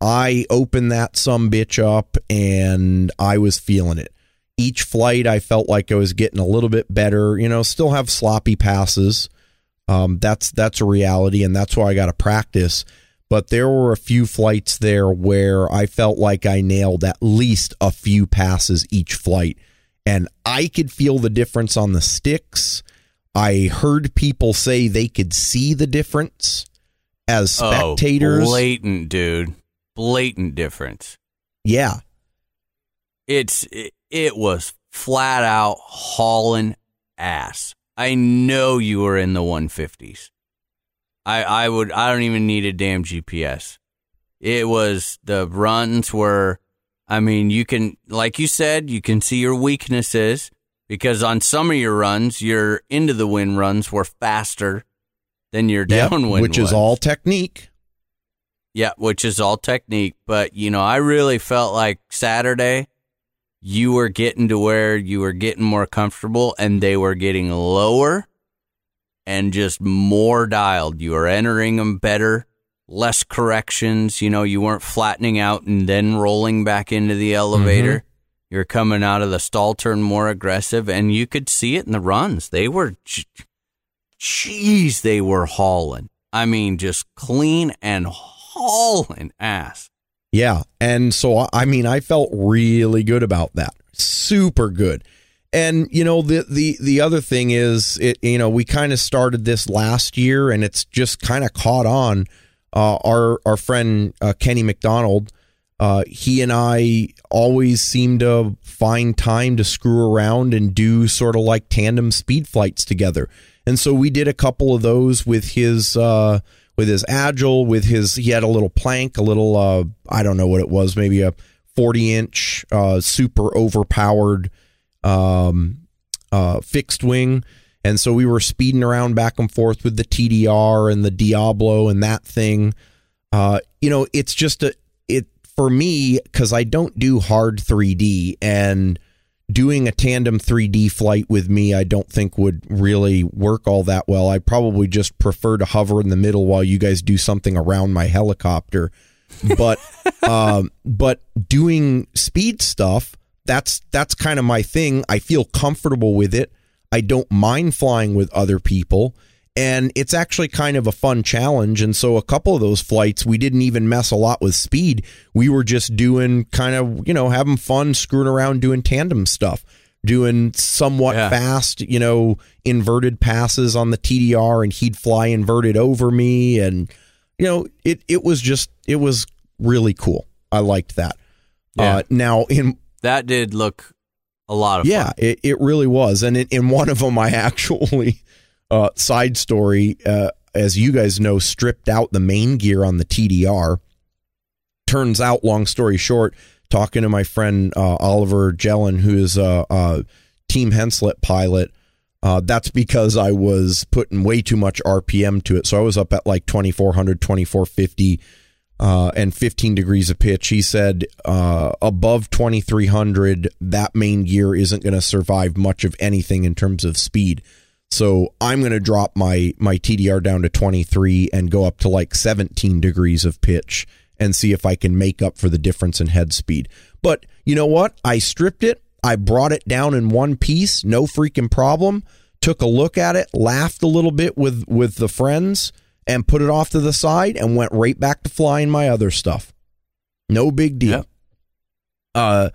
I opened that some bitch up and I was feeling it each flight I felt like I was getting a little bit better. You know, still have sloppy passes. Um, that's that's a reality, and that's why I got to practice. But there were a few flights there where I felt like I nailed at least a few passes each flight, and I could feel the difference on the sticks. I heard people say they could see the difference as spectators. Oh, blatant, dude. Blatant difference. yeah, It's it, it was flat out hauling ass. I know you were in the 150s. I I would I don't even need a damn GPS. It was the runs were I mean, you can like you said, you can see your weaknesses because on some of your runs, your into the wind runs were faster than your Yep, downwind which is all technique. Yeah, which is all technique. But, you know, I really felt like Saturday, you were getting to where you were getting more comfortable and they were getting lower and just more dialed. You were entering them better, less corrections. You know, you weren't flattening out and then rolling back into the elevator. Mm-hmm. You're coming out of the stall turn more aggressive, and you could see it in the runs. They were, jeez, they were hauling. I mean, just clean and hauling ass. Yeah. And so, I mean, I felt really good about that. Super good. And, you know, the, the, the other thing is, it, you know, we kind of started this last year and it's just kind of caught on. Uh, our, our friend, uh, Kenny McDonald, uh, he and I always seem to find time to screw around and do sort of like tandem speed flights together. And so we did a couple of those with his, uh, with his agile, with his, he had a little plank, a little, uh, I don't know what it was, maybe a 40 inch, uh, super overpowered um, uh, fixed wing. And so we were speeding around back and forth with the TDR and the Diabolo and that thing. Uh, you know, it's just a it for me because I don't do hard 3D and doing a tandem 3D flight with me, I don't think would really work all that well. I probably just prefer to hover in the middle while you guys do something around my helicopter. But um, but doing speed stuff, that's that's kind of my thing. I feel comfortable with it. I don't mind flying with other people. And it's actually kind of a fun challenge. And so a couple of those flights, we didn't even mess a lot with speed. We were just doing kind of, you know, having fun, screwing around, doing tandem stuff, doing somewhat Yeah. fast, you know, inverted passes on the TDR and he'd fly inverted over me. And, you know, it, it was just, it was really cool. I liked that. Yeah. Uh, now in That did look a lot of yeah, fun. it, it really was. And in, in one of them, I actually, uh, side story, uh, as you guys know, stripped out the main gear on the TDR. Turns out, long story short, talking to my friend uh, Oliver Jellin, who is a, a Team Henseleit pilot, uh, that's because I was putting way too much RPM to it. So I was up at like 2400, 2450 uh, and 15 degrees of pitch. He said uh, above 2300, that main gear isn't going to survive much of anything in terms of speed. So I'm going to drop my my TDR down to 23 and go up to like 17 degrees of pitch and see if I can make up for the difference in head speed. But you know what? I stripped it. I brought it down in one piece, no freaking problem. Took a look at it, laughed a little bit with with the friends and put it off to the side and went right back to flying my other stuff. No big deal. Yep. Uh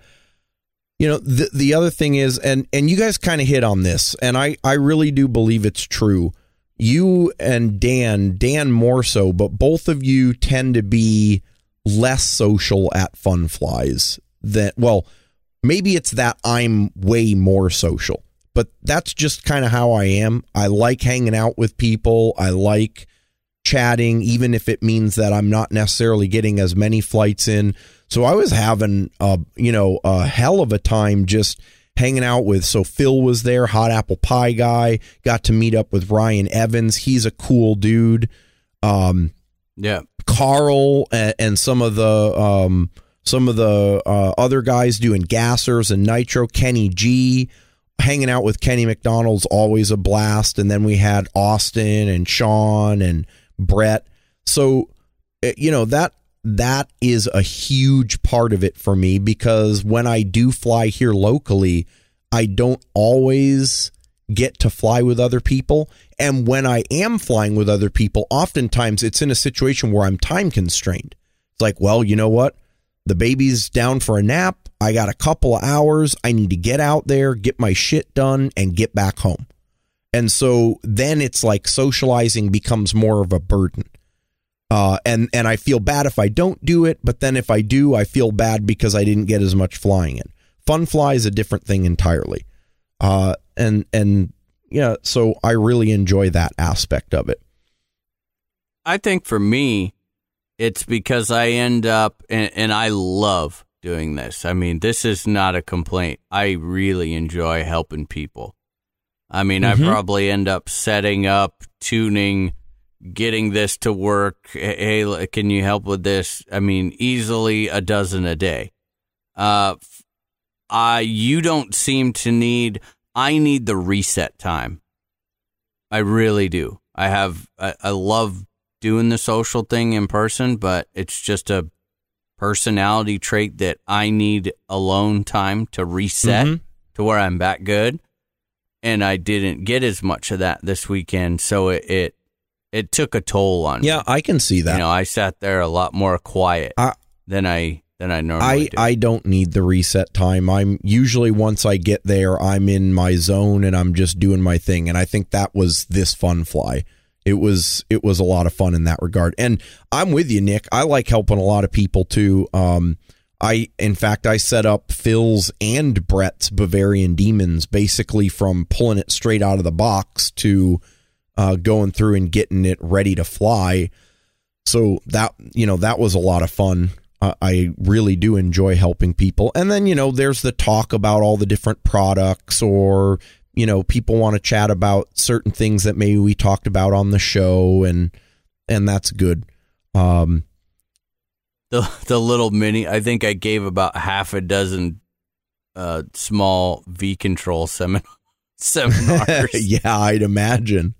you know the the other thing is and and you guys kind of hit on this and I I really do believe it's true. You and Dan, Dan more so, but both of you tend to be less social at fun flies than well, maybe it's that I'm way more social. But that's just kind of how I am. I like hanging out with people. I like chatting, even if it means that I'm not necessarily getting as many flights in. So I was having a you know a hell of a time just hanging out with. So Phil was there, hot apple pie guy. Got to meet up with Ryan Evans. He's a cool dude. Um, Yeah. Carl and, and some of the um, some of the uh, other guys doing gassers and nitro. Kenny G hanging out with Kenny McDonald's always a blast. And then we had Austin and Sean and Brett. So uh, you know that that is a huge part of it for me because when I do fly here locally, I don't always get to fly with other people. And when I am flying with other people, oftentimes it's in a situation where I'm time constrained. It's like, well, you know what? The baby's down for a nap. I got a couple of hours. I need to get out there, get my shit done, and get back home. And so then it's like socializing becomes more of a burden. Uh, and and I feel bad if I don't do it, but then if I do, I feel bad because I didn't get as much flying in. Fun fly is a different thing entirely. Uh, and and yeah, so I really enjoy that aspect of it. I think for me, it's because I end up, and, and I love doing this. I mean, this is not a complaint. I really enjoy helping people. I mean, Mhm. I probably end up setting up, tuning, getting this to work. Hey, can you help with this? I mean, easily a dozen a day. Uh, I you don't seem to need. I need the reset time. I really do. I have. I, I love doing the social thing in person, but it's just a personality trait that I need alone time to reset Mhm. to where I'm back good. And I didn't get as much of that this weekend, so it it, it took a toll on me. Yeah, I can see that. You know, I sat there a lot more quiet I- than I than I normally I, do. I don't need the reset time. I'm usually once I get there, I'm in my zone and I'm just doing my thing. And I think that was this fun fly. It was it was a lot of fun in that regard. And I'm with you, Nick. I like helping a lot of people too. Um, I in fact I set up Phil's and Brett's Bavarian Demons basically from pulling it straight out of the box to uh, going through and getting it ready to fly. So that you know that was a lot of fun. I- I really do enjoy helping people. And then, you know, there's the talk about all the different products or, you know, people want to chat about certain things that maybe we talked about on the show and and that's good. Um the the little mini. I think I gave about half a dozen uh, small V control semin- seminars. yeah, I'd imagine.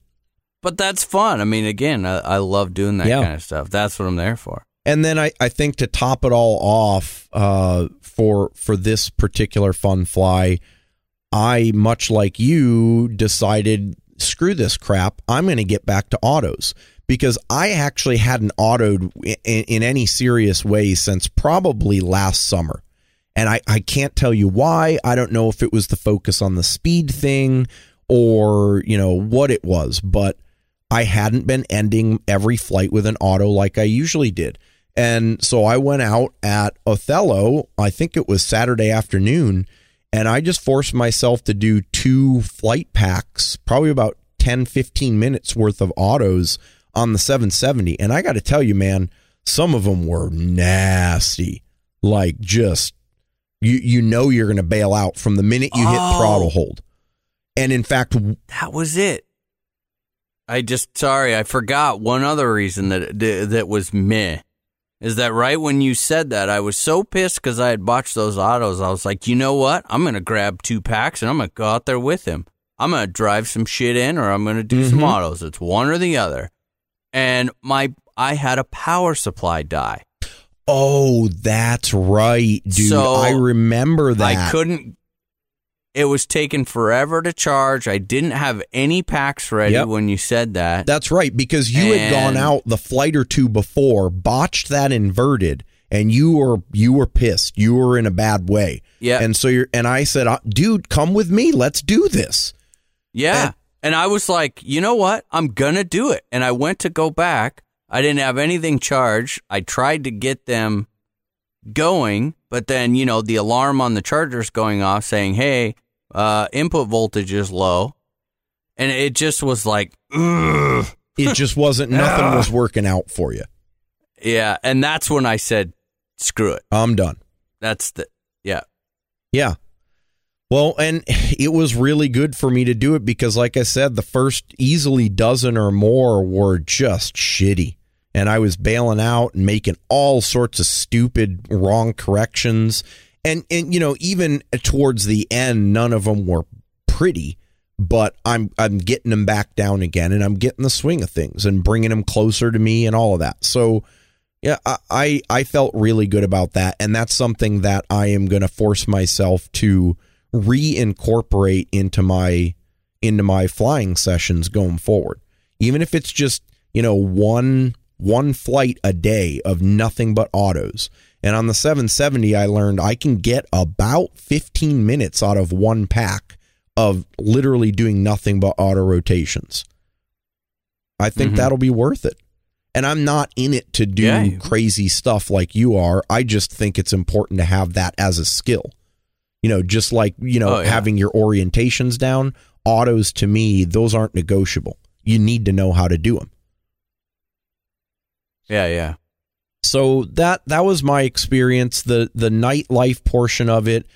But that's fun. I mean, again, I, I love doing that Yeah. kind of stuff. That's what I'm there for. And then I, I think to top it all off, uh, for for this particular fun fly, I much like you decided screw this crap. I'm going to get back to autos because I actually hadn't autoed in, in any serious way since probably last summer. And I, I can't tell you why. I don't know if it was the focus on the speed thing or, you know, what it was, but I hadn't been ending every flight with an auto like I usually did. And so I went out at Othello, I think it was Saturday afternoon, and I just forced myself to do two flight packs, probably about 10, 15 minutes worth of autos on the 770. And I got to tell you, man, some of them were nasty. Like just, you, you know, you're going to bail out from the minute you hit Oh. throttle hold. And in fact, That was it. I just sorry, I forgot one other reason that that, was meh. Is that right when you said that? I was so pissed because I had botched those autos. I was like, you know what? I'm gonna grab two packs and I'm gonna go out there with him. I'm gonna drive some shit in, or I'm gonna do some Mhm. autos. It's one or the other. And my I had a power supply die. oh, that's right, dude. So, I remember that. I couldn't. It was taking forever to charge. I didn't have any packs ready Yep. when you said that. That's right, because you had gone out the flight or two before, botched that inverted, and you were you were pissed. You were in a bad way. Yeah. And so you're and I said, uh, dude, come with me. Let's do this. Yeah. And- And I was like, you know what? I'm going to do it. And I went to go back. I didn't have anything charged. I tried to get them going, but then, you know, the alarm on the charger's going off saying, hey, uh, input voltage is low. And it just was like, ugh. It just wasn't nothing was working out for you. Yeah. And that's when I said, screw it. I'm done. That's the, yeah. Yeah. Well, and it was really good for me to do it because, like I said, the first easily dozen or more were just shitty. And I was bailing out and making all sorts of stupid wrong corrections. And, and you know, even towards the end, none of them were pretty, but I'm, I'm getting them back down again and I'm getting the swing of things and bringing them closer to me and all of that. So, yeah, I, I I felt really good about that, and that's something that I am going to force myself to reincorporate into my into my flying sessions going forward. Even if it's just you know one one flight a day of nothing but autos. And on the 770, I learned I can get about 15 minutes out of one pack of literally doing nothing but auto rotations. I think Mhm. that'll be worth it. And I'm not in it to do Yeah. crazy stuff like you are. I just think it's important to have that as a skill. You know, just like, you know, Oh, yeah. having your orientations down, autos to me, those aren't negotiable. You need to know how to do them. Yeah. Yeah. So that that was my experience. The the nightlife portion of it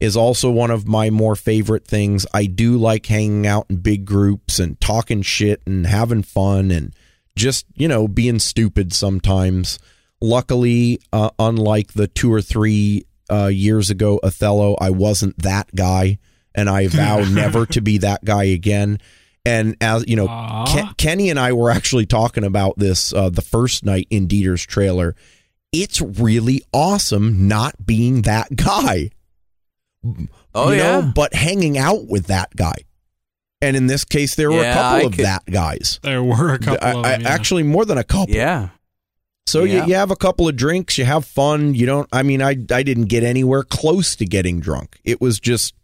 is also one of my more favorite things. I do like hanging out in big groups and talking shit and having fun and just, you know, being stupid sometimes. Luckily, uh, unlike the two or three uh, years ago Othello, I wasn't that guy and I vow never to be that guy again. And as you know, Ken, Kenny and I were actually talking about this uh, the first night in Dieter's trailer. It's really awesome not being that guy. Oh, you yeah. know, but hanging out with that guy. And in this case, there were a couple I of could- that guys. There were a couple I- of I- them, yeah. Actually, more than a couple. Yeah. So Yeah. you, you have a couple of drinks, you have fun. You don't. I mean, I I didn't get anywhere close to getting drunk. It was just,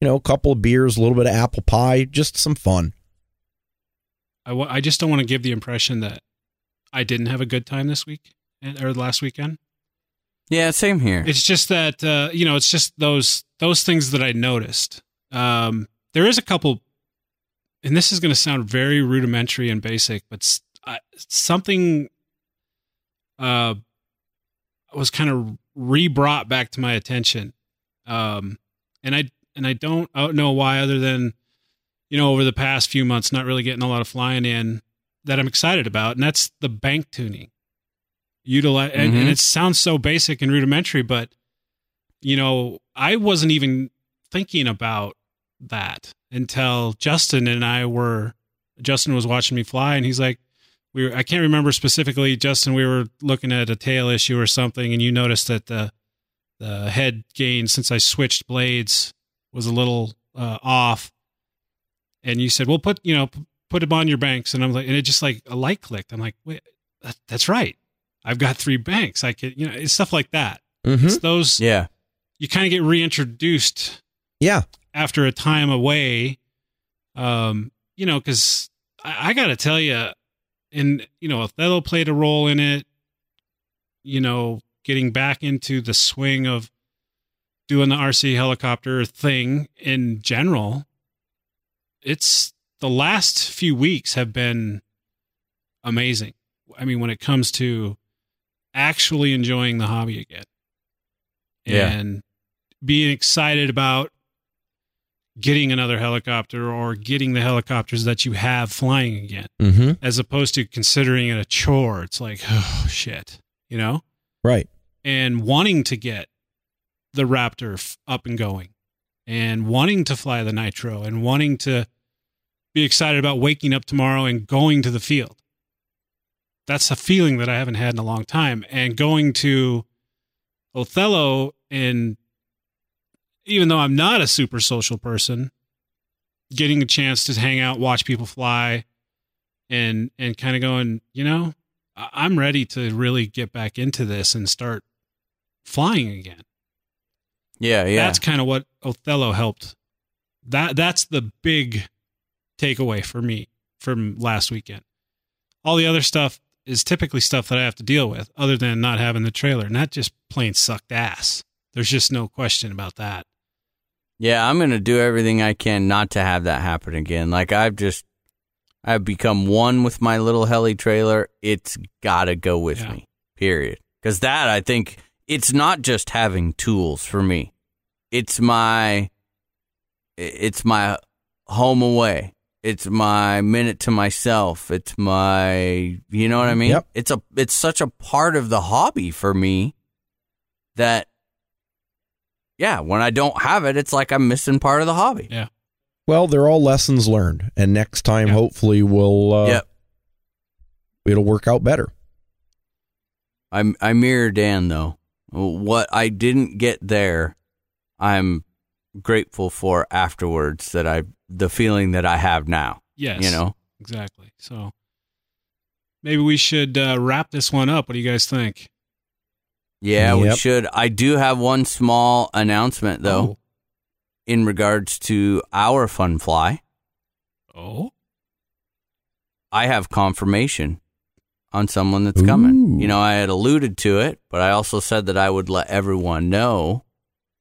you know, a couple of beers, a little bit of apple pie, just some fun. I, I just don't want to give the impression that I didn't have a good time this week and- or last weekend. Yeah. Same here. It's just that uh, you know, it's just those those things that I noticed. Um, there is a couple, and this is going to sound very rudimentary and basic, but I something. Uh, was kind of re-brought back to my attention. Um, and I and I don't know why, other than you know, over the past few months, not really getting a lot of flying in that I'm excited about, and that's the bank tuning. Utilize, and, Mhm. and it sounds so basic and rudimentary, but you know, I wasn't even thinking about that until Justin and I were. Justin was watching me fly, and he's like, "We were." I can't remember specifically, Justin. We were looking at a tail issue or something, and you noticed that the the head gain since I switched blades was a little uh, off, and you said, "Well, put you know put them on your banks," and I'm like, and it just like a light clicked. I'm like, "Wait, that, that's right. I've got three banks. I could, you know, it's stuff like that. Mhm. It's those Yeah. you kind of get reintroduced Yeah. after a time away. Um, you know, because I, I got to tell you, and you know, Othello played a role in it. You know, getting back into the swing of doing the RC helicopter thing in general. It's the last few weeks have been amazing. I mean, when it comes to actually enjoying the hobby again Yeah. and being excited about getting another helicopter or getting the helicopters that you have flying again, Mm-hmm. as opposed to considering it a chore. It's like, oh, shit, you know? Right. and wanting to get the Raptor f- up and going and wanting to fly the Nitro and wanting to be excited about waking up tomorrow and going to the field. That's a feeling that I haven't had in a long time. And going to Othello, and even though I'm not a super social person, getting a chance to hang out, watch people fly, and and kind of going, you know, I'm ready to really get back into this and start flying again. Yeah. Yeah. That's kind of what Othello helped. That that's the big takeaway for me from last weekend. All the other stuff is typically stuff that I have to deal with, other than not having the trailer, and that just plain sucked ass. There's just no question about that. Yeah, I'm gonna do everything I can not to have that happen again. Like I've just, I've become one with my little heli trailer. It's gotta go with Yeah. me. Period. Because that I think it's not just having tools for me. It's my, it's my home away. It's my minute to myself. It's my, you know what I mean? Yep. It's a, it's such a part of the hobby for me that yeah, when I don't have it, it's like I'm missing part of the hobby. Yeah. Well, they're all lessons learned, and next time, Yeah. hopefully, we'll uh, Yep. it'll work out better. I I mirror Dan though. What I didn't get there, I'm grateful for afterwards. That I the feeling that I have now. Yes. You know. Exactly. So maybe we should uh, wrap this one up. What do you guys think? Yeah, we should. I do have one small announcement though, Oh. in regards to our fun fly. Oh. I have confirmation on someone that's coming. You know, I had alluded to it, but I also said that I would let everyone know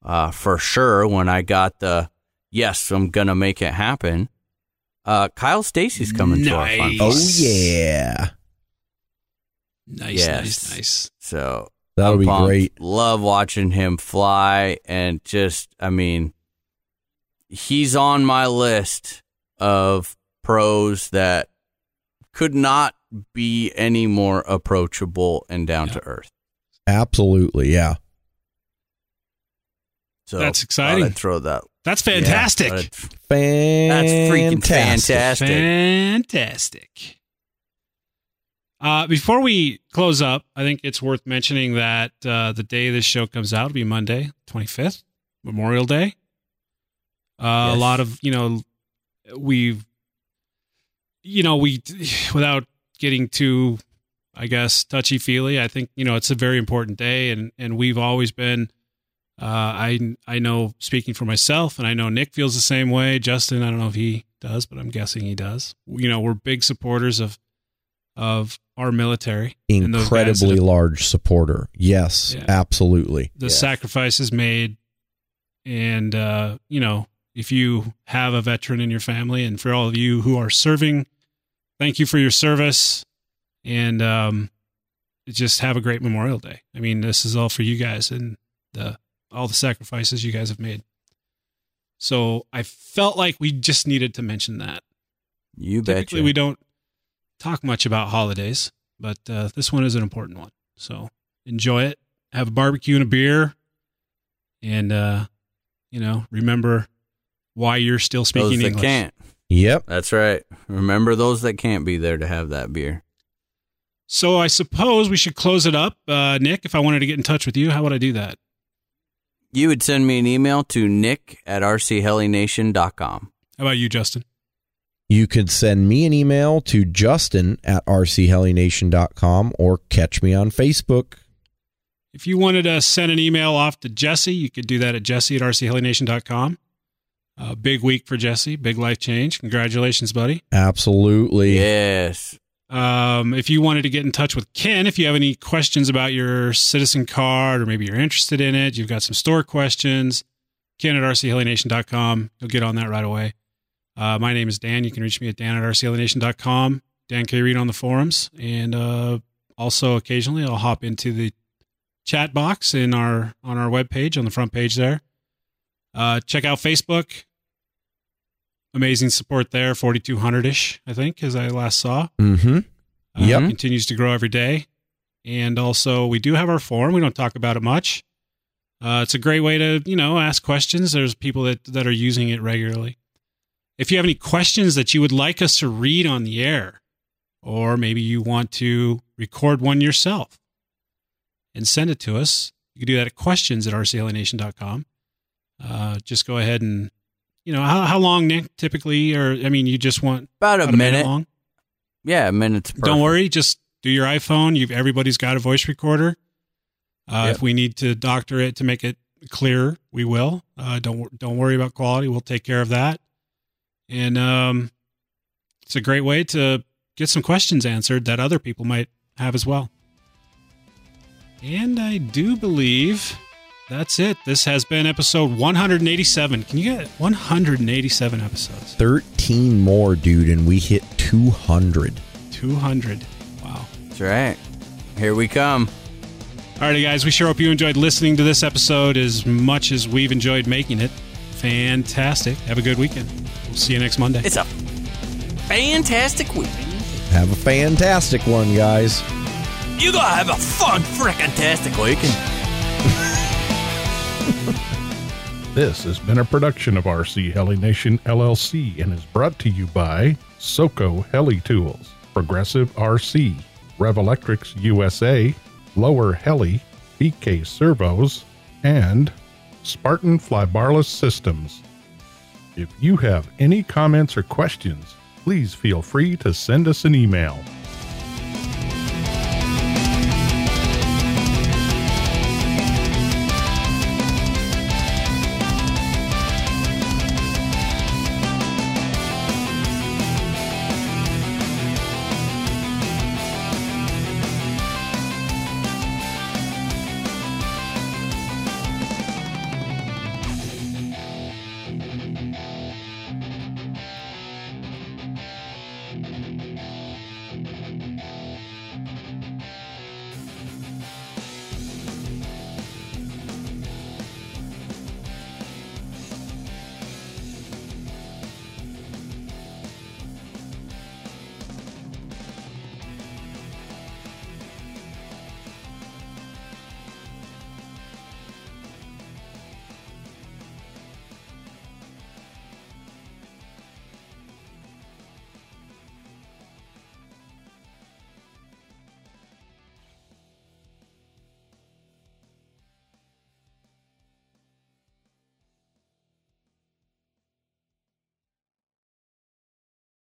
uh, for sure when I got the yes, I'm gonna make it happen. Uh, Kyle Stacy's coming to our fun Nice. Oh yeah, nice, Yes. nice. So that'll be pumped. great. Love watching him fly, and just, I mean, he's on my list of pros that could not be any more approachable and down to earth. Absolutely, yeah. So That's exciting. I'd throw that. That's fantastic. Yeah, Fantastic. that's freaking fantastic. Fantastic. Uh, before we close up, I think it's worth mentioning that uh, the day this show comes out will be Monday, 25th, Memorial Day. Uh, A lot of, you know, we've, you know, we, without getting too, I guess, touchy feely, I think, you know, it's a very important day. And, and we've always been, uh, I, I know speaking for myself, and I know Nick feels the same way. Justin, I don't know if he does, but I'm guessing he does. You know, we're big supporters of, of our military and those guys that Incredibly have- large supporter. Yes, Yeah. absolutely. the Yes. sacrifices made and uh you know if you have a veteran in your family and for all of you who are serving thank you for your service and um just have a great Memorial Day. I mean, this is all for you guys and the all the sacrifices you guys have made. So I felt like we just needed to mention that. You Typically, betcha. we don't talk much about holidays, but uh, this one is an important one. So enjoy it. Have a barbecue and a beer, and uh, you know, remember why you're still those speaking that English. can't. Yep. That's right. Remember those that can't be there to have that beer. So I suppose we should close it up, uh, Nick. If I wanted to get in touch with you, how would I do that? You would send me an email to nick at rchelination.com. How about you, Justin? You could send me an email to justin at rchelination.com or catch me on Facebook. If you wanted to send an email off to Jesse, you could do that at jesse at rchelination.com. Uh, big week for Jesse. Big life change. Congratulations, buddy. Absolutely. Yes. Um, if you wanted to get in touch with Ken, if you have any questions about your citizen card or maybe you're interested in it, you've got some store questions, Ken at rchelination.com. You'll get on that right away. Uh, my name is Dan. You can reach me at dan at rchelination.com. Dan K. Reed on the forums. And uh, also occasionally I'll hop into the chat box in our on our webpage on the front page there. Uh, check out Facebook. Amazing support there, 4,200 ish, I think, as I last saw. Mm-hmm. Uh, Yep. Continues to grow every day. And also, we do have our forum. We don't talk about it much. Uh, it's a great way to, you know, ask questions. There's people that, that are using it regularly. If you have any questions that you would like us to read on the air, or maybe you want to record one yourself and send it to us, you can do that at questions at rchelination.com. Uh, just go ahead and, you know, how, how long, Nick, typically? Or, I mean, you just want About a about minute. long? Yeah, a minute's perfect. Don't worry, just do your iPhone. You've everybody's got a voice recorder. Uh, Yep. If we need to doctor it to make it clearer, we will. Uh, don't don't worry about quality. We'll take care of that. And um, it's a great way to get some questions answered that other people might have as well. And I do believe that's it. This has been episode 187. Can you get 187 episodes? 13 more, dude, and we hit 200. 200. Wow. That's right. Here we come. Alrighty, guys, we sure hope you enjoyed listening to this episode as much as we've enjoyed making it. Fantastic. Have a good weekend. We'll see you next Monday. It's a fantastic week. Have a fantastic one, guys. You gotta have a fun frickin' tastic weekend. This has been a production of RC Heli Nation LLC and is brought to you by Soco Heli Tools, Progressive RC, Revolectrix USA, Lower Heli, BK Servos, and Spartan Flybarless Systems. If you have any comments or questions, please feel free to send us an email